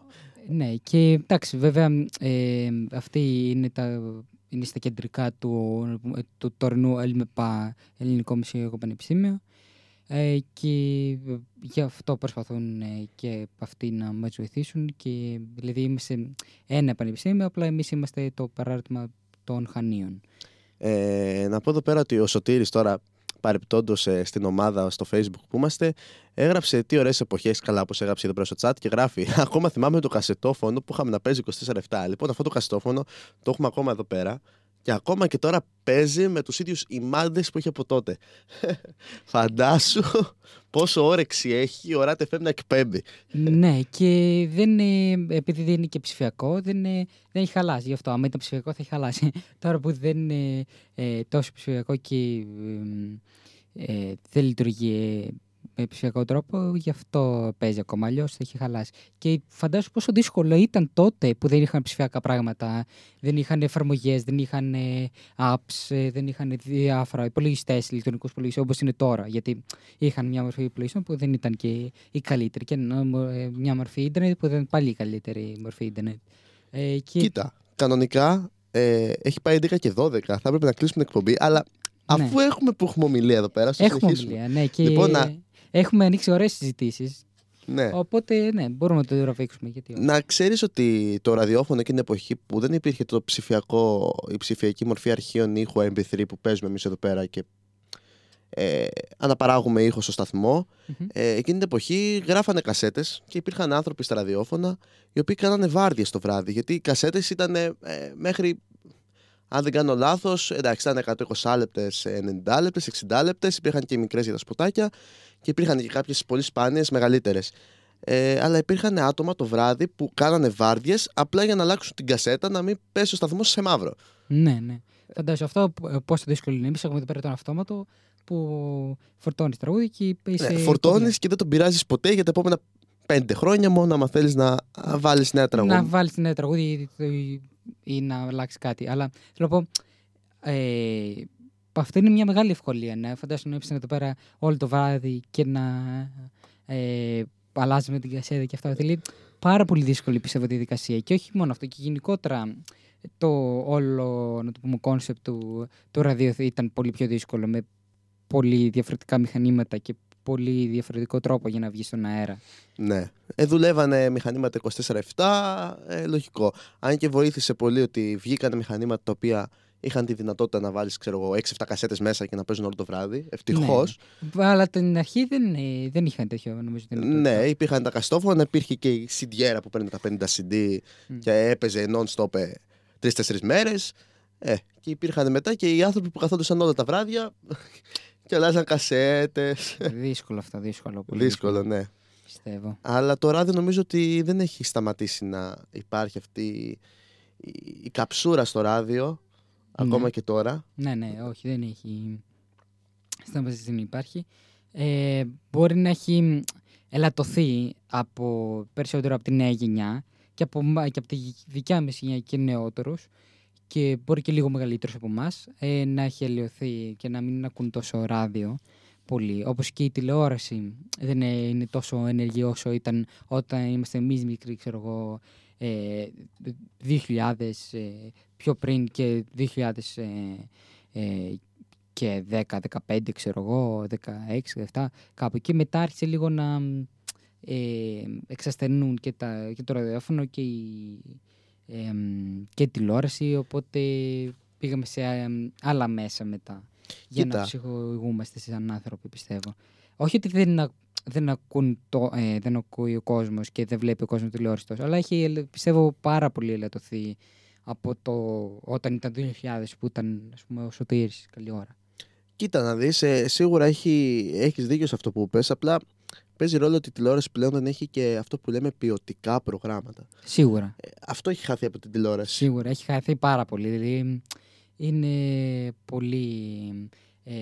ναι, και εντάξει, βέβαια, ε, αυτή είναι, τα, είναι στα κεντρικά του, του τωρινού ΕΛΜΕΠΑ, Ελληνικό Μουσικό Πανεπιστήμιο. Ε, και γι' αυτό προσπαθούν ε, και αυτοί να μας βοηθήσουν και δηλαδή είμαστε ένα πανεπιστήμιο, απλά εμείς είμαστε το παράρτημα των Χανίων. Ε, να πω εδώ πέρα ότι ο Σωτήρης τώρα παρεπτόντως στην ομάδα στο Facebook που είμαστε, έγραψε τι ωραίες εποχές, καλά όπως έγραψε εδώ πέρα στο chat και γράφει. Ακόμα θυμάμαι το κασετόφωνο που είχαμε να παίζει 24-7. Λοιπόν, αυτό το κασετόφωνο το έχουμε ακόμα εδώ πέρα. Και ακόμα και τώρα παίζει με τους ίδιους ημάντες που είχε από τότε. Φαντάσου πόσο όρεξη έχει η ώρα FM να εκπέμπει. ναι, και δεν είναι, επειδή δεν είναι και ψηφιακό, δεν, είναι, δεν έχει χαλάσει. Γι' αυτό, άμα ήταν ψηφιακό θα έχει χαλάσει. Τώρα που δεν είναι ε, τόσο ψηφιακό και ε, ε, δεν λειτουργεί ε, με ψηφιακό τρόπο, γι' αυτό παίζει ακόμα. Αλλιώς θα έχει χαλάσει. Και φαντάζομαι πόσο δύσκολο ήταν τότε που δεν είχαν ψηφιακά πράγματα, δεν είχαν εφαρμογές, δεν είχαν ε, apps, ε, δεν είχαν διάφορα υπολογιστές, ηλεκτρονικούς υπολογιστές όπως είναι τώρα. Γιατί είχαν μια μορφή υπολογιστών που δεν ήταν και η καλύτερη, και ε, μια μορφή ίντερνετ που δεν ήταν πάλι η καλύτερη μορφή ίντερνετ. Ε, και... Κοίτα, κανονικά ε, έχει πάει 11 και 12. Θα έπρεπε να κλείσουμε την εκπομπή, αλλά Ναι. αφού έχουμε που έχουμε ομιλία εδώ πέρα, στο Έχουμε συνεχίσουμε. ομιλία, ναι, και Λοιπόν, να- έχουμε ανοίξει ωραίες συζητήσεις. Ναι. Οπότε, ναι, μπορούμε να το τραβήξουμε. Γιατί όχι. Να ξέρεις ότι το ραδιόφωνο εκείνη την εποχή που δεν υπήρχε το ψηφιακό, η ψηφιακή μορφή αρχείων ήχου MP3 που παίζουμε εμείς εδώ πέρα και ε, αναπαράγουμε ήχο στο σταθμό. Μμμ. Ε, εκείνη την εποχή γράφανε κασέτες και υπήρχαν άνθρωποι στα ραδιόφωνα οι οποίοι κάνανε βάρδιες το βράδυ. Γιατί οι κασέτες ήταν ε, μέχρι, αν δεν κάνω λάθος, εντάξει, ήταν 120 λεπτές, 90 λεπτές, 60 λεπτές. Υπήρχαν και μικρές για τα σποτάκια και υπήρχαν και κάποιες πολύ σπάνιες μεγαλύτερες. Ε, αλλά υπήρχαν άτομα το βράδυ που κάνανε βάρδιες απλά για να αλλάξουν την κασέτα να μην πέσει ο σταθμός σε μαύρο. Ναι, ναι. Φαντάζομαι αυτό ε, πόσο δύσκολο είναι. Εμείς έχουμε εδώ πέρα τον αυτόματο που φορτώνεις τραγούδι και είσαι. Ναι, Φορτώνεις και δεν τον πειράζεις ποτέ για τα επόμενα πέντε χρόνια μόνο άμα θέλεις να βάλεις νέα τραγούδια. Να βάλεις νέο τραγούδι ή, ή, ή να αλλάξεις κάτι. Αλλά θέλω να πω. Ε, αυτό είναι μια μεγάλη ευκολία. Ναι. Φαντάζομαι να έψαχνες εδώ πέρα όλο το βράδυ και να ε, αλλάζουμε την κασέτα και αυτά. Θέλει πάρα πολύ δύσκολη πιστεύω τη διαδικασία. Και όχι μόνο αυτό, και γενικότερα το όλο να το πούμε κόνσεπτ του, του ραδίου ήταν πολύ πιο δύσκολο με πολύ διαφορετικά μηχανήματα και πολύ διαφορετικό τρόπο για να βγεις στον αέρα. Ναι. Ε, δουλεύανε μηχανήματα 24-7, ε, λογικό. Αν και βοήθησε πολύ ότι βγήκαν μηχανήματα τα οποία είχαν τη δυνατότητα να βάλεις, ξέρω εγώ, 6-7 κασέτες μέσα και να παίζουν όλο το βράδυ. Ευτυχώς. Ναι. Αλλά την αρχή δεν, ε, δεν είχαν τέτοιο νομίζω. δυνατότητα. Ναι, υπήρχαν τα καστόφωνα, υπήρχε και η CD που παίρνει τα 50 CD και έπαιζε non-stop ε, τρει-τέσσερι μέρες. Ε, και υπήρχαν μετά και οι άνθρωποι που καθόντουσαν όλα τα βράδια και αλλάζαν κασέτες. Δύσκολο αυτό, δύσκολο. πολύ Δύσκολο, ναι. Πιστεύω. Αλλά το ράδιο νομίζω ότι δεν έχει σταματήσει να υπάρχει αυτή η, η καψούρα στο ράδιο, ακόμα και τώρα. Ναι, ναι, όχι, δεν έχει. Σταματήσει δεν υπάρχει. Ε, μπορεί να έχει ελαττωθεί από περισσότερο από τη νέα γενιά και από, μα- και από τη δικιά μας γενιά και νεότερους και μπορεί και λίγο μεγαλύτερος από εμάς ε, να έχει αλλοιωθεί και να μην ακούν τόσο ράδιο πολύ. Όπως και η τηλεόραση δεν είναι, είναι τόσο ενεργή όσο ήταν όταν είμαστε εμείς μικροί, ξέρω εγώ, ε, 2000 ε, πιο πριν και 2000 ε, ε, και 10, 15 ξέρω εγώ, 16, 17 κάπου εκεί μετά άρχισε λίγο να ε, εξασθενούν και, τα, και το ραδιόφωνο και η, ε, και η τηλεόραση οπότε πήγαμε σε ε, άλλα μέσα μετά για Κοίτα. να ψυχολογούμαστε σαν άνθρωποι πιστεύω. Όχι ότι δεν, α- δεν, ακούν το, ε, δεν ακούει ο κόσμος και δεν βλέπει ο κόσμος τηλεόραση τόσο, αλλά έχει ελε- πιστεύω πάρα πολύ ελαττωθεί από το όταν ήταν το 2000 που ήταν ας πούμε, ο Σωτήρης καλή ώρα. Κοίτα να δεις, ε, σίγουρα έχει, έχεις δίκιο σε αυτό που πες, απλά παίζει ρόλο ότι η τηλεόραση πλέον δεν έχει και αυτό που λέμε ποιοτικά προγράμματα. Σίγουρα. Ε, αυτό έχει χαθεί από την τηλεόραση. Σίγουρα έχει χαθεί πάρα πολύ. Δηλαδή είναι πολύ ε,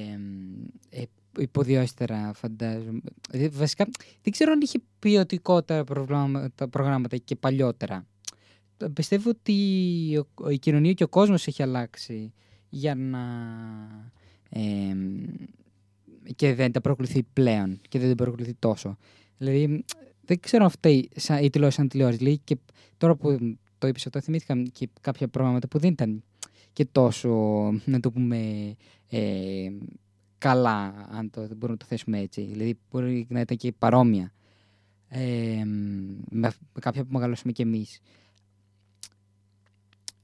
ε, υποδιόστερα φαντάζομαι. Ε, Βασικά δεν ξέρω αν είχε ποιοτικότερα προγράμματα, προγράμματα και παλιότερα. Πιστεύω ότι ο- η κοινωνία και ο κόσμος έχει αλλάξει για να... ε, και δεν τα προκληθεί πλέον και δεν τα προκληθεί τόσο. Δηλαδή, δεν ξέρω αν φταίει σαν, η τηλεόραση σαν τηλεόραση. Δηλαδή, και τώρα που το είπες αυτό, θυμήθηκα και κάποια προγράμματα που δεν ήταν και τόσο, να το πούμε, ε, καλά, αν το, μπορούμε να το θέσουμε έτσι. Δηλαδή, μπορεί να ήταν και παρόμοια ε, με, αυ- με κάποια που μεγαλώσαμε κι εμείς.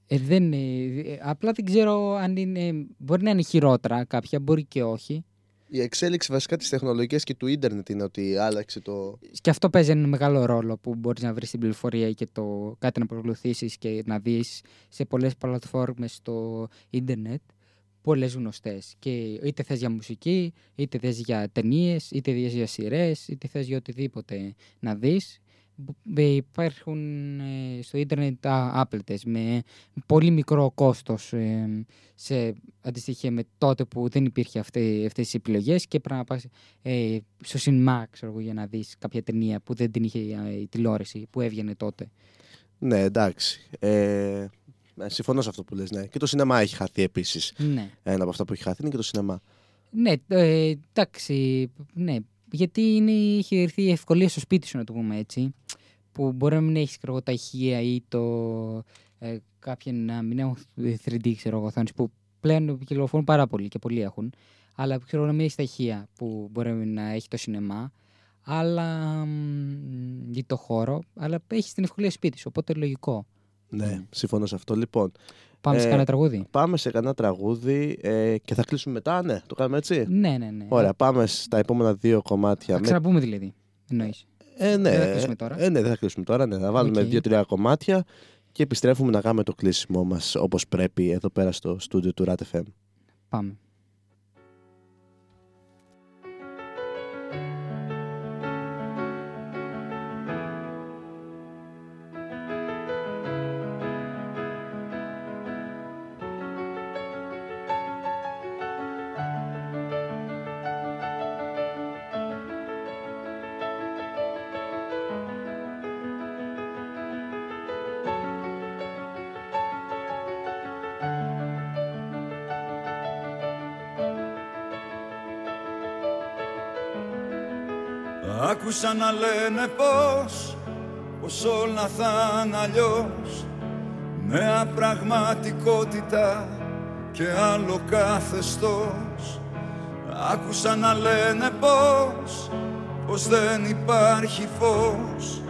Ε, δεν, ε, ε, απλά δεν ξέρω αν είναι, μπορεί να είναι χειρότερα κάποια, μπορεί και όχι. Η εξέλιξη βασικά της τεχνολογίας και του ίντερνετ είναι ότι άλλαξε το. Και αυτό παίζει ένα μεγάλο ρόλο που μπορείς να βρεις την πληροφορία και το κάτι να παρακολουθήσεις και να δεις σε πολλές πλατφόρμες στο ίντερνετ πολλές γνωστές. Και είτε θες για μουσική, είτε θες για ταινίες, είτε θες για σειρές, είτε θες για οτιδήποτε να δεις. Υπάρχουν ε, στο ίντερνετ άπλετες με πολύ μικρό κόστος ε, σε αντιστοιχεία με τότε που δεν υπήρχε αυτή, αυτές οι επιλογές και πρέπει να πας ε, στο σινμά ξέρω, εγώ, για να δεις κάποια ταινία που δεν την είχε ε, η τηλεόραση που έβγαινε τότε. Ναι, εντάξει. Ε, ναι, συμφωνώ σε αυτό που λες, ναι. Και το σινεμά έχει χαθεί επίσης. Ναι. Ένα από αυτά που έχει χαθεί είναι και το σινεμά. Ναι, ε, εντάξει, ναι. Γιατί είναι, είχε έρθει η ευκολία στο σπίτι σου, να το πούμε έτσι. Που μπορεί να μην έχεις τα ηχεία ή το. Ε, κάποιοι να μην έχουν 3D ξέρω εγώ, οθόνες, που πλέον κυκλοφορούν πάρα πολύ και πολλοί έχουν. Αλλά ξέρω να μην έχεις τα ηχεία που μπορεί να έχει το σινεμά. Αλλά. μ, ή το χώρο. Αλλά έχεις την ευκολία σπίτι σου. Οπότε λογικό. Ναι, συμφωνώ σε αυτό. Λοιπόν, Πάμε σε Ε, κανένα τραγούδι; πάμε σε κανένα τραγούδι ε, και θα κλείσουμε μετά, ναι. Το κάνουμε έτσι; Ναι, ναι, ναι. Ωραία, πάμε στα επόμενα δύο κομμάτια. Θα ξαναπούμε δηλαδή. Εννοείς. Ε, ναι. Δεν θα κλείσουμε τώρα. Ε, ναι, δεν θα κλείσουμε τώρα. Ναι. Θα βάλουμε Οκ. δύο-τρία κομμάτια και επιστρέφουμε να κάνουμε το κλείσιμό μας όπως πρέπει εδώ πέρα στο στούντιο του RAT FM. Πάμε. Άκουσα να λένε πως Πως όλα θα είναι αλλιώς. Νέα πραγματικότητα Και άλλο καθεστώς. Άκουσα να λένε πως Πως δεν υπάρχει φως.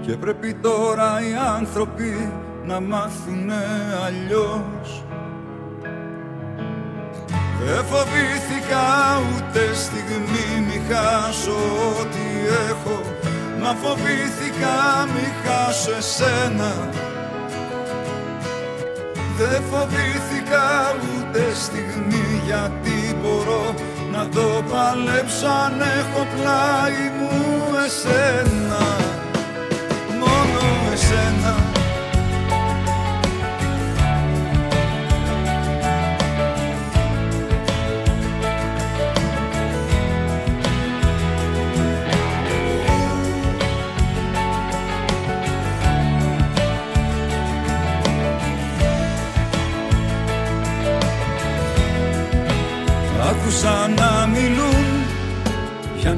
Και πρέπει τώρα οι άνθρωποι Να μάθουνε αλλιώς δεν φοβήθηκα ούτε στιγμή μη χάσω ό,τι έχω. Μα φοβήθηκα μη χάσω εσένα. Δεν φοβήθηκα ούτε στιγμή γιατί μπορώ να το παλέψω αν έχω πλάι μου εσένα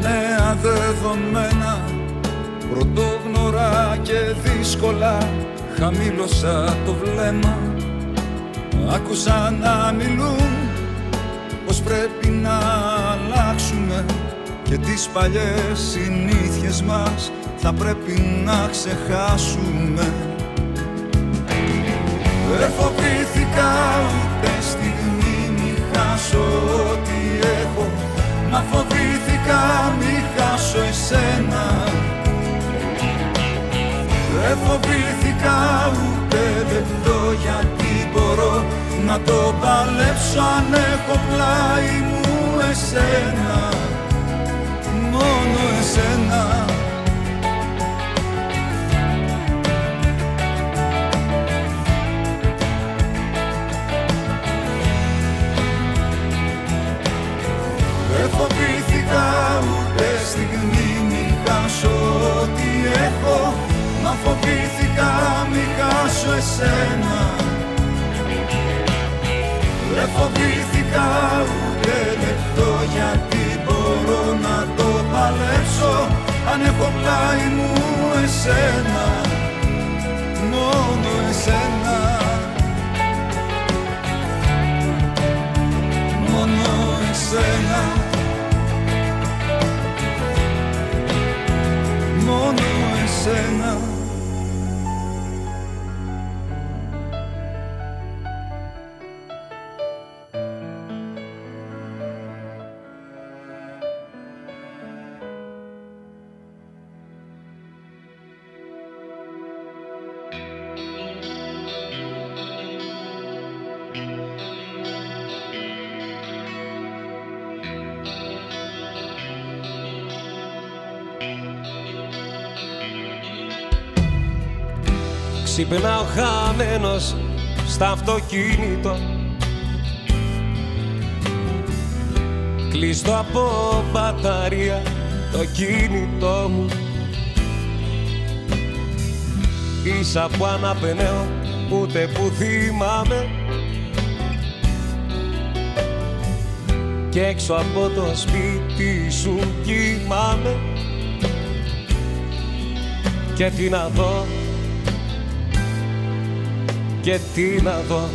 νέα δεδομένα. Πρωτόγνωρα και δύσκολα χαμήλωσα το βλέμμα. Άκουσα να μιλούν πως πρέπει να αλλάξουμε Και τις παλιές συνήθειες μας θα πρέπει να ξεχάσουμε. Δεν φοβήθηκα ούτε Μα φοβήθηκα μη χάσω εσένα. Δεν φοβήθηκα ούτε λεπτό γιατί μπορώ. Να το παλέψω αν έχω πλάι μου εσένα. Μόνο εσένα ούτε στιγμή μη χάσω ό,τι έχω. Μα φοβήθηκα μη χάσω εσένα. Δεν φοβήθηκα ούτε λεπτό γιατί μπορώ να το παλέψω. Αν έχω πλάι μου εσένα. Μόνο εσένα. Μόνο εσένα εσένα Ξυπνάω χαμένος στα αυτοκίνητο. Κλειστό από μπαταρία το κινητό μου. Ίσα που αναπνέω ούτε που θυμάμαι. Και έξω από το σπίτι σου κοιμάμαι. Και τι να δω και τι να δω.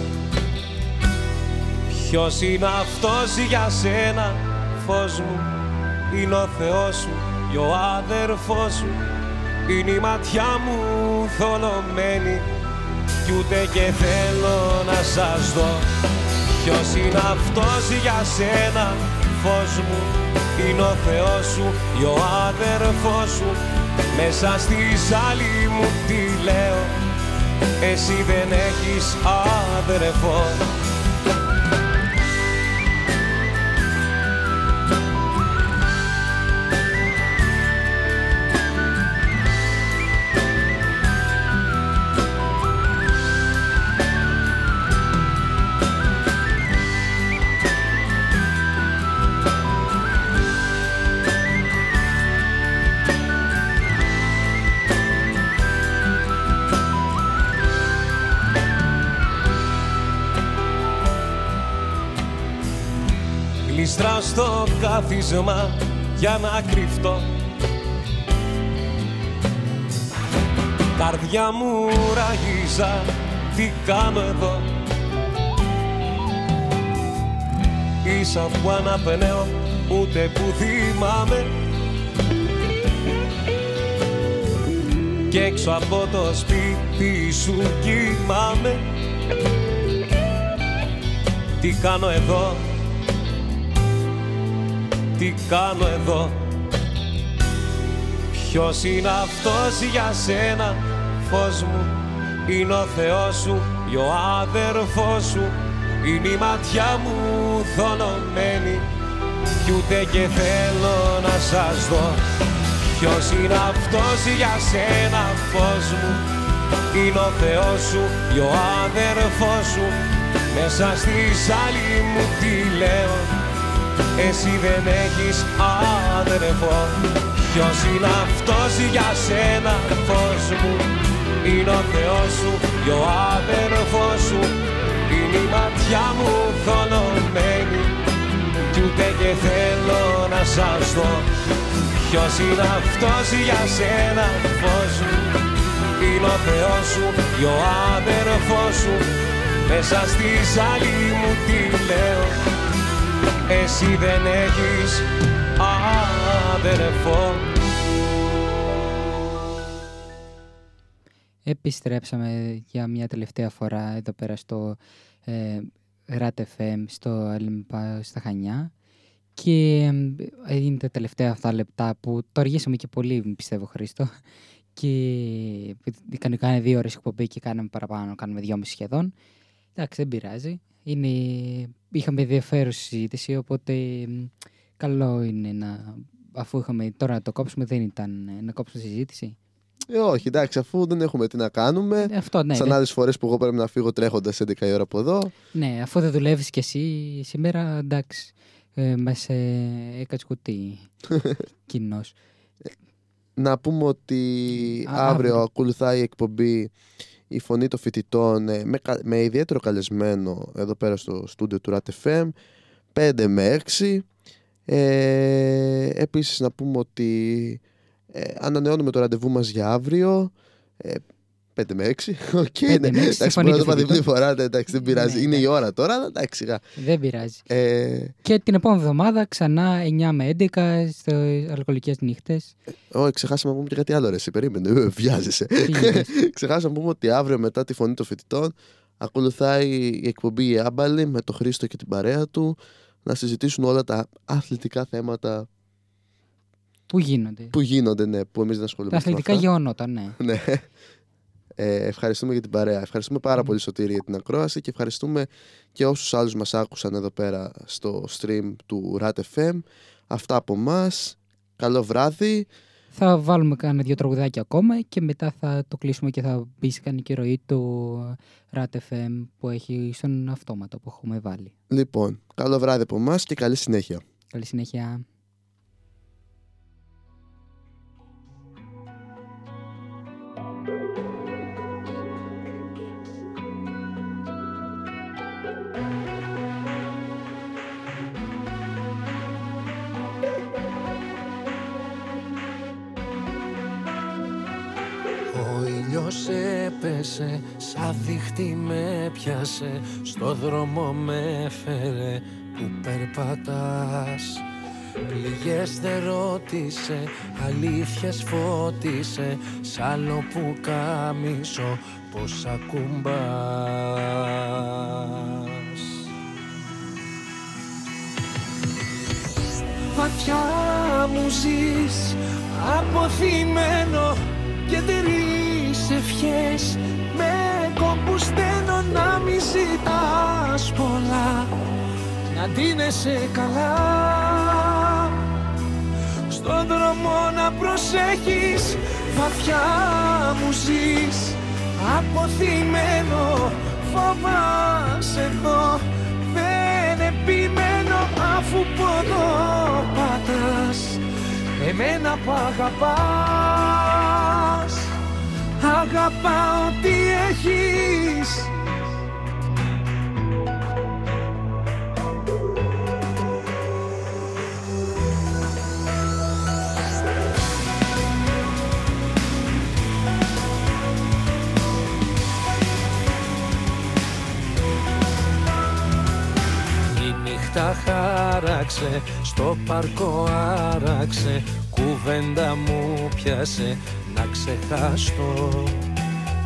Ποιος είναι αυτός για σένα φως μου; Είναι ο Θεός σου και ο άδερφός σου είναι η ματιά μου θολωμένη κι ούτε και θέλω να σας δω. Ποιος είναι αυτός για σένα φως μου; Είναι ο Θεός σου ή ο άδερφός σου. Μέσα στη ζάλη μου τι λέω εσύ δεν έχεις άδερφο στο κάθισμα για να κρυφτώ. Καρδιά μου ραγίζα, τι κάνω εδώ; Ίσα που αναπνέω, ούτε που θυμάμαι. Κι έξω από το σπίτι σου κοιμάμαι. Τι κάνω εδώ; Τι κάνω εδώ. Ποιος είναι αυτός για σένα φως μου; Είναι ο Θεός σου ή ο άδερφός σου; Είναι η ματιά μου θολωμένη. Κι ούτε και θέλω να σας δω. Ποιος είναι αυτός για σένα φως μου; Είναι ο Θεός σου ή ο άδερφός σου; Μέσα στη σάλη μου τι λέω εσύ δεν έχεις άδερφο Ποιος είναι αυτός για σένα φως μου; Είναι ο Θεός σου και ο άδερφός σου. Είναι η ματιά μου θολωμένη Κι ούτε και θέλω να σας δω. Ποιος είναι αυτός για σένα φως μου; Είναι ο Θεός σου και ο άδερφός σου. Μέσα στη ζάλη μου τι λέω εσύ δεν έχεις αδερφό. Επιστρέψαμε για μια τελευταία φορά εδώ πέρα στο ε, RAT FM, στο LMPA στα Χανιά. Και ε, είναι τα τελευταία αυτά λεπτά που το αργήσαμε και πολύ πιστεύω Χρήστο. Και κανονικά είναι δύο ώρες εκπομπή και κάναμε παραπάνω, κάνουμε δυόμιση σχεδόν. Εντάξει δεν πειράζει είναι, είχαμε ενδιαφέρουσα συζήτηση, οπότε μ, καλό είναι να, αφού είχαμε τώρα να το κόψουμε, δεν ήταν ε, να κόψουμε τη συζήτηση. Ε, όχι, εντάξει, αφού δεν έχουμε τι να κάνουμε. Ε, αυτό, ναι. Σαν δεν- άλλες φορές που εγώ πρέπει να φύγω τρέχοντας 11 η ώρα από εδώ. Ναι, αφού δεν δουλεύεις κι εσύ σήμερα, εντάξει. Ε, Μας ε, έκατσε κουτί κοινός. Να πούμε ότι Α, αύριο αύριο. ακολουθάει η εκπομπή η φωνή των φοιτητών ε, με, κα- με ιδιαίτερο καλεσμένο εδώ πέρα στο στούντιο του RAT FM 5 με 6 ε, επίσης να πούμε ότι ε, ανανεώνουμε το ραντεβού μας για αύριο. Ε, 5 με 6 Οκ, Πέντε ναι. με έξι, στη εντάξει, φωνή μπορώ να των το είπα διπλή φοιτητών. φορά ναι, εντάξει, δεν πειράζει Ναι, είναι ναι. η ώρα τώρα αλλά εντάξει σιγά Δεν πειράζει. ε, Και την επόμενη εβδομάδα ξανά 9 με 11 στο αλκοολικές νύχτες. Ω, ξεχάσαμε να πούμε και κάτι άλλο, ρε. Εσύ περίμενε, ε, βιάζεσαι. Τι είπες; Ξεχάσαμε να πούμε ότι αύριο μετά τη φωνή των φοιτητών ακολουθάει η εκπομπή η Άμπαλη με τον Χρήστο και την παρέα του να συζητήσουν όλα τα αθλητικά θέματα Πού γίνονται. που γίνονται, ναι, που εμείς δεν Τα ασχολούμαστε. με αθλητικά αυτά. γεγονότα, ναι. Ναι. Ε, ευχαριστούμε για την παρέα. Ευχαριστούμε πάρα πολύ Σωτήρη για την ακρόαση και ευχαριστούμε και όσους άλλους μας άκουσαν εδώ πέρα στο stream του RAT FM. Αυτά από μας. Καλό βράδυ. Θα βάλουμε κάνα δύο τραγουδάκια ακόμα και μετά θα το κλείσουμε και θα μπει σε κανονική ροή του RAT FM που έχει στον αυτόματο που έχουμε βάλει. Λοιπόν, καλό βράδυ από εμάς και καλή συνέχεια. Καλή συνέχεια. Ήλιος έπεσε, σαν δίχτυ με πιάσε Στο δρόμο με έφερε που περπατάς. Πληγές δεν ρώτησε, αλήθειες φώτισε Σ' άλλο που κάμισο πως ακουμπάς. Βαθιά μου ζεις αποθυμένο και τρεις ευχές με κόμπου στέλνω να μη ζητάς πολλά. Να ντύνεσαι καλά. Στον δρόμο να προσέχεις βαθιά μου ζεις. Αποθυμένο φοβάσαι εδώ. Δεν επιμένω αφού ποδό πατάς. Εμένα που αγαπάς αγαπάω τι έχεις. Η νύχτα χάραξε, στο παρκό άραξε Κουβέντα μου πιάσε να ξεχάσω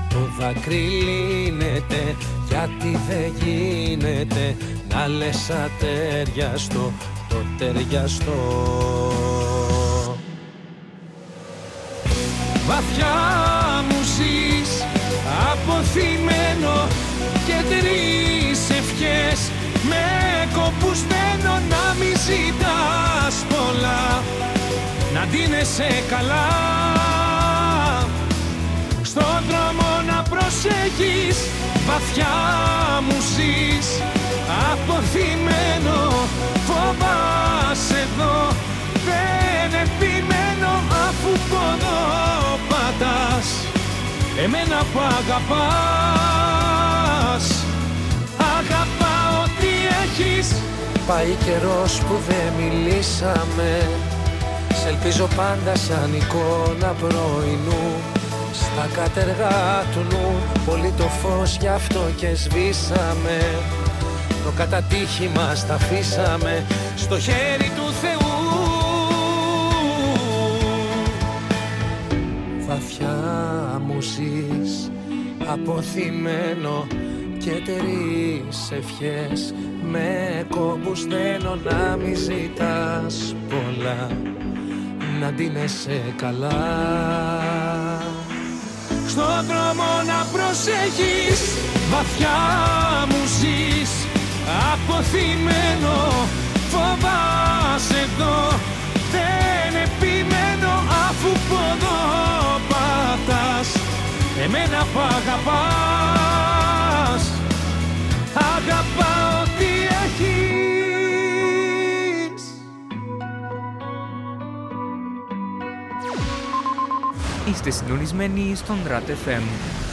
Το δάκρυ λύνεται γιατί δεν γίνεται Να λες ατέριαστο το ταιριαστό. Βαθιά μου ζεις αποθυμένο και τρεις ευχές. Με κόπους μένω να μη ζητάς πολλά. Να ντύνεσαι καλά στον δρόμο να προσέχεις. Βαθιά μου ζεις. Αποθυμένο φοβάσαι εδώ. Δεν επιμένω αφού ποδό πατάς. Εμένα που αγαπάς. Αγαπάω τι έχεις. Πάει καιρός που δεν μιλήσαμε. Σ' ελπίζω πάντα σαν εικόνα πρωινού Στα κατεργά του νου Πολύ το φως γι' αυτό και σβήσαμε. Το κατατύχη μας τα αφήσαμε Στο χέρι του Θεού. Βαθιά μου ζεις Αποθυμένο και τρεις ευχές. Με κόμπους θέλω να μη ζητάς πολλά Να ντύνεσαι καλά στον δρόμο να προσέχεις. Βαθιά μου ζεις. Αποθυμένο Φοβάσαι εδώ. Δεν επιμένω αφού ποδό πατάς. Εμένα που αγαπάς Αγαπάω Είστε συντονισμένοι στον RAT FM.